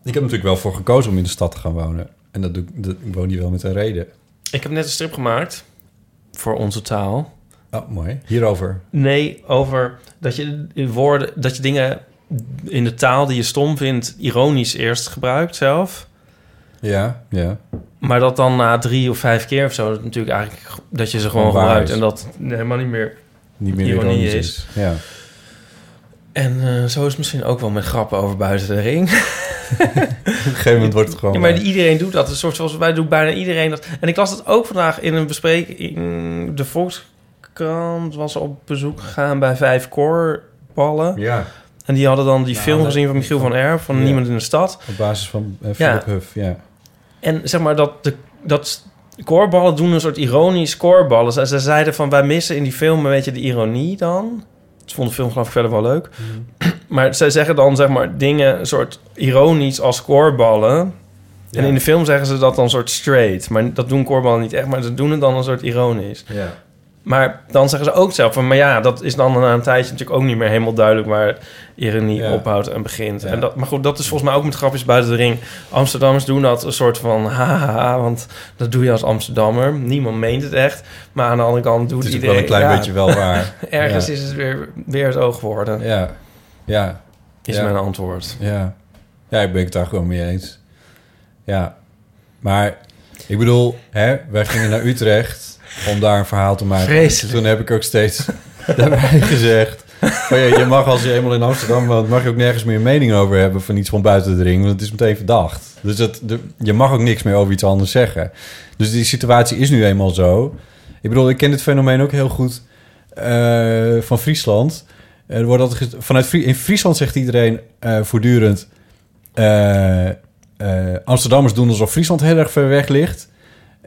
Ik heb natuurlijk wel voor gekozen om in de stad te gaan wonen. En dat, doe, ik- dat, ik woon hier wel met een reden. Ik heb net een strip gemaakt voor onze taal. Oh, mooi. Hierover. Nee, over dat je in woorden, dat je dingen in de taal die je stom vindt, ironisch eerst gebruikt zelf. Ja, ja. Maar dat dan na drie of vijf keer of zo, dat natuurlijk eigenlijk dat je ze gewoon gebruikt en dat helemaal niet meer, Niet meer ironie ironisch is. is. Ja. En eh, zo is het misschien ook wel met grappen over buiten de ring. Op een gegeven moment wordt het gewoon... Ja, maar waar. iedereen doet dat. Een soort zoals wij doen bijna iedereen dat. En ik las het ook vandaag in een bespreking. De Volkskrant was op bezoek gegaan bij vijf koorballen. Ja. En die hadden dan die Nou, film dat- gezien van Michiel van Erp, van Ja. Niemand in de Stad. Op basis van uh, Ja. Philip Huff, ja. En zeg maar dat de dat koorballen doen een soort ironisch koorballen. Ze, ze zeiden van wij missen in die film een beetje de ironie dan. Ze vonden de film geloof ik verder wel leuk. Maar zij zeggen dan zeg maar dingen een soort ironisch als koorballen. En in de film zeggen ze dat dan een soort straight. Maar dat doen koorballen niet echt, maar ze doen het dan een soort ironisch. Ja. Maar dan zeggen ze ook zelf van... maar ja, dat is dan na een tijdje natuurlijk ook niet meer helemaal duidelijk... waar ironie Ja. ophoudt en begint. Ja. En dat, maar goed, dat is volgens mij ook met grapjes buiten de ring. Amsterdammers doen dat een soort van... haha, want dat doe je als Amsterdammer. Niemand meent het echt. Maar aan de andere kant doet Het is ook iedereen... wel een klein ja, beetje wel waar. ergens is het weer, weer het oog geworden. Ja. Ja. Is mijn antwoord. Ja. Ja, ik ben het daar gewoon mee eens. Ja. Maar, ik bedoel, hè, wij gingen naar Utrecht om daar een verhaal te maken. Vreselijk. Toen heb ik ook steeds daarbij gezegd... Van, ja, je mag als je eenmaal in Amsterdam woont... mag je ook nergens meer mening over hebben van iets van buiten de ring. Want het is meteen verdacht. Dus dat, de, je mag ook niks meer over iets anders zeggen. Dus die situatie is nu eenmaal zo. Ik bedoel, ik ken dit fenomeen ook heel goed eh, van Friesland. Er wordt altijd vanuit in Friesland zegt iedereen eh, voortdurend... eh, Amsterdammers doen alsof Friesland heel erg ver weg ligt.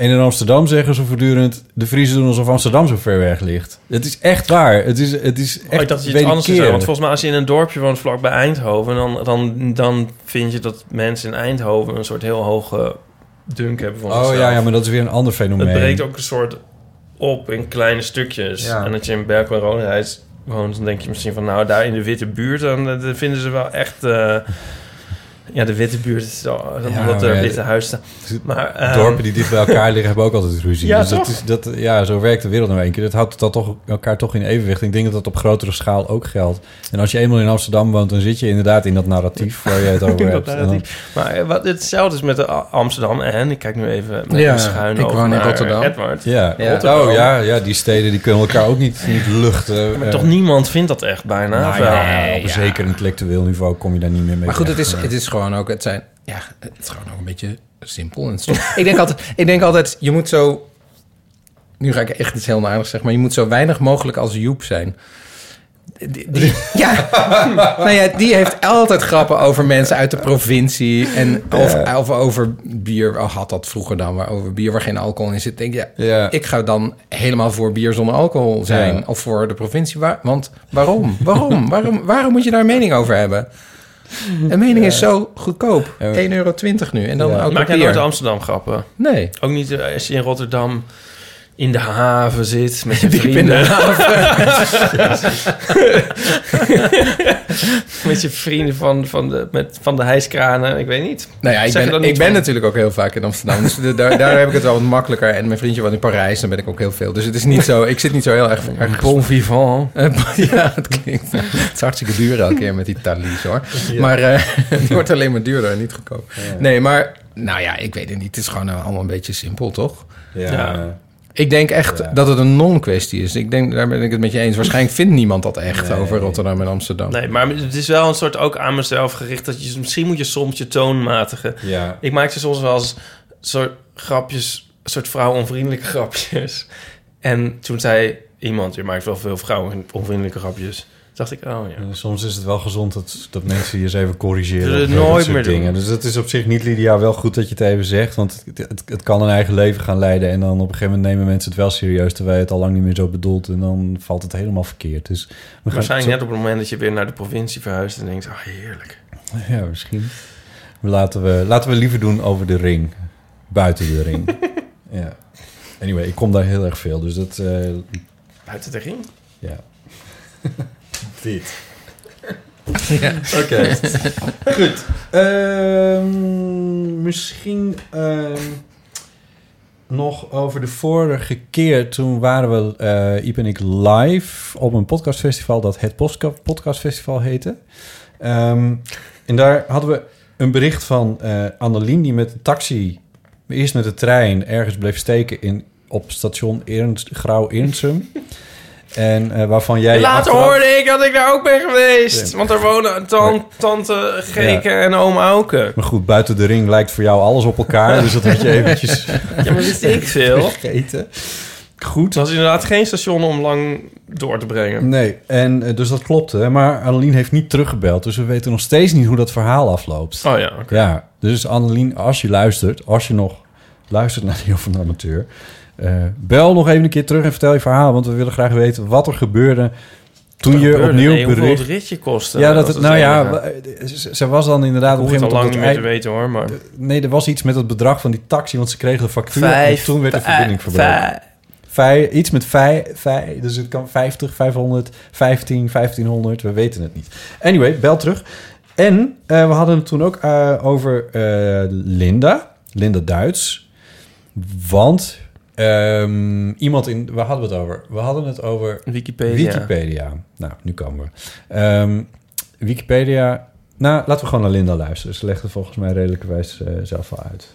En in Amsterdam zeggen ze voortdurend... de Friesen doen alsof Amsterdam zo ver weg ligt. Het is echt waar. Het is, het is echt Oh, ik dacht dat je anders wederkerend. Want volgens mij als je in een dorpje woont vlakbij Eindhoven... Dan, dan, dan vind je dat mensen in Eindhoven... een soort heel hoge dunk hebben van Oh ja, ja, maar dat is weer een ander fenomeen. Het breekt ook een soort op in kleine stukjes. Ja. En dat je in Berkel en woont, dan denk je misschien van... nou, daar in de witte buurt, dan, eh, dan vinden ze wel echt... eh, ja, de witte buurt, is zo- dat- Ja, omdat er ja, witte huizen staan. Maar, ehm, Dorpen die dicht bij elkaar liggen hebben ook altijd ruzie. Ja, dus dat toch? is, dat, ja, zo werkt de wereld nou een keer. Dat houdt dat toch, elkaar toch in evenwicht. Ik denk dat dat op grotere schaal ook geldt. En als je eenmaal in Amsterdam woont, dan zit je inderdaad in dat narratief waar je het over Dat hebt. Dan- narratief. Maar eh, wat, hetzelfde is met de Amsterdam en ik kijk nu even met Ja, een schuin ik over woon in naar Rotterdam. Edward. ja. Rotterdam. Oh ja, ja, die steden die kunnen elkaar ook niet, niet luchten. Maar Eh, toch niemand vindt dat echt bijna. nou wel? ja, op een zeker intellectueel niveau kom je daar niet meer mee Maar goed, het is, het is gewoon ook, het zijn, ja, het is gewoon ook een beetje simpel en stom. ik denk altijd, ik denk altijd, je moet zo, nu ga ik echt iets heel aardigs zeggen, maar je moet zo weinig mogelijk als Joep zijn. Die, die- ja, nou ja, die heeft altijd grappen over mensen uit de provincie en of over bier. Oh, had dat vroeger dan, maar over bier waar geen alcohol in zit. Denk je, ja, Ja. ik ga dan helemaal voor bier zonder alcohol zijn Ja. of voor de provincie. Waar, want waarom? Waarom? waarom? Waarom moet je daar mening over hebben? Een mening is zo goedkoop. Ja. 1,20 euro nu. En dan Ja. Maak jij papier. nooit Amsterdam grappen? Nee. Ook niet eh, als je in Rotterdam in de haven zit met je Diep in vrienden. de met je vrienden van, van, de, met, van de hijskranen. Ik weet niet. Nou ja, ik Zeg ben, ik ben natuurlijk ook heel vaak in Amsterdam. Dus daar, daar heb ik het wel wat makkelijker. En mijn vriendje woont in Parijs, dan ben ik ook heel veel. Dus het is niet zo... Ik zit niet zo heel erg... erg Bon vivant. Eh, ja, het klinkt... Het is hartstikke duur elke keer met die talies, hoor. Ja. Maar eh, die wordt alleen maar duurder en niet goedkoop. Nee, maar... Nou ja, ik weet het niet. Het is gewoon eh, allemaal een beetje simpel, toch? Ja. Ja. Ik denk echt dat het een non-kwestie is. Ik denk, daar ben ik het met je eens. Waarschijnlijk vindt niemand dat echt Nee. over Rotterdam en Amsterdam. Nee, maar het is wel een soort ook aan mezelf gericht. Dat je, misschien moet je soms je toon matigen. Ja. Ik maakte soms wel eens soort grapjes, soort vrouwonvriendelijke grapjes. En toen zei iemand, je maakt wel veel vrouwonvriendelijke grapjes. Dacht ik, oh ja. Soms is het wel gezond dat, dat mensen je eens even corrigeren. Nooit meer doen. dingen. Dus dat is op zich niet, Lydia, wel goed dat je het even zegt. Want het, het, het kan een eigen leven gaan leiden. En dan op een gegeven moment nemen mensen het wel serieus... terwijl je het al lang niet meer zo bedoelt. En dan valt het helemaal verkeerd. Dus we gaan Waarschijnlijk zo- net op het moment dat je weer naar de provincie verhuist en denkt, oh heerlijk. Ja, misschien. Laten we, laten we liever doen over de ring. Buiten de ring. ja. Anyway, ik kom daar heel erg veel. Dus dat... eh, Buiten de ring? Ja. Dit. Ja. Oké. Goed. Ehm, misschien ehm, nog over de vorige keer. Toen waren we, eh Iep en ik, live op een podcastfestival... dat het Podcastfestival heette. Ehm, en daar hadden we een bericht van eh Annelien... die met de taxi, eerst met de trein... ergens bleef steken in, op station Ernst, Grauw-Ernsum... En eh, waarvan jij... Later achteraf- hoorde ik dat ik daar ook ben geweest. Ja. Want daar wonen tan- tante Geke Ja. en oom Auke. Maar goed, buiten de ring lijkt voor jou alles op elkaar. dus dat had je eventjes... Ja, maar wist ik veel. Vergeten. Goed. Het was inderdaad geen station om lang door te brengen. Nee, en eh, dus dat klopte. Maar Annelien heeft niet teruggebeld. Dus we weten nog steeds niet hoe dat verhaal afloopt. Oh ja, oké. Ja, dus Annelien, als je luistert... als je nog luistert naar de van de Amateur... eh, bel nog even een keer terug en vertel je verhaal. Want we willen graag weten wat er gebeurde... toen je gebeurde? opnieuw Nee, bericht... het ritje kostte, Ja, dat het, nou ja, enige. ze- ze was dan inderdaad op een gegeven moment... lang niet meer te weten hoor, maar... Nee, er was iets met het bedrag van die taxi, want ze kregen de factuur Vijf- en toen werd de verbinding verbroken. vijf- Vij, iets met vijf, vijf, dus het kan 50, 500, 15, 1500, we weten het niet. Anyway, bel terug. En eh, we hadden het toen ook eh, over eh, Linda, Linda Duits. Want ehm, iemand in, waar hadden we het over? We hadden het over Wikipedia. Wikipedia. Nou, nu komen we. Ehm, Wikipedia. Nou, laten we gewoon naar Linda luisteren. Ze legt het volgens mij redelijkerwijs eh zelf al uit.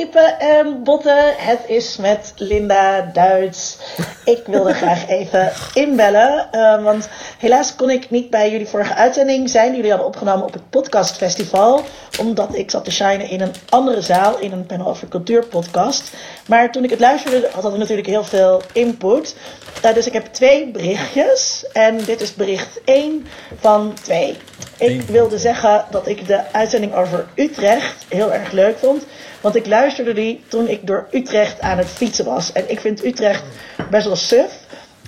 Ippe en Botte, het is met Linda Duits. Ik wilde graag even inbellen, eh, want helaas kon ik niet bij jullie vorige uitzending zijn. Jullie hadden opgenomen op het podcastfestival, omdat ik zat te shinen in een andere zaal, in een panel over cultuur podcast. Maar toen ik het luisterde, had het natuurlijk heel veel input. Eh, dus ik heb twee berichtjes en dit is bericht 1 van 2. Ik wilde zeggen dat ik de uitzending over Utrecht heel erg leuk vond. Want ik luisterde die toen ik door Utrecht aan het fietsen was. En ik vind Utrecht best wel suf.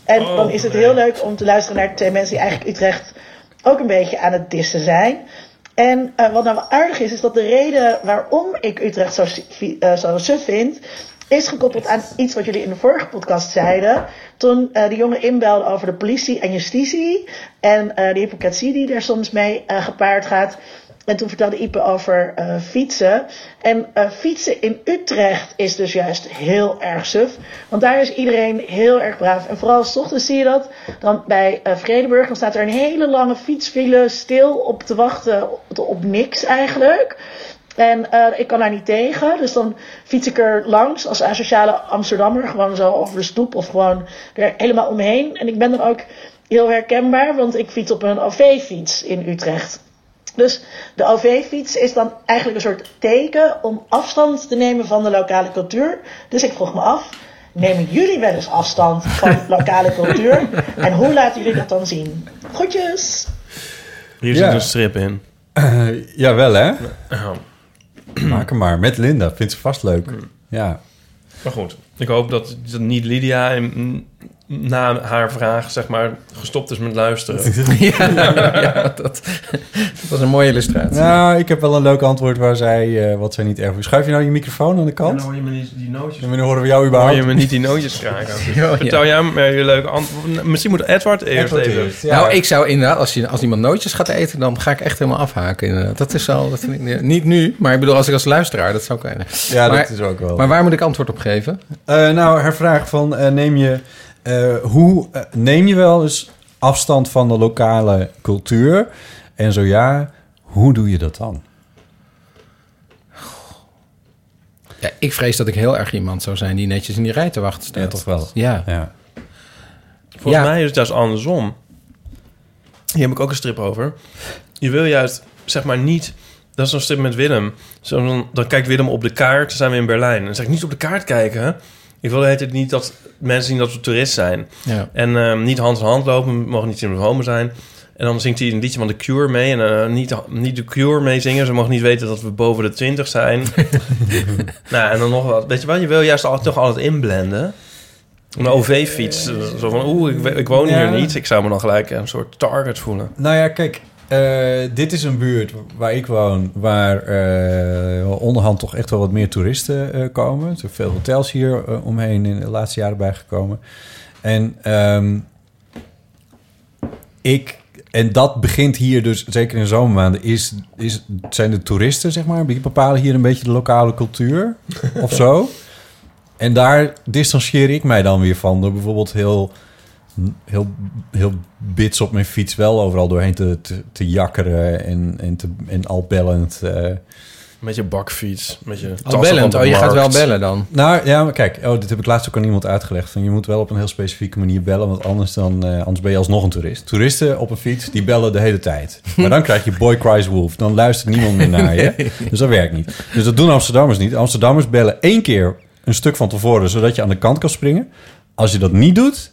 En Oh, dan is het heel leuk om te luisteren naar twee mensen die eigenlijk Utrecht ook een beetje aan het dissen zijn. En eh, wat nou wel aardig is, is dat de reden waarom ik Utrecht zo, eh, zo suf vind, is gekoppeld aan iets wat jullie in de vorige podcast zeiden. Toen eh die jongen inbelde over de politie en justitie. En de hypocrisie die daar soms mee gepaard gaat. En toen vertelde Ipe over eh, fietsen. En eh, fietsen in Utrecht is dus juist heel erg suf. Want daar is iedereen heel erg braaf. En vooral s ochtends zie je dat. Dan bij eh, Vredeburg dan staat er een hele lange fietsfile stil op te wachten op, niks eigenlijk. En ik kan daar niet tegen. Dus dan fiets ik er langs als asociale Amsterdammer. Gewoon zo over de stoep of gewoon er helemaal omheen. En ik ben dan ook heel herkenbaar. Want ik fiets op een OV-fiets in Utrecht. Dus de OV-fiets is dan eigenlijk een soort teken om afstand te nemen van de lokale cultuur. Dus ik vroeg me af, nemen jullie wel eens afstand van lokale cultuur? En hoe laten jullie dat dan zien? Groetjes! Hier Ja. zit een strip in. Eh, jawel, hè? Ja. Maak hem maar. Met Linda. Vindt ze vast leuk. Ja. Maar goed, ik hoop dat, dat niet Lydia en na haar vraag, zeg maar, gestopt is met luisteren. ja, ja, dat, dat was een mooie illustratie. Nou, ik heb wel een leuk antwoord waar zij, eh, wat zij niet erg vindt. Schuif je nou je microfoon aan de kant? dan hoor je me niet die nootjes. En wanneer horen we jou Hoor überhaupt? je me niet die nootjes kraken. Ja, Vertel jij me je leuke antwoord. Misschien moet Edward eerst Edward even. eerst, ja. Nou, ik zou inderdaad, als, je, als iemand nootjes gaat eten, dan ga ik echt helemaal afhaken. inderdaad. Dat is al, dat vind ik, niet nu, maar ik bedoel, als ik als luisteraar, dat zou kunnen. Ja, maar, dat is ook wel. Maar waar moet ik antwoord op geven? Eh, nou, haar vraag van eh, neem je eh, hoe eh, neem je wel eens afstand van de lokale cultuur? En zo ja, hoe doe je dat dan? Ja, ik vrees dat ik heel erg iemand zou zijn die netjes in die rij te wachten staat. Ja, toch wel. Ja. Ja. Volgens Ja. mij is het juist andersom. Hier heb ik ook een strip over. Je wil juist, zeg maar, niet... Dat is zo'n strip met Willem. Zo, dan, dan kijkt Willem op de kaart, dan zijn we in Berlijn. En dan zeg ik, niet op de kaart kijken. Ik wil tijd niet dat mensen zien dat we toerist zijn. Ja. En ehm, niet hand in hand lopen, we mogen niet in de homo zijn. En dan zingt hij een liedje van The Cure mee. En eh, niet, niet The Cure mee zingen. Ze mogen niet weten dat we boven de 20 zijn. nou, en dan nog wat. Weet je wel, je wil juist altijd, toch altijd inblenden. Een OV-fiets. Zo van, oeh, ik, ik woon Ja. hier niet. Ik zou me dan gelijk een soort target voelen. Nou ja, kijk, eh, dit is een buurt waar ik woon, waar eh, onderhand toch echt wel wat meer toeristen eh, komen. Er zijn veel hotels hier omheen in de laatste jaren bijgekomen. En ehm, ik. En dat begint hier dus, zeker in zomermaanden, is, is, zijn de toeristen, zeg maar. Die bepalen hier een beetje de lokale cultuur of zo. En daar distancieer ik mij dan weer van. Door bijvoorbeeld heel, heel, heel bits op mijn fiets wel overal doorheen te, te, te jakkeren. En, en, te, en al bellend. eh. Met je bakfiets. Met je Al bellend, oh, je gaat wel bellen dan. Nou ja, maar kijk, oh, dit heb ik laatst ook aan iemand uitgelegd. Van, je moet wel op een heel specifieke manier bellen, want anders, dan, eh, anders ben je alsnog een toerist. Toeristen op een fiets, die bellen de hele tijd. Maar dan krijg je Boy Cries Wolf. Dan luistert niemand meer naar je. Nee. Dus dat werkt niet. Dus dat doen Amsterdammers niet. Amsterdammers bellen één keer een stuk van tevoren, zodat je aan de kant kan springen. Als je dat niet doet,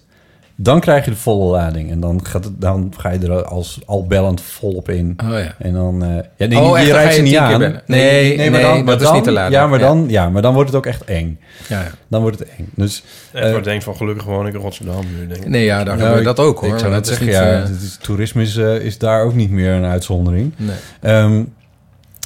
dan krijg je de volle lading. En dan, gaat het, dan ga je er als al bellend volop in. Oh ja. En dan... eh ja, nee, Oh, je rijdt ze niet aan. bellen. Nee, maar nee, dan, maar dat is dan- niet de lading. Ja, maar Ja. dan, ja, maar dan wordt het ook echt eng. Ja, ja. Dan wordt het eng. Dus, Edward eh, denkt van, gelukkig woon ik in Rotterdam nu, denk ik. Nee, ja, daar nou, gebeurt dat ook, ik hoor. zou Maar net zeggen, niet, ja, eh, het is- toerisme is, is daar ook niet meer een uitzondering. Nee. Ehm,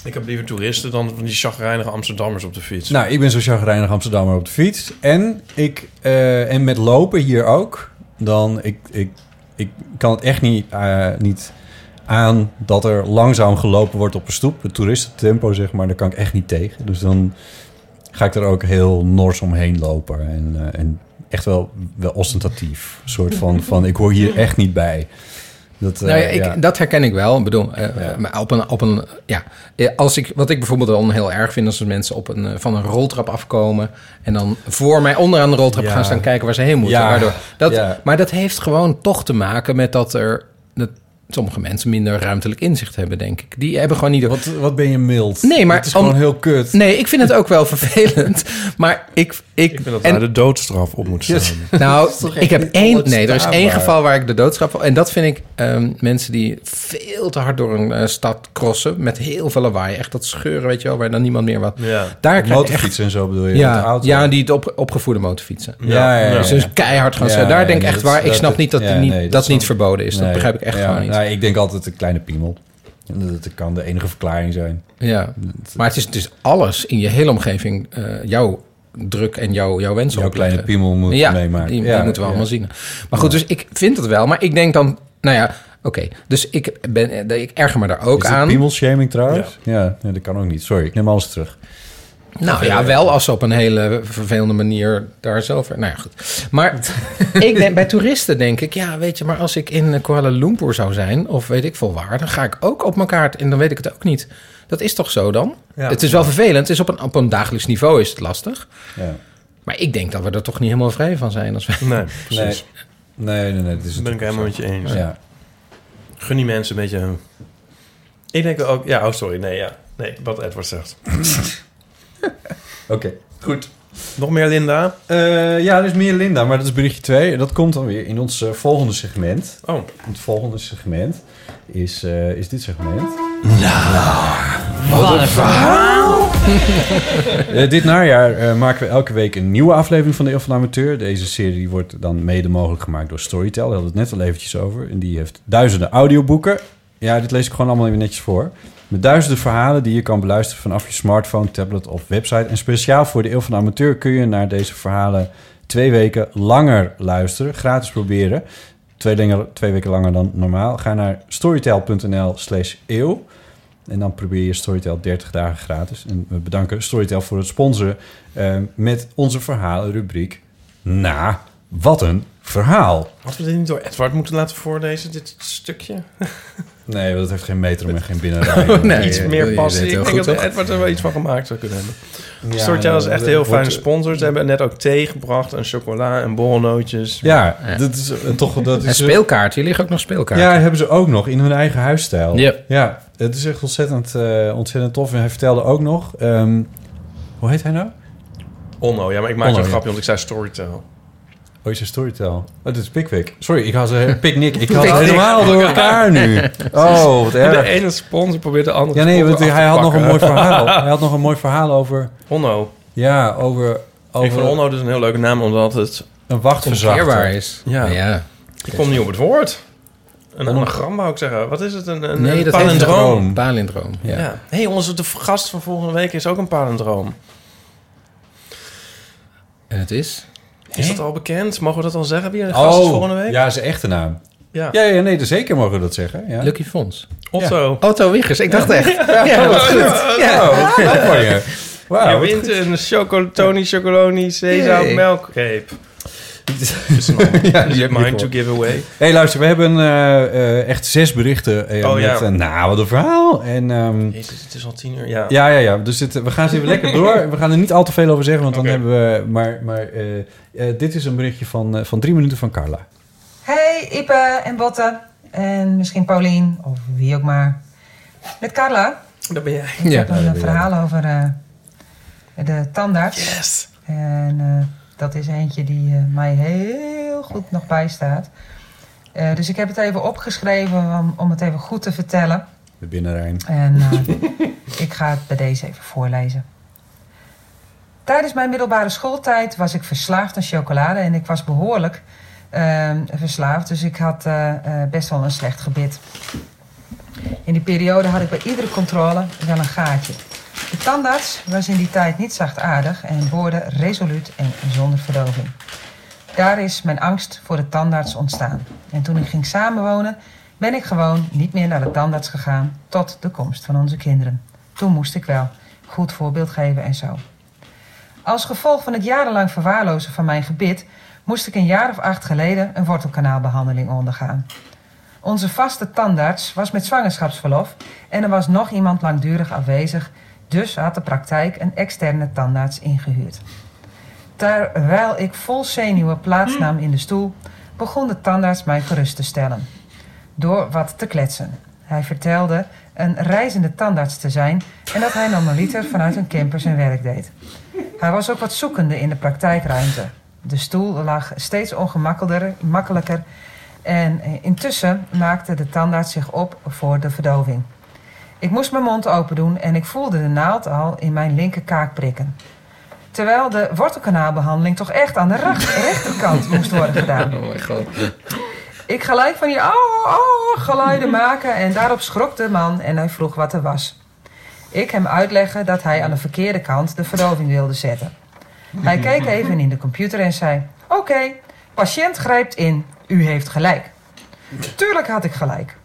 Ik heb liever toeristen dan van die chagrijnige Amsterdammers op de fiets. nou, ik ben zo chagrijnig Amsterdammer op de fiets. En, ik, eh, en met lopen hier ook. Dan, ik, ik, ik kan het echt niet, eh, niet aan dat er langzaam gelopen wordt op een stoep. Het toeristentempo, zeg maar, daar kan ik echt niet tegen. Dus dan ga ik er ook heel nors omheen lopen. En, eh, en echt wel, wel ostentatief. Een soort van, van, ik hoor hier echt niet bij. Dat, eh, Nou ja, ik, ja. dat herken ik wel. Ik bedoel, eh, maar op een, op een, ja, Eh, als ik, wat ik bijvoorbeeld dan heel erg vind, als mensen op een, eh, van een roltrap afkomen en dan voor mij onderaan de roltrap gaan staan kijken waar ze heen moeten. Ja, Waardoor, dat, ja. Maar dat heeft gewoon toch te maken met dat er dat sommige mensen minder ruimtelijk inzicht hebben, denk ik. Die hebben gewoon niet. Wat, wat ben je mild? Nee, maar Het is gewoon heel kut. Nee, ik vind het ook wel vervelend. Maar ik, ik, Ik vind dat en- daar de doodstraf op moet staan. nou, ik heb één. Nee, er is één geval waar ik de doodstraf. En dat vind ik ehm, mensen die veel te hard door een eh, stad crossen. met heel veel lawaai. Echt dat scheuren, weet je wel, waar dan niemand meer wat. Ja. Daar krijg ik echt. Motorfietsen en zo bedoel je? met de Ja, auto? ja, die het op, opgevoerde motorfietsen. Ja, ja, ja. Dus, dus keihard gaan Ja, scheuren. Daar denk ik echt dat- waar. Ik dat- snap niet dat niet, nee, dat niet verboden is. Dat begrijp ik echt ja, gewoon niet. nou, ik denk altijd een kleine piemel. En Dat dat kan de enige verklaring zijn. Ja, maar het is, het is alles in je hele omgeving. eh, jouw druk en jouw, jouw wensen Jouw opleggen. kleine piemel moet ja, meemaken. Die, Ja, die moeten we ja. allemaal zien. Maar goed, dus ik vind het wel. Maar ik denk dan, nou ja, oké. Dus ik, ben, ik erger me daar ook Is dit aan. piemelshaming trouwens? Ja. ja, dat kan ook niet. Sorry, ik neem alles terug. Nou ja, wel als ze op een hele vervelende manier daar zelf... Nou ja, goed. Maar ik denk, bij toeristen denk ik... Ja, weet je, maar als ik in Kuala Lumpur zou zijn... of weet ik veel waar... dan ga ik ook op mijn kaart en dan weet ik het ook niet. Dat is toch zo dan? Ja. het is wel vervelend. Het is op een, op een dagelijks niveau is het lastig. Ja. Maar ik denk dat we er toch niet helemaal vrij van zijn. Als we... Nee, precies. Nee, nee, nee. nee dat is Dat ben ik helemaal met je eens. Ja. Gun die mensen een beetje... Ik denk ook... Ja, oh sorry. Nee, ja. Nee, wat Edward zegt. Oké, goed. Nog meer Linda? Eh, ja, er is meer Linda, maar dat is berichtje 2. Dat komt dan weer in ons eh, volgende segment. Oh. Het volgende segment is, eh, is dit segment. Wat een verhaal! Eh, dit najaar eh, maken we elke week een nieuwe aflevering van de Eeuw van de Amateur. Deze serie wordt dan mede mogelijk gemaakt door Storytel. Daar hadden we het net al eventjes over. En die heeft duizenden audioboeken. Ja, dit lees ik gewoon allemaal even netjes voor. Met duizenden verhalen die je kan beluisteren vanaf je smartphone, tablet of website. En speciaal voor de Eeuw van de Amateur kun je naar deze verhalen twee weken langer luisteren. Gratis proberen. Twee, twee weken langer dan normaal. Ga naar storytel.nl slash eeuw. En dan probeer je Storytel 30 dagen gratis. En we bedanken Storytel voor het sponsoren eh, met onze verhalenrubriek. Na, wat een verhaal. Hadden we dit niet door Edward moeten laten voorlezen, dit stukje? Nee, want het heeft geen metrum en geen binnenrij. Nee, iets meer passie. Ik denk dat Edward er wel iets van gemaakt zou kunnen hebben. Ja, is echt dat heel fijne sponsor. Ze hebben net ook thee gebracht en chocola en borrelnootjes. Ja, dat is eh, toch... Dat is En speelkaarten. Hier liggen ook nog speelkaarten. Ja, hebben ze ook nog in hun eigen huisstijl. Ja. Ja, het is echt ontzettend, eh, ontzettend tof. En hij vertelde ook nog... ehm, hoe heet hij nou? Onno, ja, maar ik maak Onno, ja. grapje, want ik zei Storytel. Oh, je zei Storytel. Oh, dit is Pickwick. Sorry, ik had ze... Picnic. Ik had het helemaal door elkaar nu. Oh, wat De erg. ene sponsor probeert de andere Ja, nee, want hij had nog een mooi verhaal. Hij had nog een mooi verhaal over... Onno. Ja, over... over Ik vind Onno dus een heel leuke naam, omdat het... Een wachtverzachter. Is. Ja. Ja. Ik kom niet op het woord. Een anagram wou ik zeggen. Wat is het? Een, een, Nee, een dat palindroom. Palindroom, ja. Ja. hey, onze de gast van volgende week is ook een palindroom. En het is? Is dat al bekend? Mogen we dat al zeggen? Wie de gast is volgende week? Oh, ja, zijn echte naam. Ja. Ja, ja nee, zeker mogen we dat zeggen. Ja. Lucky Fons. Otto. Otto Wiggers. Ik dacht echt. Ja, Ja, wat oh, goed. Ja. Oh, wat je. Wauw, je wat wint goed. een choco Tony Chocoloni Sesam melkreep. Ja, die mine to give away? Hé, hey, luister, we hebben eh, eh, echt zes berichten eh, Oh, met ja. een nou, wat een verhaal. En, ehm, Jezus, het is al tien uur. Ja. ja, ja, ja. Dus dit, we gaan ze even lekker door. We gaan er niet al te veel over zeggen, want dan hebben we... Maar, maar dit is een berichtje van, eh, van drie minuten van Carla. Hey Ipe en Botte. En misschien Paulien of wie ook maar. Met Carla. Dat ben jij. Ik Ja, heb een verhaal over eh, de tandarts. Yes. En eh, dat is eentje die eh, mij heel goed nog bijstaat. Eh, dus ik heb het even opgeschreven om, om het even goed te vertellen. De binnenrijn. En eh, ik ga het bij deze even voorlezen. Tijdens mijn middelbare schooltijd was ik verslaafd aan chocolade en ik was behoorlijk ehm, verslaafd. Dus ik had best wel een slecht gebit. In die periode had ik bij iedere controle wel een gaatje. De tandarts was in die tijd niet zachtaardig en boorde resoluut en zonder verdoving. Daar is mijn angst voor de tandarts ontstaan. En toen ik ging samenwonen, ben ik gewoon niet meer naar de tandarts gegaan tot de komst van onze kinderen. Toen moest ik wel goed voorbeeld geven en zo. Als gevolg van het jarenlang verwaarlozen van mijn gebit moest ik een jaar of acht geleden een wortelkanaalbehandeling ondergaan. Onze vaste tandarts was met zwangerschapsverlof en er was nog iemand langdurig afwezig, dus had de praktijk een externe tandarts ingehuurd. Terwijl ik vol zenuwen plaatsnam in de stoel, begon de tandarts mij gerust te stellen. Door wat te kletsen. Hij vertelde een reizende tandarts te zijn en dat hij normaliter vanuit een camper zijn werk deed. Hij was ook wat zoekende in de praktijkruimte. De stoel lag steeds ongemakkelijker makkelijker en intussen maakte de tandarts zich op voor de verdoving. Ik moest mijn mond open doen en ik voelde de naald al in mijn linkerkaak prikken. Terwijl de wortelkanaalbehandeling toch echt aan de rechterkant moest worden gedaan. Oh mijn god. Ik gelijk van die oh, oh, geluiden maken en daarop schrok de man en hij vroeg wat er was. Ik hem uitleggen dat hij aan de verkeerde kant de verdoving wilde zetten. Hij keek even in de computer en zei: Oké, patiënt grijpt in, u heeft gelijk. Tuurlijk had ik gelijk.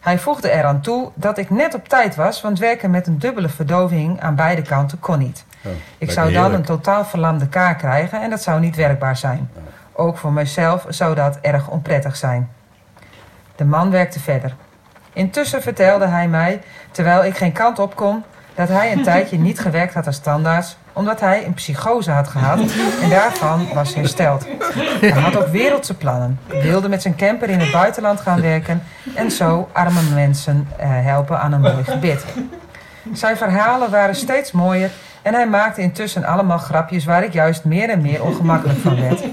Hij voegde eraan toe dat ik net op tijd was, want werken met een dubbele verdoving aan beide kanten kon niet. Oh, Ik zou dan een totaal verlamde kaak krijgen en dat zou niet werkbaar zijn. Ook voor mijzelf zou dat erg onprettig zijn. De man werkte verder. Intussen vertelde hij mij, terwijl ik geen kant op kon, dat hij een tijdje niet gewerkt had als tandarts, omdat hij een psychose had gehad en daarvan was hersteld. Hij had ook wereldse plannen, wilde met zijn camper in het buitenland gaan werken en zo arme mensen eh, helpen aan een mooi gebit. Zijn verhalen waren steeds mooier en hij maakte intussen allemaal grapjes waar ik juist meer en meer ongemakkelijk van werd.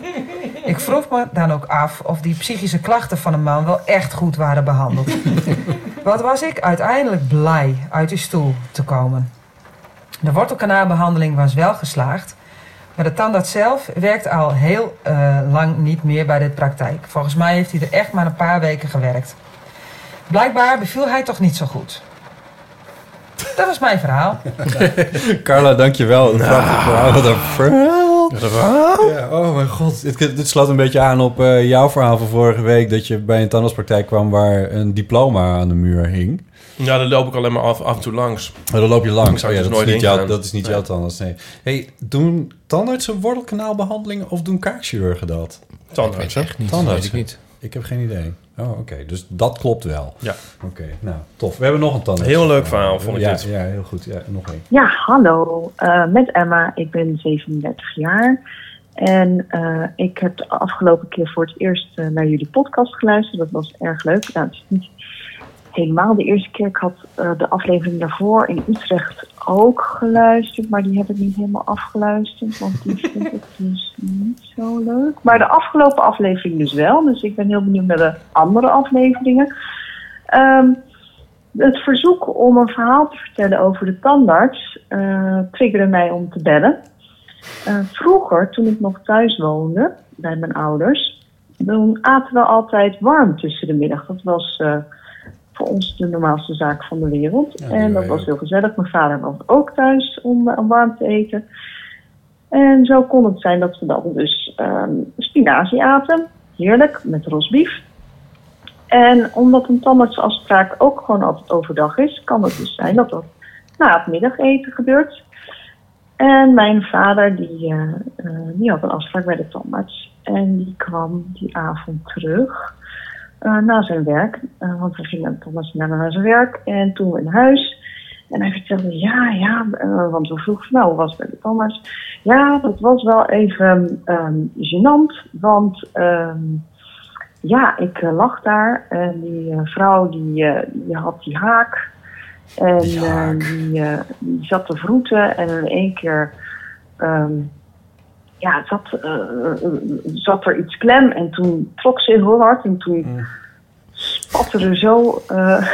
Ik vroeg me dan ook af of die psychische klachten van een man wel echt goed waren behandeld. Wat was ik uiteindelijk blij uit die stoel te komen. De wortelkanaalbehandeling was wel geslaagd, maar de tandarts zelf werkt al heel eh, lang niet meer bij de praktijk. Volgens mij heeft hij er echt maar een paar weken gewerkt. Blijkbaar beviel hij toch niet zo goed. Dat was mijn verhaal. Carla, dankjewel. Een verhaal. Wat een verhaal. Ja, oh mijn god. Dit, dit slaat een beetje aan op eh, jouw verhaal van vorige week... dat je bij een tandartspraktijk kwam waar een diploma aan de muur hing. Ja, daar loop ik alleen maar af, af en toe langs. Maar dan loop je langs. Oh ja, dus dat, is nooit jouw, ingaan. dat is niet jouw tandarts, nee. Hey, doen tandartsen wortelkanaalbehandelingen of doen kaakchirurgen dat? Tandartsen. Echt niet. Tandartsen. Weet ik niet. Ik heb geen idee. Oh, oké. Dus dat klopt wel. Ja. Oké, nou, tof. We hebben nog een tandarts. Heel leuk verhaal, vond ik ja, dit. Ja, heel goed. Ja, nog één. Ja, hallo. Eh, met Emma. Ik ben 37 jaar. En eh, ik heb de afgelopen keer voor het eerst eh, naar jullie podcast geluisterd. Dat was erg leuk. Nou, het is niet helemaal de eerste keer. Ik had eh, de aflevering daarvoor in Utrecht ook geluisterd. Maar die heb ik niet helemaal afgeluisterd. Want die vind ik dus niet zo leuk. Maar de afgelopen aflevering dus wel. Dus ik ben heel benieuwd naar de andere afleveringen. Ehm, het verzoek om een verhaal te vertellen over de tandarts eh triggerde mij om te bellen. Eh, vroeger, toen ik nog thuis woonde bij mijn ouders, dan aten we altijd warm tussen de middag. Dat was voor ons de normaalste zaak van de wereld. en dat was heel gezellig. Mijn vader was ook thuis om, om warm te eten. En zo kon het zijn dat we dan dus ehm, spinazie aten. Heerlijk, met rosbief. En omdat een tandartsafspraak ook gewoon altijd overdag is, kan het dus zijn dat dat na het middageten gebeurt. En mijn vader die, eh, eh, die had een afspraak bij de tandarts. En die kwam die avond terug eh, na zijn werk. Eh, want we gingen tandarts naar, naar zijn werk. En toen we in huis. En hij vertelde, ja, ja, eh, want we vroegen, van, nou, hoe was het bij de tandarts? Ja, dat was wel even ehm gênant, want ehm, ja, ik lag daar en die vrouw die, die had die haak. En die, die zat te vroeten en in één keer ehm, ja, zat, eh, zat er iets klem en toen trok ze heel hard en toen spatte er zo eh,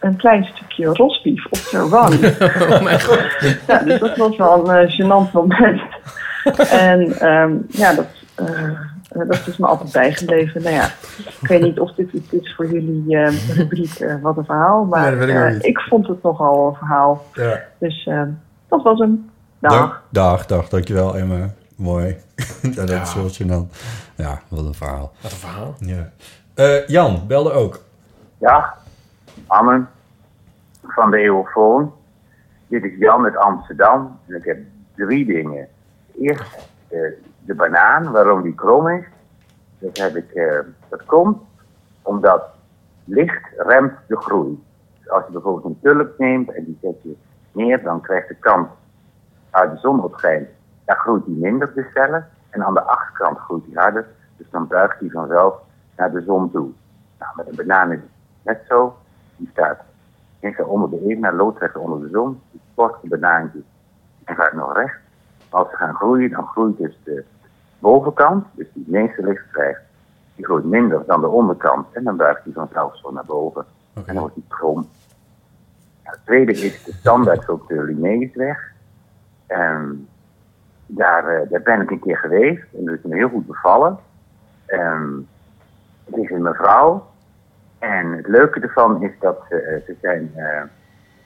een klein stukje rosbief op haar wang. Oh mijn god. Ja, dus dat was wel een eh, gênant moment. en ehm, ja, dat, eh, dat is me altijd bijgebleven. Nou ja, ik weet niet of dit iets is voor jullie eh, rubriek Wat een verhaal. Maar Nee, ik vond het nogal een verhaal. Ja. Dus eh, dat was hem. Dag. Dag, dag, dag. Dankjewel, Emma. Mooi. dat Ja. is zoals je dan. Ja, wat een verhaal. Wat een verhaal. Ja. Eh, Jan, belde ook. Ja, Amen van de Eeuwfoon. Dit is Jan uit Amsterdam en ik heb drie dingen. Eerst eh, de banaan, waarom die krom is. Dat, heb ik, eh, dat komt omdat licht remt de groei. Dus als je bijvoorbeeld een tulp neemt en die zet je neer, dan krijgt de kant waar de zon op daar groeit die minder de cellen. En aan de achterkant groeit die harder, dus dan buigt die vanzelf naar de zon toe. Nou, met een banaan is het net zo. Die staat onder de evenaar, loodrecht onder de zon. Die kort een banaantje en gaat nog recht. Als ze gaan groeien, dan groeit dus de bovenkant, dus die het meeste licht krijgt, die groeit minder dan de onderkant. En dan buigt die vanzelf zo naar boven. En dan wordt die krom. Nou, het tweede is de standaard op de Linnaeusweg. En daar, eh, daar ben ik een keer geweest en dat is me heel goed bevallen. En het is een mevrouw. En het leuke ervan is dat ze, eh, zijn, eh,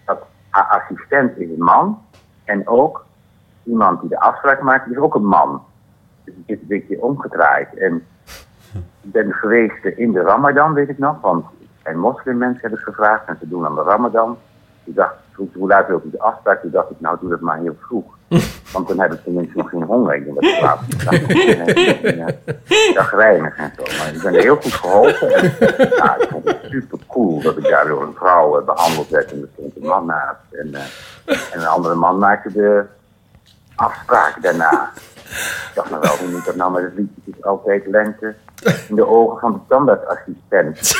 dat assistent is een man. En ook iemand die de afspraak maakt, is ook een man. Dus het is een beetje omgedraaid. En ik ben geweest in de Ramadan, weet ik nog. Want zijn moslimmensen hebben gevraagd en ze doen aan de Ramadan. Ik dacht, vroeg ze, hoe laat wil u de afspraak? Toen dacht ik, nou doe dat maar heel vroeg. Want dan hebben tenminste nog geen honger. Ik denk dat ik chagrijnig en zo. Maar ik ben heel goed geholpen. En, ja, ik vond het super cool dat ik daar door een vrouw eh, behandeld werd. En er stond een man naast. En, eh, en een andere man maakte de afspraak daarna. Ik dacht nou wel, hoe moet dat nou met het liedje? Het is altijd lente in de ogen van de standaardassistent.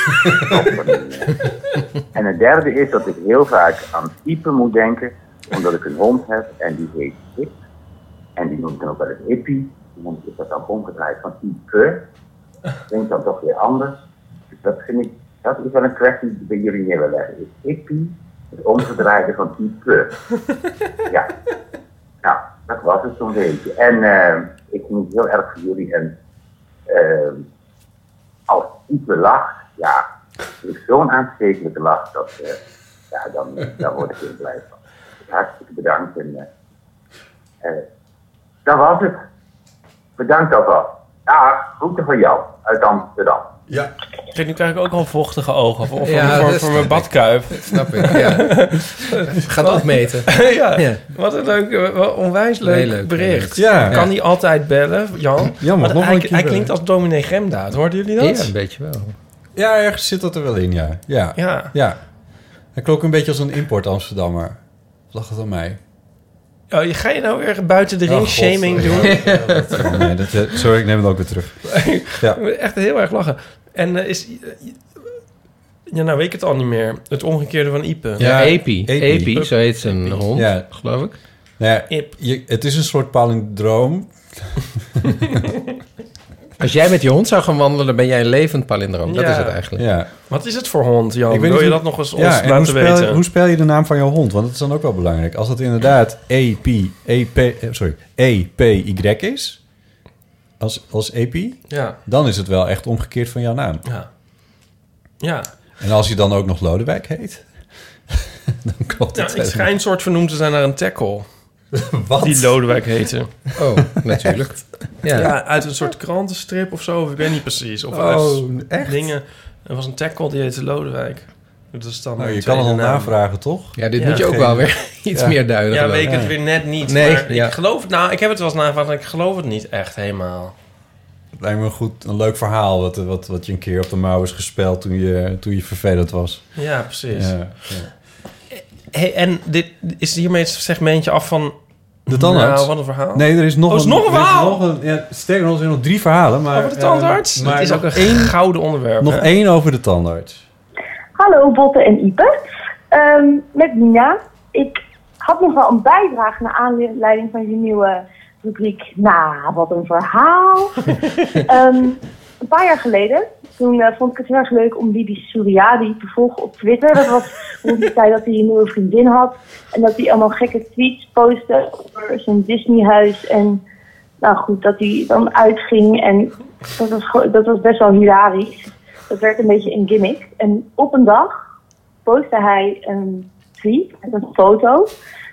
en het derde is dat ik heel vaak aan type moet denken, omdat ik een hond heb en die heet Hip. En die noemt dan ook wel eens Hippie. Dan is dat dan omgedraaid van type. Klinkt dan toch weer anders. Dus dat vind ik, dat is wel een kwestie die bij jullie neer wil leggen. Is Hippie Het omgedraaide van type. ja. Dat was het zo'n beetje. En eh, ik geniet heel erg van jullie. En eh, als type lacht, ja, het is zo'n aanstekelijke lach, dat, eh, ja, dan, daar word ik heel blij van. Hartstikke bedankt. En, dat was het. Bedankt alvast. Ja, groeten van jou uit Amsterdam. Ja. Kijk, nu krijg ik ook al vochtige ogen voor, voor, Ja, voor, dat voor mijn badkuip. Dat snap ik, ja. Gaat afmeten. ja. Ja. wat een leuk, wat onwijs leuk, bericht. Ja. Kan niet altijd bellen, Jan. Jammer, nog hij, een keer hij klinkt als dominee Gemda. Hoorden jullie dat? Ja, een beetje wel. Ja, ergens zit dat er wel in, ja. Ja. Ja. ja. Hij klonk een beetje als een import Amsterdammer. Lag het aan mij? Oh, je ga je nou weer buiten de ring Oh, God. shaming doen? Ja, dat- nee, dat, eh, sorry, ik neem het ook weer terug. Ja. Echt heel erg lachen. En eh, is... Ja, nou weet ik het al niet meer. Het omgekeerde van Ipe. Ja, Epi. Epi, zo heet zijn Epi. hond, Ja. geloof ik. Nou ja, je, het is een soort palindroom. Als jij met je hond zou gaan wandelen, dan ben jij een levend palindroom. Dat Ja. is het eigenlijk. Ja. Wat is het voor hond, Jan? Ik Wil je dat nog eens ons ja, en laten hoe spel, weten? Hoe spel je de naam van jouw hond? Want dat is dan ook wel belangrijk. Als het inderdaad EP, EP, eh, sorry, EPY is, als, als EP, Ja. dan is het wel echt omgekeerd van jouw naam. Ja. Ja. En als je dan ook nog Lodewijk heet, dan klopt Ja, het. ik schijn soort vernoemd te zijn naar een tackle. Wat? Die Lodewijk heette. Oh, natuurlijk. Ja. Ja. uit een soort krantenstrip of zo. Of ik weet niet precies. Of Oh, uit echt? dingen. Er was een tackle die heette Lodewijk. Dat is dan Nou, je kan het al navragen, toch? Ja, dit moet je ook wel weer iets Ja. meer duiden. Ja, weet ik het weer net niet. Nee, maar ja. ik geloof het. Nou, ik heb het wel eens navraagd, maar ik geloof het niet echt helemaal. Het lijkt me een goed, een leuk verhaal wat, wat, wat je een keer op de mouw is gespeld toen je, toen je vervelend was. Ja, precies. Ja, ja. Hey, en dit is hiermee het segmentje af van... De tandarts? Nou, wat een verhaal. Nee, er is nog Oh, is een, nog een er is verhaal? nog een- ja, sterker nog, er zijn nog drie verhalen. Maar, Over de tandarts? eh, maar Het is ook een één, gouden onderwerp. Nog hè? één over de tandarts. Hallo Botte en Ipe. Ehm, met Nina. Ik had nog wel een bijdrage naar aanleiding van je nieuwe rubriek. Nou, wat een verhaal. Ehm, een paar jaar geleden, toen eh, vond ik het heel erg leuk om Bibi Suriadi te volgen op Twitter. Dat was rond die tijd dat hij een nieuwe vriendin had. En dat hij allemaal gekke tweets postte over zijn Disneyhuis. En nou goed, dat hij dan uitging. En dat was, dat was best wel hilarisch. Dat werd een beetje een gimmick. En op een dag postte hij een tweet met een foto.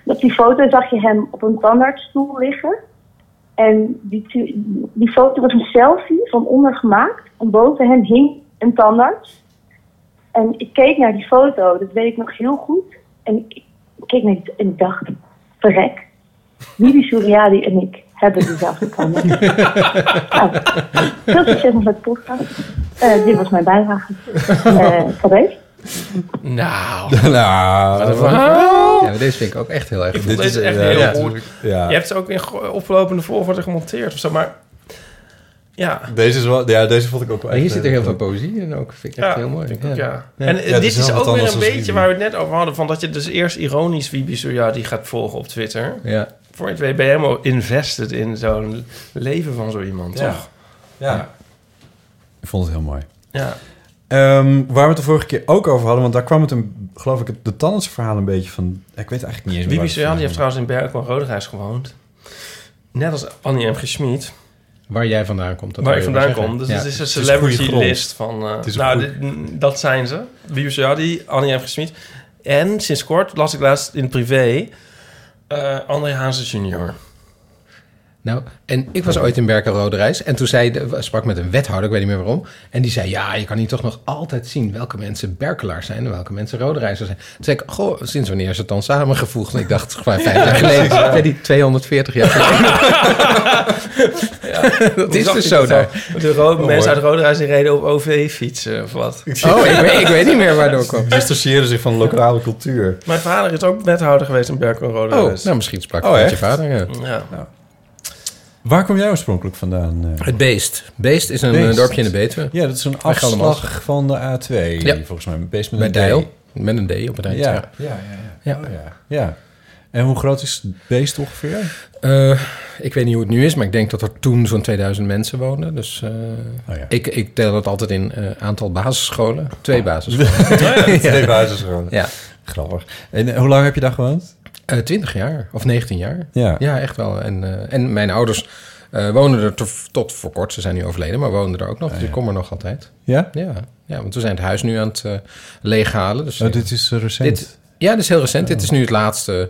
Op die foto zag je hem op een tandartsstoel liggen. En die, die foto was een selfie van onder gemaakt. En boven hem hing een tandarts. En ik keek naar die foto, dat weet ik nog heel goed. En ik keek naar die en ik dacht, verrek. Bibi Suriadi en ik hebben dezelfde tandarts. nou, veel succes met de podcast. Eh, dit was mijn bijdrage. Tabé? Nou. nou, Wat een verhaal. Ja, maar deze vind ik ook echt heel erg Ik goed. vond deze echt ja, heel ja, goed. Ja. Je hebt ze ook in oplopende volgorde gemonteerd of zo, maar... Ja. Deze, is wel, ja, deze vond ik ook wel Maar hier zit er eh, heel veel poëzie in ook. Vind ik echt heel mooi. vind ik ook, ja. En Ja, eh, dit is is ook weer een beetje waar we het net over hadden... van dat je dus eerst ironisch Bibi Suriadi gaat volgen op Twitter. Ja. Voor je het weet ben je helemaal invested in zo'n leven van zo iemand, Ja. toch? Ja. Ik vond het heel mooi. Ja. Ehm, waar we het de vorige keer ook over hadden, want daar kwam het een, geloof ik, het- de tandartsverhaal een beetje van. Ik weet eigenlijk niet eens meer. Bibi Suriadi heeft trouwens in Berkel Roderijs gewoond. Net als Annie M. G. Schmid. Waar jij vandaan komt. dat Waar ik vandaan kom. Dus het is een is celebrity list van... eh, een nou, dit- dat zijn ze. Bibi Suriadi, Annie M. G. Schmid. En sinds kort las ik laatst in het privé... eh André Hazes junior. Nou, en ik was ooit in Berkel Rode Reis. En toen zei de, sprak met een wethouder, ik weet niet meer waarom. En die zei, ja, je kan hier toch nog altijd zien welke mensen Berkelaars zijn en welke mensen Rode Reizers zijn. Toen zei ik, goh, sinds wanneer is het dan samengevoegd? En ik dacht, gewoon vijf jaar geleden. precies, ja. Ja, die 240 jaar geleden. dat is dus zo daar. De Oh, mensen uit Roderijs die reden op OV-fietsen of wat. Oh, ik weet, ik weet niet meer waardoor het kwam. Dissociëren zich van lokale cultuur. Mijn vader is ook wethouder geweest in Berkel en Roderijs. Oh, nou misschien sprak ik Oh, met je vader. Ja. Ja. Waar kom jij oorspronkelijk vandaan? eh? Het Beest. Beest is een Beest. eh, dorpje in de Betuwe. Ja, dat is een afslag van de A2, Ja. volgens mij. Beest met Bij een Dijl. D. Met een D op het eind. Ja, ja. ja, ja. ja. Ja. Oh, ja. En hoe groot is het beest ongeveer? Eh, ik weet niet hoe het nu is, maar ik denk dat er toen zo'n 2000 mensen woonden. Dus eh, Oh ja. ik, ik tel dat altijd in eh, aantal basisscholen. Twee basisscholen. Twee basisscholen. Ja. Grappig. En eh, hoe lang heb je daar gewoond? Eh 20 jaar of 19 jaar. Ja. ja echt wel. En, eh, en mijn ouders eh woonden er to- tot voor kort. Ze zijn nu overleden, maar woonden er ook nog. Dus ik kom er nog altijd. Ja? Ja, ja want we zijn het huis nu aan het leeghalen. Dus, Oh, dit is recent. Dit, ja, dit is heel recent. Dit is nu het laatste.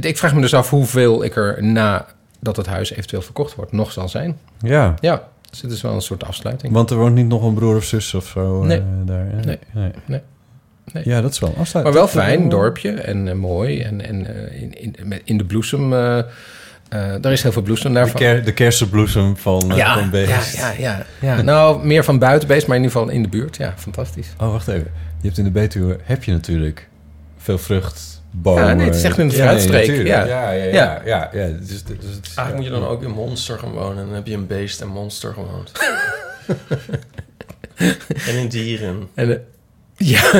Ik vraag me dus af hoeveel ik er na dat het huis eventueel verkocht wordt nog zal zijn. Ja. Ja, dus dit is wel een soort afsluiting. Want er woont niet nog een broer of zus of zo Nee. daar. Nee. Nee. Nee. Ja, dat is wel een. Maar wel fijn, wel- dorpje en eh, mooi. En, en eh, in, in, met- in de bloesem, eh, eh, daar is heel veel bloesem De, daarvan. ker, de kersenbloesem van, eh, ja, van ja, Beest. ja, ja, ja. Nou, meer van buitenbeest, maar in ieder geval in de buurt. Ja, fantastisch. Oh, wacht even. Je hebt in de Betuwe, heb je natuurlijk veel vruchtbomen. Ja, nee, het is echt in de Ja, fruitstreek, ja. Ja, ja, ja. Ja. ja, ja. Dus, dus, dus Eigenlijk moet je dan ook in Monster gaan wonen. En dan heb je een beest en Monster gewoond. en in dieren. En, eh, ja.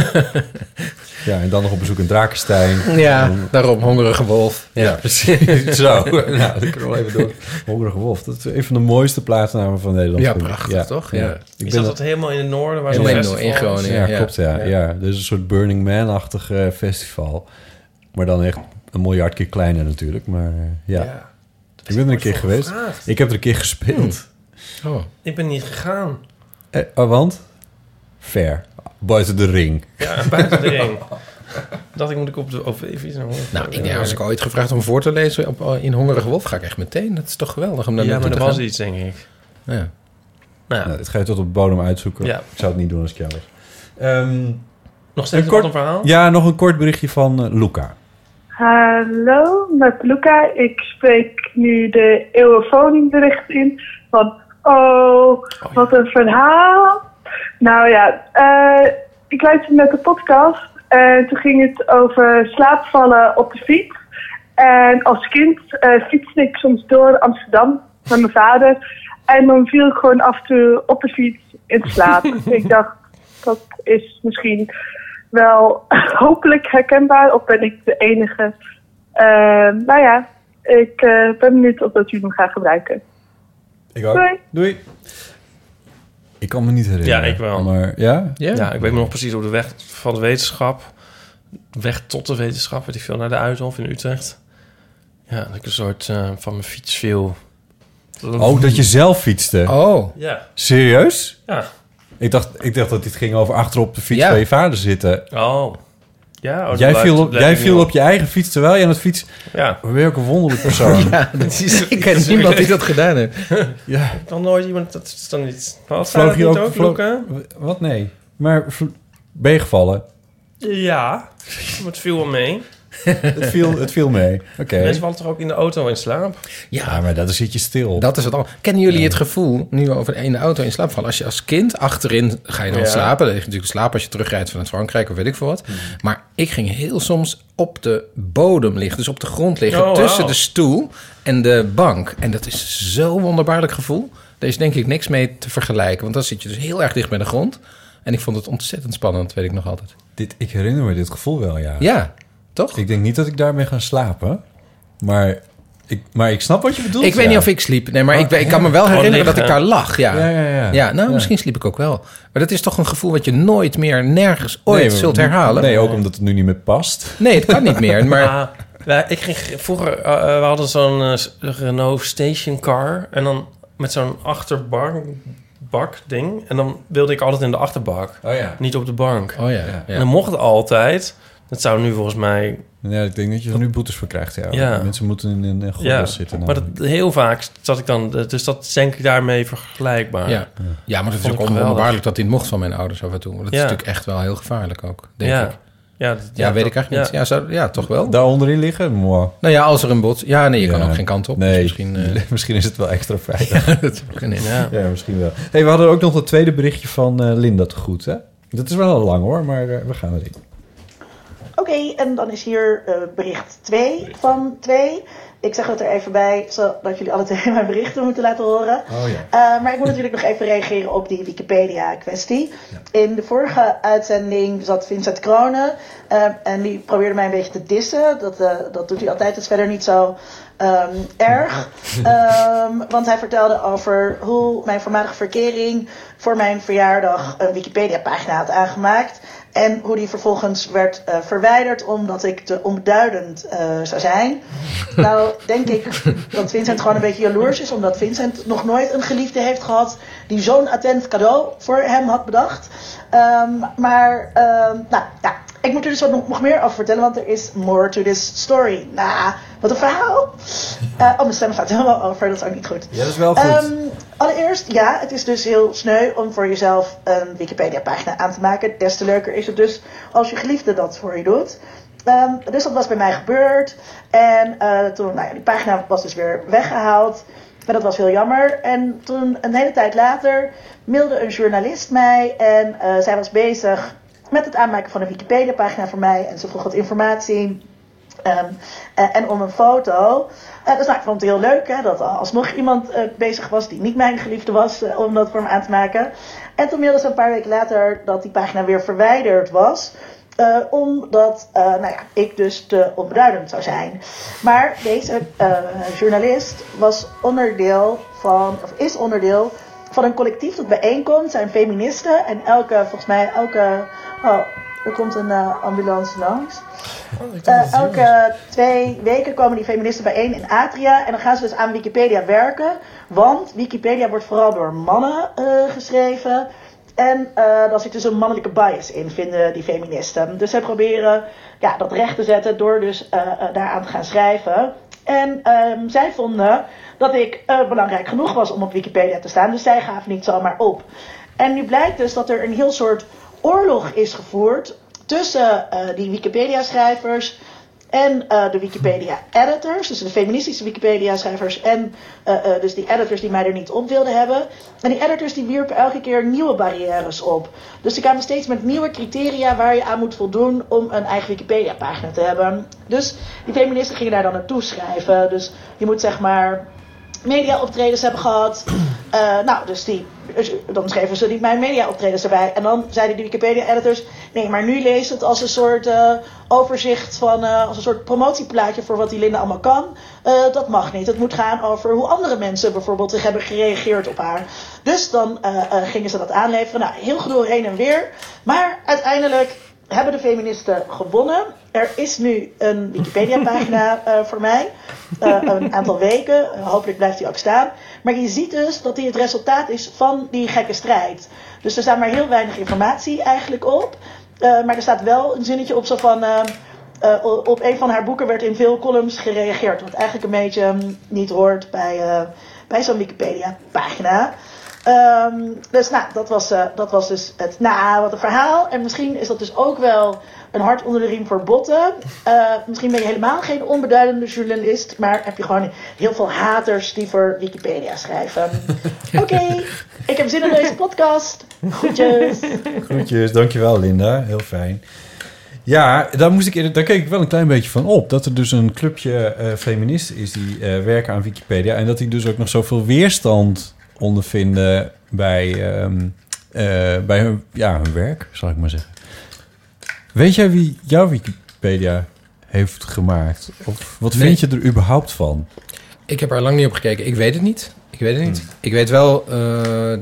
Ja, en dan nog op bezoek in Drakenstein. Ja, En- daarom hongerige wolf. Ja, Ja. precies. Zo. nou, dat kunnen we wel even door. Hongerige Wolf. Dat is een van de mooiste plaatsnamen van Nederland. Ja, prachtig, toch? Ja. Ik Is ben dat, dat helemaal in het noorden? Waar Helemaal zo'n in het noorden, festival in is? Groningen. Ja, Ja. klopt, ja. Ja. ja. Dus een soort Burning Man-achtig eh, festival. Maar dan echt een miljard keer kleiner natuurlijk. Maar eh, ja. Ja, ik ben er een keer geweest. gevraagd. Ik heb er een keer gespeeld. Oh. Ik ben niet gegaan. Eh, oh, want? Ver. Buiten de ring. Ja, buiten de ring. Dat ik moet ik op de naar Nou, ik denk, als ik ooit gevraagd om voor te lezen op, in Hongerige Wolf, ga ik echt meteen. Dat is toch geweldig om daar Ja, maar er was gaan. iets, denk ik. Ja. Nou, ja. Nou, dit ga je tot op de bodem uitzoeken. Ja. Ik zou het niet doen als ik jou was. Ehm, Nog steeds een een kort, verhaal? Ja, nog een kort berichtje van eh, Luca. Hallo, met Luca. Ik spreek nu de eeuwenfoningbericht in. Van, oh, wat een verhaal. Nou ja, eh, ik luisterde met de podcast. En toen ging het over slaapvallen op de fiets. En als kind eh fietste ik soms door Amsterdam met mijn vader. En dan viel ik gewoon af en toe op de fiets in slaap. ik dacht, dat is misschien wel hopelijk herkenbaar. Of ben ik de enige? Eh, nou ja, ik ben benieuwd of dat jullie hem gaan gebruiken. Ik ook. Doei. Doei. Ik kan me niet herinneren. Ja, ik wel. Maar ja? Ja. ik weet me nog precies op de weg van de wetenschap. Weg tot de wetenschap, weet ik veel, naar de Uithof in Utrecht. Ja, dat ik een soort eh, van mijn fiets viel. Oh, dat je zelf fietste? Oh. Ja. Serieus? Ja. Ik dacht, ik dacht dat dit ging over achterop de fiets Ja. van je vader zitten. Oh. Ja, oh, jij blijft- viel, op, blijft jij niet viel op je eigen fiets terwijl je aan het fiets... Ja. Welke wonderlijke persoon. Ja, dat is, ik ken niemand die dat gedaan heeft. ja. Ik heb nog nooit iemand, dat is dan niet... Wat, Vloog je ook... ook, vloog-? Wat? Nee. Maar vl- ben je gevallen? Ja, maar het viel wel mee. Het, viel, het viel mee. Oké. Mensen vallen toch ook in de auto in slaap? Ja, maar dan zit je stil. Dat is het al. Kennen jullie het gevoel, nu we over in de auto in slaap vallen, als je als kind achterin ga je dan Ja. slapen, dan lig je natuurlijk slapen als je terugrijdt vanuit Frankrijk of weet ik veel wat. Maar ik ging heel soms op de bodem liggen, dus op de grond liggen, Oh, tussen de stoel en de bank. En dat is zo'n wonderbaarlijk gevoel. Daar is denk ik niks mee te vergelijken, want dan zit je dus heel erg dicht bij de grond. En ik vond het ontzettend spannend, weet ik nog altijd. Dit, ik herinner me dit gevoel wel, ja. Ja, toch? Ik denk niet dat ik daarmee ga slapen. Maar ik, maar ik snap wat je bedoelt. Ik weet ja. niet of ik sliep. Nee, maar Oh, ik, ik ja. kan me wel Gewoon herinneren dat ik daar lag. Ja, Ja, ja, ja. ja nou, Ja. misschien sliep ik ook wel. Maar dat is toch een gevoel wat je nooit meer, nergens ooit Nee, zult herhalen. Nee, ook omdat het nu niet meer past. Nee, het kan niet meer. Maar Ah, ja, ik ging vroeger, eh, eh, we hadden zo'n s- Renault Station Car en dan met zo'n achterbak bak ding en dan wilde ik altijd in de achterbak, Oh ja. niet op de bank. Oh ja, En ja. dan mocht het altijd. Dat zou nu volgens mij, Ja, ik denk dat je er nu boetes voor krijgt. Ja. Ja. Mensen moeten in een gordel ja, zitten. maar dat, heel vaak zat ik dan, dus dat is denk ik daarmee vergelijkbaar. ja. ja, maar het is ook onwonderbaarlijk dat dit mocht van mijn ouders af en toe. Dat is natuurlijk echt wel heel gevaarlijk ook, denk ja. ik. Ja, Ja, weet ik dat- eigenlijk niet. Ja, zou, ja toch wel? Daar onderin liggen? Moi. Nou ja, als er een bot... Ja, nee, je kan ook geen kant op. Nee, Dus misschien... eh, misschien is het wel extra dat kunnen. Ja. Ja, misschien wel. Hey, we hadden ook nog het tweede berichtje van eh, Linda te goed, hè? Dat is wel al lang hoor, maar eh, we gaan erin. Oké, en dan is hier eh, bericht 2 van 2. Ik zeg het er even bij, zodat jullie alle twee mijn berichten moeten laten horen. Oh ja. Eh, maar ik moet natuurlijk nog even reageren op die Wikipedia-kwestie. In de vorige uitzending zat Vincent Kronen. eh, en die probeerde mij een beetje te dissen. Dat, dat doet hij altijd, dat is verder niet zo ehm, erg. Ehm, want hij vertelde over hoe mijn voormalige verkering voor mijn verjaardag een Wikipedia-pagina had aangemaakt. En hoe die vervolgens werd eh, verwijderd omdat ik te onbeduidend eh, zou zijn. Nou, denk ik dat Vincent gewoon een beetje jaloers is, omdat Vincent nog nooit een geliefde heeft gehad die zo'n attent cadeau voor hem had bedacht. Ehm, maar, ehm, nou ja, ik moet er dus wat nog, meer over vertellen, want er is more to this story. Nou, wat een verhaal. Eh, oh, mijn stem gaat helemaal over, dat is ook niet goed. Ja, dat is wel goed. Ehm, allereerst, ja, het is dus heel sneu om voor jezelf een Wikipedia-pagina aan te maken. Des te leuker is het dus als je geliefde dat voor je doet. Dus dat was bij mij gebeurd. En eh, toen, nou ja, die pagina was dus weer weggehaald. Maar dat was heel jammer. En toen, een hele tijd later, mailde een journalist mij. En eh, zij was bezig met het aanmaken van een Wikipedia-pagina voor mij. En ze vroeg wat informatie. Ehm, en, en om een foto. Eh, dus nou, ik vond het heel leuk hè, dat alsnog iemand eh, bezig was die niet mijn geliefde was eh, om dat voor me aan te maken. En toen mailde ze een paar weken later dat die pagina weer verwijderd was. Eh, omdat eh, nou ja, ik dus te onbeduidend zou zijn. Maar deze eh, journalist was onderdeel van, of is onderdeel van een collectief dat bijeenkomt. zijn feministen. En elke, volgens mij, elke. Oh, er komt een ambulance langs. Eh, elke twee weken komen die feministen bijeen in Atria. En dan gaan ze dus aan Wikipedia werken. Want Wikipedia wordt vooral door mannen geschreven. En eh daar zit dus een mannelijke bias in, vinden die feministen. Dus zij proberen ja, dat recht te zetten door dus eh, eh, daaraan te gaan schrijven. En ehm, zij vonden dat ik belangrijk genoeg was om op Wikipedia te staan. Dus zij gaven niet zomaar op. En nu blijkt dus dat er een heel soort oorlog is gevoerd tussen die Wikipedia-schrijvers en eh, de Wikipedia-editors. Dus de feministische Wikipedia-schrijvers en eh, eh, dus die editors die mij er niet op wilden hebben. En die editors die wierpen elke keer nieuwe barrières op. Dus die kwamen steeds met nieuwe criteria waar je aan moet voldoen om een eigen Wikipedia-pagina te hebben. Dus die feministen gingen daar dan naartoe schrijven. Dus je moet zeg maar media-optredens hebben gehad. Eh, nou, dus die, dan schreven ze die mijn media-optredens erbij. En dan zeiden die Wikipedia-editors... nee, maar nu lees het als een soort eh, overzicht van... eh, als een soort promotieplaatje voor wat die Linda allemaal kan. Eh, dat mag niet. Het moet gaan over hoe andere mensen bijvoorbeeld zich hebben gereageerd op haar. Dus dan gingen ze dat aanleveren. Nou, heel gedoe heen en weer. Maar uiteindelijk hebben de feministen gewonnen. Er is nu een Wikipedia-pagina voor mij. Een aantal weken. Hopelijk blijft die ook staan. Maar je ziet dus dat die het resultaat is van die gekke strijd. Dus er staat maar heel weinig informatie eigenlijk op. Eh, maar er staat wel een zinnetje op zo van... eh, eh, op een van haar boeken werd in veel columns gereageerd. Wat eigenlijk een beetje mm, niet hoort bij, bij zo'n Wikipedia-pagina. Ehm, dus nou, dat was, dat was dus het nou, wat een verhaal. En misschien is dat dus ook wel een hart onder de riem voor botten. Eh, misschien ben je helemaal geen onbeduidende journalist, maar heb je gewoon heel veel haters die voor Wikipedia schrijven. Oké, ik heb zin in deze podcast. Groetjes. Groetjes, dankjewel Linda. Heel fijn. Ja, daar, moest ik, daar keek ik wel een klein beetje van op. Dat er dus een clubje eh, feministen is die eh, werken aan Wikipedia. En dat die dus ook nog zoveel weerstand ondervinden bij, ehm, eh, bij hun, ja, hun werk, zal ik maar zeggen. Weet jij wie jouw Wikipedia heeft gemaakt? Of wat Nee. vind je er überhaupt van? Ik heb er lang niet op gekeken. Ik weet het niet. Ik weet het niet. Ik weet wel... eh,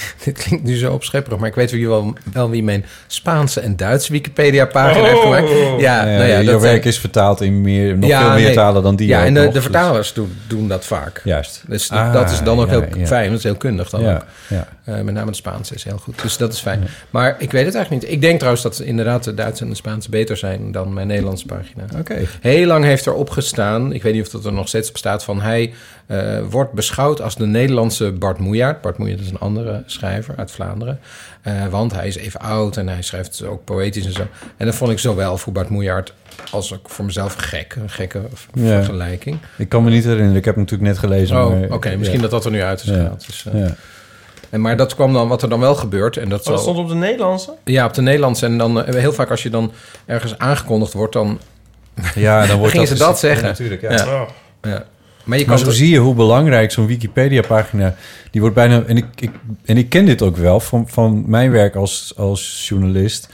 dit klinkt nu zo opschepperig, maar ik weet wie wel, wel wie mijn Spaanse en Duitse Wikipedia-pagina heeft gemaakt. Ja, nou ja, jouw dat werk zijn- is vertaald in meer, nog Ja, veel meer nee. talen dan die. Ja, en de, nog. de Dus- vertalers doen, doen dat vaak. Juist. Dus Ah, dat is dan ook ja, heel ja. fijn. Dat is heel kundig dan Ja, ook. ja. Eh, met name het Spaanse is heel goed. Dus dat is fijn. Maar ik weet het eigenlijk niet. Ik denk trouwens dat inderdaad de Duitse en de Spaanse beter zijn dan mijn Nederlandse pagina. Oké. Heel lang heeft er opgestaan, ik weet niet of dat er nog steeds bestaat, van hij eh, wordt beschouwd als de Nederlandse Bart Moejaert. Bart Moejaert is een andere schrijver uit Vlaanderen. Eh, want hij is even oud en hij schrijft ook poëtisch en zo. En dat vond ik zowel voor Bart Moejaert als ook voor mezelf gek. Een gekke Ja. vergelijking. Ik kan me niet herinneren. Ik heb hem natuurlijk net gelezen. Oh, oké. misschien ja. dat dat er nu uit is Ja. gehaald. Dus, eh, Ja. en, maar dat kwam dan, wat er dan wel gebeurt. En dat, Oh, dat zal- stond op de Nederlandse? Ja, op de Nederlandse. En dan heel vaak als je dan ergens aangekondigd wordt, dan Ja, dan wordt gingen dat ze dat zeggen. Ja, natuurlijk, ja. Ja. Oh. Ja. Maar je Maar kan zo zie je hoe belangrijk zo'n Wikipedia-pagina... die wordt bijna... En ik, ik, en ik ken dit ook wel van, van mijn werk als, als journalist...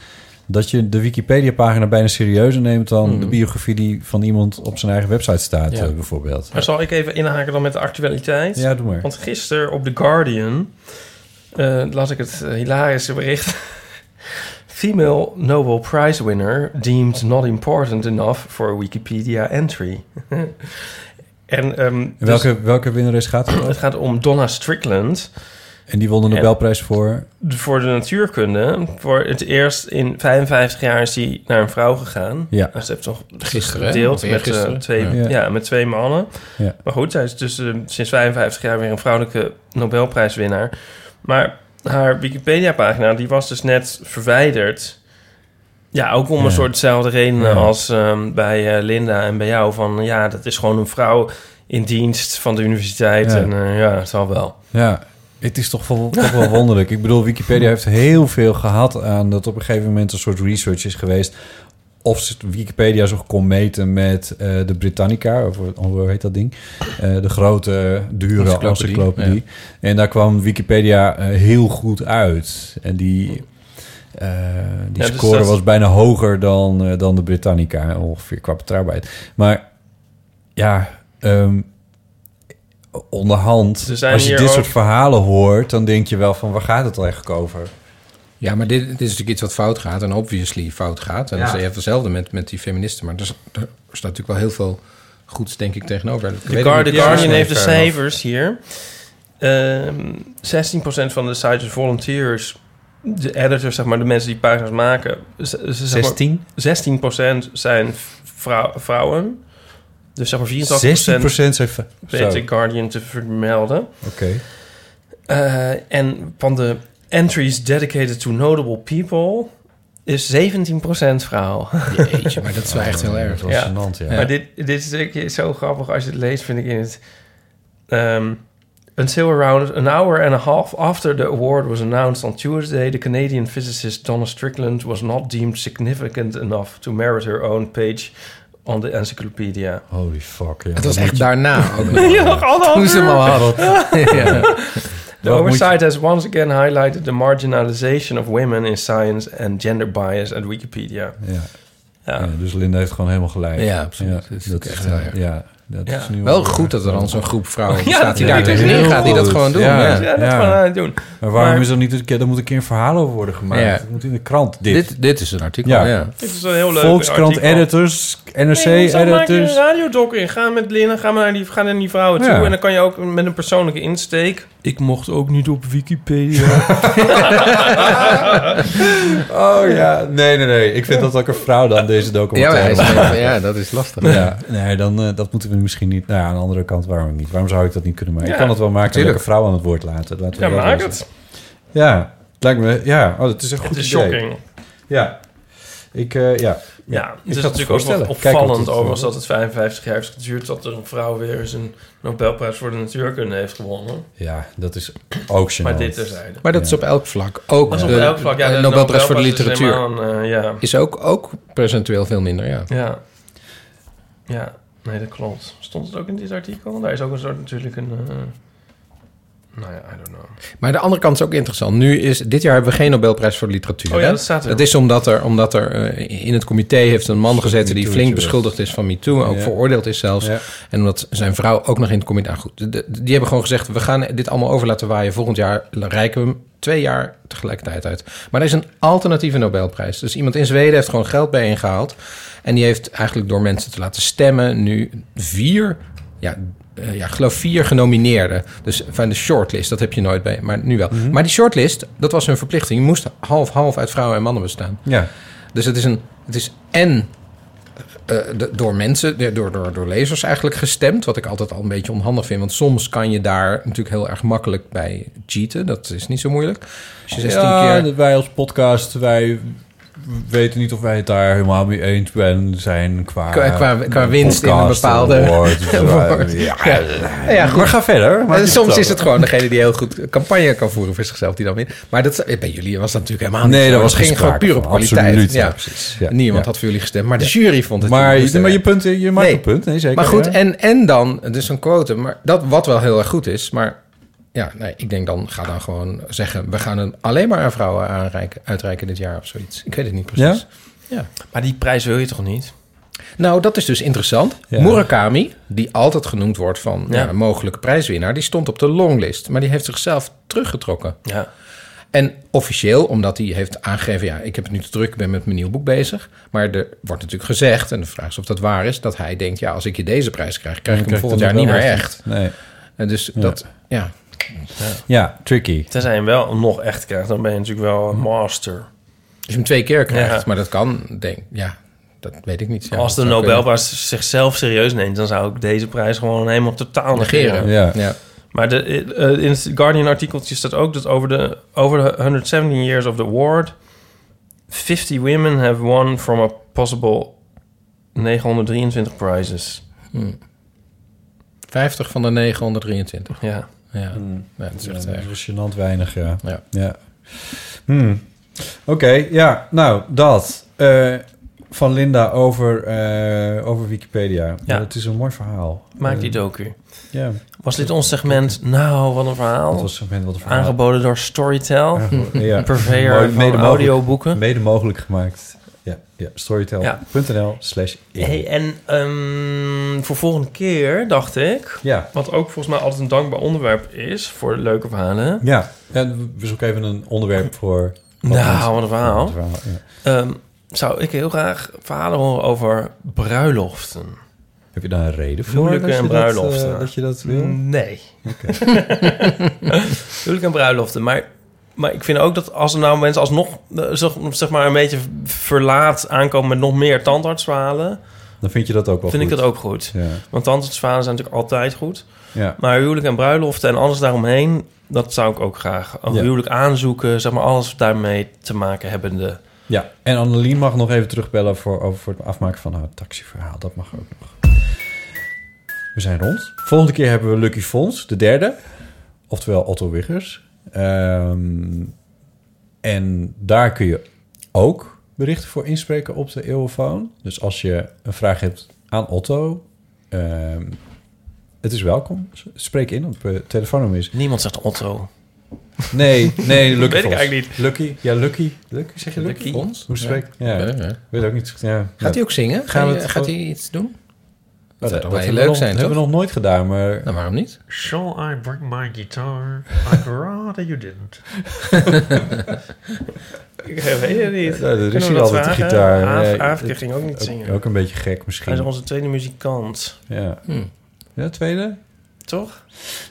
dat je de Wikipedia-pagina bijna serieuzer neemt... dan Mhm. de biografie die van iemand op zijn eigen website staat, Ja. eh, bijvoorbeeld. Maar zal ik even inhaken dan met de actualiteit? Ja, doe maar. Want gisteren op The Guardian eh, las ik het hilarische bericht. Female Nobel Prize winner deemed not important enough for a Wikipedia entry. en, ehm, En dus- welke, welke winnares gaat het over? het gaat om Donna Strickland. En die won de En- Nobelprijs voor... Voor de natuurkunde. Voor het eerst in 55 jaar is hij naar een vrouw gegaan. Ja. Ze heeft toch Gisteren, gedeeld met, eh, twee, Ja. ja. met twee mannen. Ja. Maar goed, zij is dus eh, sinds 55 jaar weer een vrouwelijke Nobelprijswinnaar. Maar haar Wikipedia-pagina, die was dus net verwijderd. Ja, ook om Ja. een soort dezelfde redenen Ja. als ehm, bij eh, Linda en bij jou. Van ja, dat is gewoon een vrouw in dienst van de universiteit. Ja. En eh, ja, het zal wel. Ja, het is toch wel, toch wel wonderlijk. Ik bedoel, Wikipedia heeft heel veel gehad aan dat op een gegeven moment een soort research is geweest. Of Wikipedia zich kon meten met eh, de Britannica, of hoe heet dat ding? Eh, de grote, dure Encyclopedie. En daar kwam Wikipedia heel goed uit. En die, eh, die Ja, dus score dat- was bijna hoger dan, eh, dan de Britannica, ongeveer qua betrouwbaarheid. Maar ja, ehm, onderhand, Er als je dit ook- soort verhalen hoort, dan denk je wel van waar gaat het eigenlijk over? Ja, maar dit, dit is natuurlijk iets wat fout gaat en obviously fout gaat. En Ja. dus je hebt hetzelfde met, met die feministen. Maar er, is- er staat natuurlijk wel heel veel goeds, denk ik, tegenover. Ik De. Guardian Ja, heeft de cijfers hier. Ehm 16% van de site is volunteers. De editors, zeg maar, de mensen die pagina's maken. zeg maar, 16? 16% zijn vrou- vrouwen. Dus zeg maar 84% 16% zijn weet de Guardian te vermelden. Oké. Eh, en van de entries dedicated to notable people is 17% vrouw. Jeetje, maar dat is wel echt heel erg. Dat is gênant, ja. Maar dit, dit is natuurlijk zo grappig als je het leest, vind ik in het... ehm, until around an hour and a half after the award was announced on Tuesday, the Canadian physicist Donna Strickland was not deemed significant enough to merit her own page on the encyclopedia. Holy fuck, ja. Het was echt je- daarna ook nog. Ja, Toen ze hem al uur. hadden. ja. The oversight has once again highlighted the marginalization of women in science and gender bias at Wikipedia. Ja. Ja. Ja, dus Linda heeft gewoon helemaal gelijk. Ja, absoluut. Ja, Dat is dat echt heel erg. Ja, dat Ja. is nu Wel goed dat er dan zo'n groep vrouwen Ja, staat die dat daar tegenin gaat, die dat gewoon doen. Ja. Ja. Ja, dat gewoon aan het doen. Maar waarom Maar- is er niet een keer, er moet een keer een verhaal over worden gemaakt? Ja. Het moet in de krant, dit. Dit, dit is een artikel, Ja. ja. Dit is een heel leuk Volkskrant artikel. editors, NRC Nee, je een editors. radiodoc in. Ga met Lina, ga maar naar die, ga naar die vrouwen toe. Ja. En dan kan je ook met een persoonlijke insteek. Ik mocht ook niet op Wikipedia. Oh ja, nee, nee, nee. Ik vind dat ook een vrouw dan deze Ja, documentaire. maakt. ja, dat is lastig. Ja, nee, dan eh, dat moeten we misschien niet. Nou ja, aan de andere kant, waarom niet? Waarom zou ik dat niet kunnen maken? Ja, ik kan het wel maken en tuurlijk. een vrouw aan het woord laten. Laten we ja, dat maak het. Ja, lijkt me. Ja, oh, het is een goed Het is idee. shocking. Ja, ik eh, ja. Ja, Ik het is natuurlijk ook wel opvallend overigens eh, dat het 55 jaar heeft geduurd... dat er een vrouw weer eens een Nobelprijs voor de natuurkunde heeft gewonnen. Ja, dat is ook gênant. Maar dit terzijde. Maar dat is op elk vlak. Ook Dat is op de, elk vlak. Ja, de de Nobelprijs voor de is literatuur een, eh, ja. is ook, ook percentueel veel minder, ja. Ja. Ja, nee, dat klopt. Stond het ook in dit artikel? Daar is ook een soort natuurlijk een... eh, nou ja, I don't know. Maar de andere kant is ook interessant. Nu is, dit jaar hebben we geen Nobelprijs voor de literatuur. Oh ja, hè? dat staat er. Dat is omdat er, omdat er eh, in het comité heeft een man gezeten die flink beschuldigd is van MeToo. Ook Ja. veroordeeld is zelfs. Ja. En omdat zijn vrouw ook nog in het comité... Nou goed, de- de- die hebben gewoon gezegd... we gaan dit allemaal over laten waaien. Volgend jaar reiken we hem twee jaar tegelijkertijd uit. Maar er is een alternatieve Nobelprijs. Dus iemand in Zweden heeft gewoon geld bijeengehaald. En die heeft eigenlijk door mensen te laten stemmen... nu vier... Ja, eh, ja, ik geloof vier genomineerden. Dus van de shortlist, dat heb je nooit bij, maar nu wel. Mhm. Maar die shortlist, dat was hun verplichting. Je moest half-half uit vrouwen en mannen bestaan. Ja. Dus het is, een, het is en eh, de- door mensen, door, door, door lezers eigenlijk gestemd. Wat ik altijd al een beetje onhandig vind. Want soms kan je daar natuurlijk heel erg makkelijk bij cheaten. Dat is niet zo moeilijk. Als je 16 ja, keer... wij als podcast, wij weten niet of wij het daar helemaal mee eens ben, zijn qua... Qua- qua- qua winst in een bepaalde eh, award. Ja, Ja. Ja, goed. maar ga verder. En soms is het gewoon degene die heel goed campagne kan voeren voor zichzelf die dan wint. Maar dat, eh, bij jullie was dat natuurlijk helemaal niet Nee, zo. daar was het ging geen gewoon puur op kwaliteit. Absoluut, ja, precies. Ja, Niemand had voor jullie gestemd, maar de jury vond het Maar, er maar je, weg. punt, je maakt Nee. een punt, nee zeker. Maar goed, en, en dan dus een quote. Maar dat wat wel heel erg goed is. Maar ja, nee, ik denk dan ga dan gewoon zeggen... we gaan het alleen maar aan vrouwen aanreiken, uitreiken dit jaar of zoiets. Ik weet het niet precies. Ja? Maar die prijs wil je toch niet? Nou, dat is dus interessant. Ja. Murakami, die altijd genoemd wordt van Ja. ja, een mogelijke prijswinnaar... die stond op de longlist, maar die heeft zichzelf teruggetrokken. Ja. En officieel, omdat hij heeft aangegeven... ja, ik heb het nu te druk, ik ben met mijn nieuw boek bezig. Maar er wordt natuurlijk gezegd, en de vraag is of dat waar is... dat hij denkt, ja, als ik je deze prijs krijg... krijg ik hem krijg volgend jaar hem niet meer echt. Nee. En dus Ja. dat, ja... Ja, tricky. Tenzij je hem wel nog echt krijgt, dan ben je natuurlijk wel een master. Als je hem twee keer krijgt, Ja. maar dat kan, denk ja, dat weet ik niet. Ja, Als de dat zou Nobelprijs zichzelf serieus neemt, dan zou ik deze prijs gewoon helemaal totaal Negeren. negeren. Ja. Ja. Maar de, eh, in het Guardian-artikeltje staat ook dat over de, over de 117 years of the award, 50 women have won from a possible 923 prizes. Hmm. 50 van de 923. Ja. Ja, ja dat is echt Ja, dat gênant weinig, ja. Ja. ja. Hmm. Oké, ja, nou, dat. Eh, van Linda over, eh, over Wikipedia. Ja. Het is een mooi verhaal. Maak die docu. Ja. Was dit ons segment, nou, wat een verhaal? Dat was segment, wat een verhaal. Aangeboden door Storytel, Ja. een purveyor Mooi, van mede mogelijk- audioboeken. Mede mogelijk gemaakt. Ja, storytel.nl slash in. Hey, en ehm, voor volgende keer dacht ik, Ja. wat ook volgens mij altijd een dankbaar onderwerp is voor leuke verhalen. Ja, en we zoeken even een onderwerp voor... Nou, wat een verhaal. Wat een verhaal, ja. Ehm, zou ik heel graag verhalen horen over bruiloften. Heb je daar een reden voor? Huwelijken en dat, bruiloften. eh, dat je dat wil? Nee. Oké. Huwelijk en bruiloften. Maar, maar ik vind ook dat als er nou mensen alsnog eh, zeg, zeg maar een beetje verlaat aankomen met nog meer tandartsverhalen... Dan vind je dat ook wel vind goed. ik dat ook goed. Ja. Want tandartsverhalen zijn natuurlijk altijd goed. Ja. Maar huwelijk en bruiloften en alles daaromheen... dat zou ik ook graag. Een Ja. huwelijk aanzoeken, zeg maar alles daarmee te maken hebbende. Ja, en Annelien mag nog even terugbellen voor, over voor het afmaken van haar taxiverhaal. Dat mag ook nog. We zijn rond. Volgende keer hebben we Lucky Fons, de derde. Oftewel Otto Wiggers. Ehm, en daar kun je ook berichten voor inspreken op de Eeuwenfoon. Dus als je een vraag hebt aan Otto... ehm, het is welkom. Spreek in op uh, telefoonnummer is... Niemand zegt Otto. Nee, nee, Lucky Weet ik eigenlijk niet. Lucky, ja, Lucky. Lucky, zeg je Lucky? Lucky. Hoe spreek ja. Ja. Weet ook niet. Ja. Gaat hij ook zingen? Gaan Gaat hij iets doen? Dat, zou dat, toch wel hebben heel we leuk nog- zijn, hebben we nog nooit gedaan, maar... Nou, waarom niet? Shall I bring my guitar? I'd rather you didn't. Ik weet het niet. Ja, er Kunnen is hier dat altijd de gitaar. Aaf- Aafke ging ook niet zingen. Ook een beetje gek misschien. Hij is onze tweede muzikant. Ja. Hm. Ja, tweede? Toch?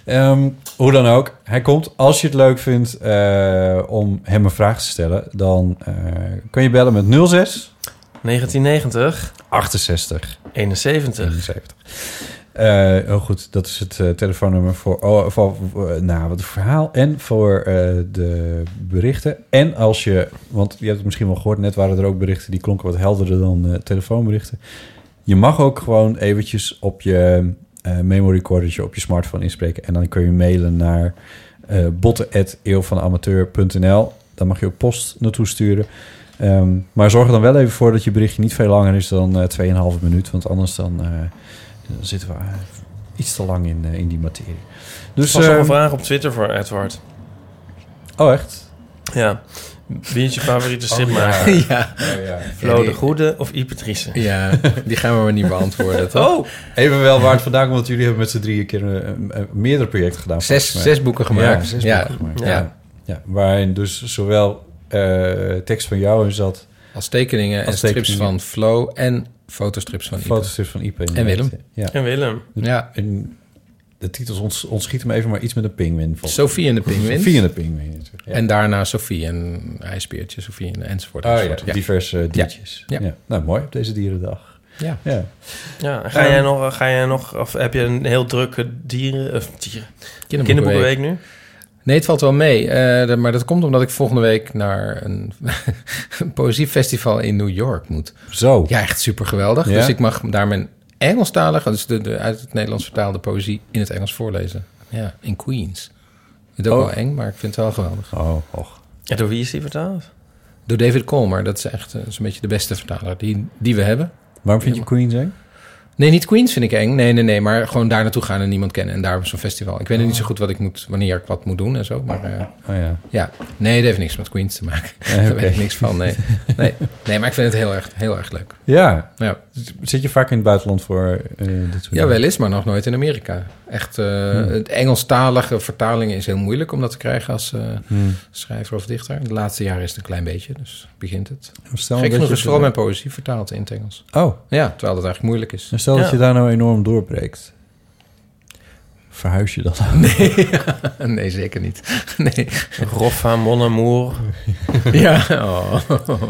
Ehm, hoe dan ook, hij komt. Als je het leuk vindt eh, om hem een vraag te stellen, dan eh, kun je bellen met 06 1990 68 71. 71. Eh, oh goed, dat is het eh, telefoonnummer voor, oh, voor eh, nou, een verhaal en voor eh, de berichten. En als je, want je hebt het misschien wel gehoord, net waren er ook berichten die klonken wat helderder dan telefoonberichten. Je mag ook gewoon eventjes op je memory recordertje op je smartphone inspreken en dan kun je mailen naar eh botten.eeuwvanamateur.nl. Daar mag je ook post naartoe sturen. Ehm, maar zorg er dan wel even voor dat je berichtje niet veel langer is dan eh 2,5 minuut. Want anders dan, eh, dan zitten we eh, iets te lang in, eh, in die materie. Dus was nog ehm, een vraag op Twitter voor Edward. Oh, echt? Ja. Wie is je favoriete Oh, stripmaker? ja. Ja. Oh, ja. Flo Ja, de Goede of Driessen? Ja, die gaan we maar niet beantwoorden, toch? Oh! Even wel waar het vandaan komt, want jullie hebben met z'n drieën keer een, een- meerdere projecten gedaan. Zes- zes boeken gemaakt. Ja, zes Ja. boeken gemaakt. Ja. Ja. Ja. waarin dus zowel tekst van jou in zat... Als tekeningen en Als strips tekeningen. van Flo en fotostrips van Ipe. Fotostrips van Ipe. En Willem. Ja. En Willem. Ja. En de titels ons, ontschieten me even maar iets met een pinguïn. volgens Sophie en de Pinguïn. Sophie en de pinguïn. Ja. En daarna Sophie en ijsbeertje, Sophie en enzovoort. Oh ja, enzovoort. diverse diertjes. Ja. Ja. Nou, mooi op deze dierendag. Ja. ja. Ja, ga Ehm, jij nog, ga jij nog, of heb je een heel drukke dieren, of dieren, Kinderboekenweek. kinderboekenweek nu? Nee, het valt wel mee. Eh, de- maar dat komt omdat ik volgende week naar een, een poëziefestival in New York moet. Zo. Ja, echt super geweldig. Ja? Dus ik mag daar mijn Engelstalige, dus de, de uit het Nederlands vertaalde poëzie in het Engels voorlezen. Ja, in Queens. Het is ook Oh. wel eng, maar ik vind het wel geweldig. Oh, och. En door wie is die vertaald? Door David Colmer. Dat is echt eh, zo'n beetje de beste vertaler die, die we hebben. Waarom vind je Queens eng? Nee, niet Queens vind ik eng. Nee, nee, nee. Maar gewoon daar naartoe gaan en niemand kennen. En daar zo'n festival. Ik weet nog niet zo goed wat ik moet, wanneer ik wat moet doen en zo. Maar eh, Oh ja. ja. Nee, dat heeft niks met Queens te maken. Nee, Daar weet ik niks van. Nee. nee. Nee, maar ik vind het heel erg, heel erg leuk. Ja. Ja. Zit je vaak in het buitenland voor eh, dit soort Ja, wel eens, maar nog nooit in Amerika. Echt, eh Hmm. het Engelstalige vertalingen is heel moeilijk om dat te krijgen als eh, Hmm. schrijver of dichter. De laatste jaren is het een klein beetje, dus begint het. Stel Gek dat genoeg je is vooral mijn poëzie vertaald in het Engels. Oh. Ja, terwijl het eigenlijk moeilijk is. En stel dat je daar nou enorm doorbreekt. Verhuis je dan? Nee, nee zeker niet. Nee. Roffa, Mon Amour. Ja, oh,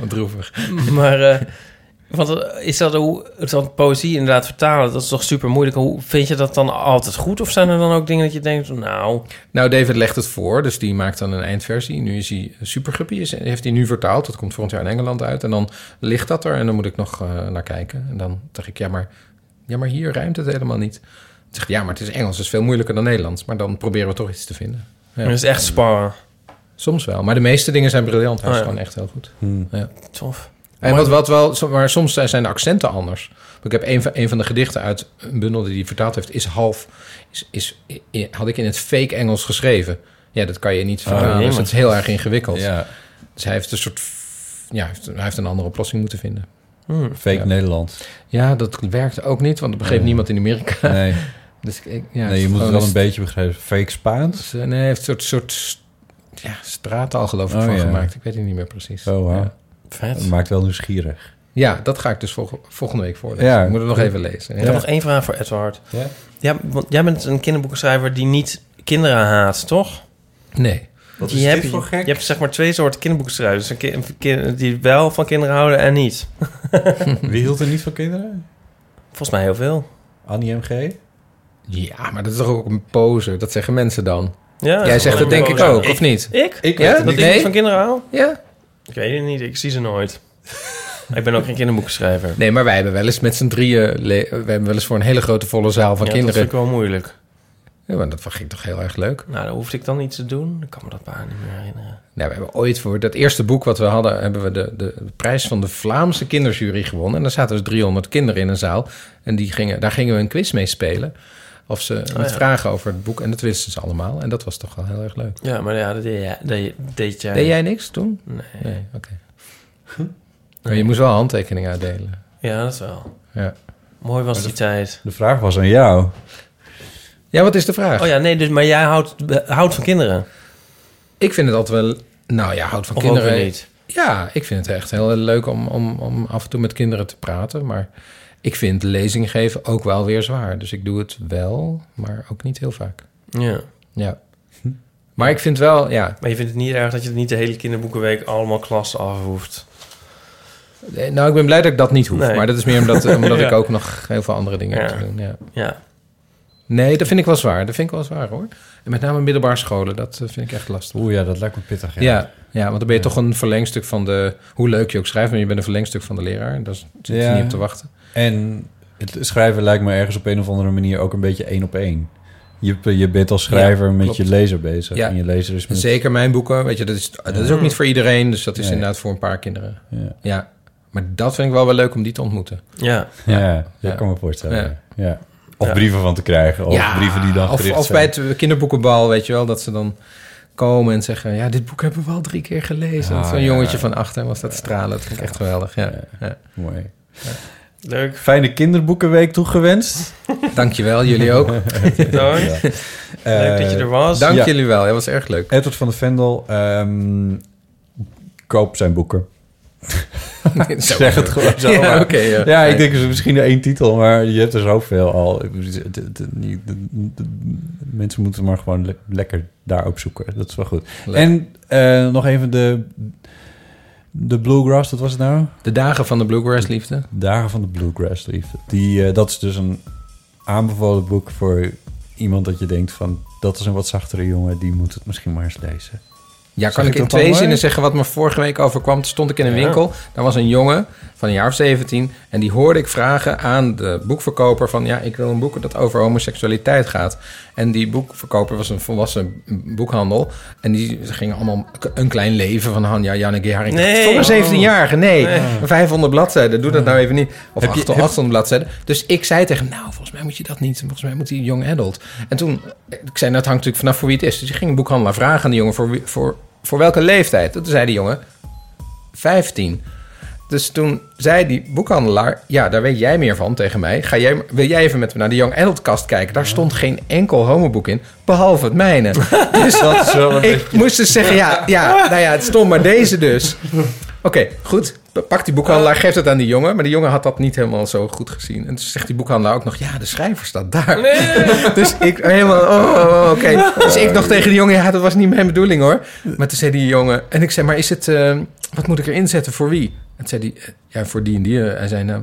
droevig. Maar, eh, want eh, is dat hoe, dat poëzie inderdaad vertalen, dat is toch super moeilijk. Hoe vind je dat dan altijd goed? Of zijn er dan ook dingen dat je denkt, nou... Nou, David legt het voor, dus die maakt dan een eindversie. Nu is hij Superguppy, is, heeft hij nu vertaald. Dat komt volgend jaar in Engeland uit. En dan ligt dat er en dan moet ik nog eh, naar kijken. En dan zeg ik, ja maar, ja, maar hier ruimt het helemaal niet. Dan zegt hij, ja, maar het is Engels, het is veel moeilijker dan Nederlands. Maar dan proberen we toch iets te vinden. Ja. Dat is echt sparren. Soms wel, maar de meeste dingen zijn briljant. Hij is Oh, ja. gewoon echt heel goed. Hmm. Ja. Tof. En wat, wat wel, maar soms zijn de accenten anders. Ik heb een van, een van de gedichten uit een bundel die hij vertaald heeft, is half, is, is, had ik in het fake Engels geschreven. Ja, dat kan je niet Oh, vertalen, dus het is heel erg ingewikkeld. Ja. Dus hij heeft een soort, ja, hij heeft, een andere oplossing moeten vinden. Hmm. Fake Ja. Nederland. Ja, dat werkte ook niet, want dat begreep Nee. niemand in Amerika. Nee. Dus ik, ja, nee, je moet het wel een beetje begrijpen. Fake Spaans? Nee, hij heeft een soort, soort ja, straattaal geloof ik Oh, van ja. gemaakt. Ik weet het niet meer precies. Oh, wow. Ja. Vet. Dat maakt wel nieuwsgierig. Ja, dat ga ik dus volg- volgende week voorlezen. Ja. Ik moet het nog even lezen. Ik heb nog één vraag voor Edward. Ja? Ja, want jij bent een kinderboekenschrijver die niet kinderen haat, toch? Nee. Wat Je is hebt- dit voor gek? Je hebt zeg maar twee soorten kinderboekenschrijvers. Een ki- een die wel van kinderen houden en niet. Wie hield er niet van kinderen? Volgens mij heel veel. Annie MG? Ja, maar dat is toch ook een pose? Dat zeggen mensen dan. Ja, dat Jij zegt het denk ik ook, of niet? Ik? Ik Ja? Dat ik niet van kinderen hou? Ja. Ik weet het niet, ik zie ze nooit. ik ben ook geen kinderboekenschrijver. Nee, maar wij hebben wel eens met z'n drieën... We hebben wel eens voor een hele grote volle zaal van ja, kinderen... dat vind ik wel moeilijk. Ja, maar dat ging toch heel erg leuk. Nou, dan hoefde ik dan iets te doen. Ik kan me dat bijna niet meer herinneren. Nou, we hebben ooit voor dat eerste boek wat we hadden... hebben we de, de, de prijs van de Vlaamse kinderjury gewonnen. En daar zaten dus 300 kinderen in een zaal. En die gingen, daar gingen we een quiz mee spelen. Of ze met Oh, ja. vragen over het boek. En dat wisten ze allemaal. En dat was toch wel heel erg leuk. Ja, maar ja, dat deed, jij, deed, deed jij. Deed jij niks toen? Nee. Nee, oké. Maar je moest wel handtekeningen uitdelen. Ja, dat wel. Ja. Mooi was die tijd. De vraag was aan jou. Ja, wat is de vraag? Oh ja, nee, dus, maar jij houdt, houdt van kinderen? Ik vind het altijd wel... Nou ja, houd van Of kinderen... niet? Ja, ik vind het echt heel leuk om, om, om af en toe met kinderen te praten. Maar ik vind lezing geven ook wel weer zwaar. Dus ik doe het wel, maar ook niet heel vaak. Ja. Ja. Maar ik vind wel, ja... Maar je vindt het niet erg dat je niet de hele kinderboekenweek allemaal klassen af hoeft? Eh, Nou, ik ben blij dat ik dat niet hoef. Nee. Maar dat is meer omdat, omdat Ja. ik ook nog heel veel andere dingen heb Ja. te doen. Ja. Ja. Nee, dat vind ik wel zwaar. Dat vind ik wel zwaar, hoor. En met name middelbare scholen, dat eh, vind ik echt lastig. Oeh ja, dat lijkt me pittig. Ja, ja, want dan ben je toch een verlengstuk van de... Hoe leuk je ook schrijft, maar je bent een verlengstuk van de leraar. Daar zit je Ja. niet op te wachten. En het schrijven lijkt me ergens op een of andere manier ook een beetje één op één. Je, je bent als schrijver Ja, met je lezer bezig. Ja. En je lezer is met... Zeker mijn boeken, weet je, dat is, dat is ook niet voor iedereen. Dus dat is Nee. inderdaad voor een paar kinderen. Ja. Ja. Maar dat vind ik wel wel leuk om die te ontmoeten. Ja. Ja, dat kan me voorstellen. Ja. Ja. Of Ja. brieven van te krijgen. Of Ja, brieven die dan of, gericht of zijn. bij het kinderboekenbal, weet je wel, dat ze dan komen en zeggen... ja, dit boek hebben we al drie keer gelezen. Ah, Zo'n ja. jongetje van achter was dat stralen. Dat vind ik echt geweldig, ja. ja. Mooi. Leuk. Fijne kinderboekenweek toegewenst. Dankjewel, jullie ook. Dank. Ja. Leuk dat je er was. Dank Ja. jullie wel, dat was erg leuk. Edward van de Vendel, ehm, koop zijn boeken. Zo. zeg het gewoon zo. Ja, ik denk dus misschien één titel, maar je hebt er zoveel al. Mensen moeten maar gewoon le- lekker daarop zoeken. Dat is wel goed. Leuk. En eh, nog even de, de Bluegrass, dat was het nou? De dagen van de Bluegrass liefde. Dagen van de Bluegrass liefde. Die, eh, dat is dus een aanbevolen boek voor iemand dat je denkt van... dat is een wat zachtere jongen, die moet het misschien maar eens lezen. Ja, kan ik ik in dat twee mooi? zinnen zeggen wat me vorige week overkwam? Toen stond ik in een Ja. winkel. Daar was een jongen van een jaar of 17. En die hoorde ik vragen aan de boekverkoper van... ja, ik wil een boek dat over homoseksualiteit gaat. En die boekverkoper was een volwassen boekhandel. En die ging allemaal een klein leven van Hanja Janneke Haring. Nee. Voor een 17-jarige, nee. Nee. 500 bladzijden, doe dat nou even niet. Of Heb je- 800 heb- 800 bladzijden. Dus ik zei tegen hem, nou, volgens mij moet je dat niet. Volgens mij moet hij young adult. En toen, ik zei, nou, het hangt natuurlijk vanaf voor wie het is. Dus ik ging een boekhandelaar vragen aan die jongen voor, wie- voor, voor welke leeftijd. Toen zei die jongen, 15. Dus toen zei die boekhandelaar, ja, daar weet jij meer van tegen mij. Ga jij, wil jij even met me naar de Young Adult kast kijken? Daar stond geen enkel homoboek in, behalve het mijne. Dus Dat is wel een ik beetje- moest dus zeggen, ja, ja, nou ja, het stond maar deze dus. Oké, goed. Pak die boekhandelaar, geeft het aan die jongen. Maar die jongen had dat niet helemaal zo goed gezien. En toen zegt die boekhandelaar ook nog... ja, de schrijver staat daar. dus ik helemaal... Oh, oh, oké. Dus ik nog tegen die jongen... ja, dat was niet mijn bedoeling hoor. Maar toen zei die jongen... en ik zei, maar is het... eh, wat moet ik erin zetten voor wie? En toen zei hij... eh, ja, voor die en die. Hij zei, nou...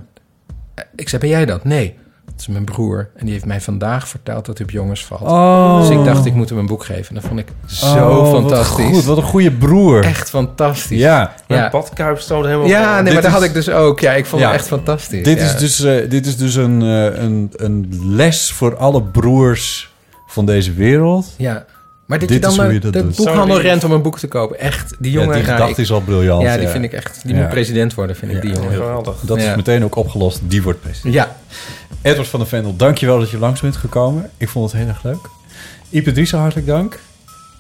eh, Ik zei, ben jij dat? Nee. Dat is mijn broer. En die heeft mij vandaag verteld dat hij op jongens valt. Oh. Dus ik dacht, ik moet hem een boek geven. En dat vond ik zo Oh, wat fantastisch. goed, wat een goede broer. Echt fantastisch. Ja. Mijn badkuip stoot helemaal Ja, nee, Dit maar dat is- had ik dus ook. Ja, ik vond Ja. het echt fantastisch. Dit, ja. is dus, eh, dit is dus een, eh, een, een les voor alle broers van deze wereld. Ja. Maar dat Dit dan is hoe je dat de doet. boekhandel Sorry. rent om een boek te kopen. Echt, die Ja, jongen... die ga gedachte ik- is al briljant, Ja, die ja. vind ik echt... Die Ja. moet president worden, vind ik, die jongen. Geweldig. Dat Ja. is meteen ook opgelost. Die wordt president. Ja. Edward van der Vendel, dankjewel dat je langs bent gekomen. Ik vond het heel erg leuk. Ipe Driessen, hartelijk dank.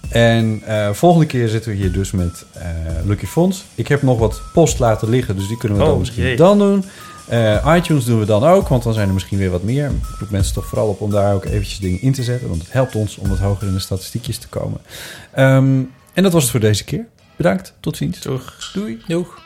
En eh, volgende keer zitten we hier dus met eh, Lucky Fons. Ik heb nog wat post laten liggen, dus die kunnen we dan Oh, misschien jee. dan doen. Eh, iTunes doen we dan ook, want dan zijn er misschien weer wat meer. Ik roep mensen toch vooral op om daar ook eventjes dingen in te zetten. Want het helpt ons om wat hoger in de statistiekjes te komen. Ehm, en dat was het voor deze keer. Bedankt, tot ziens. Doeg. Doei. Doeg.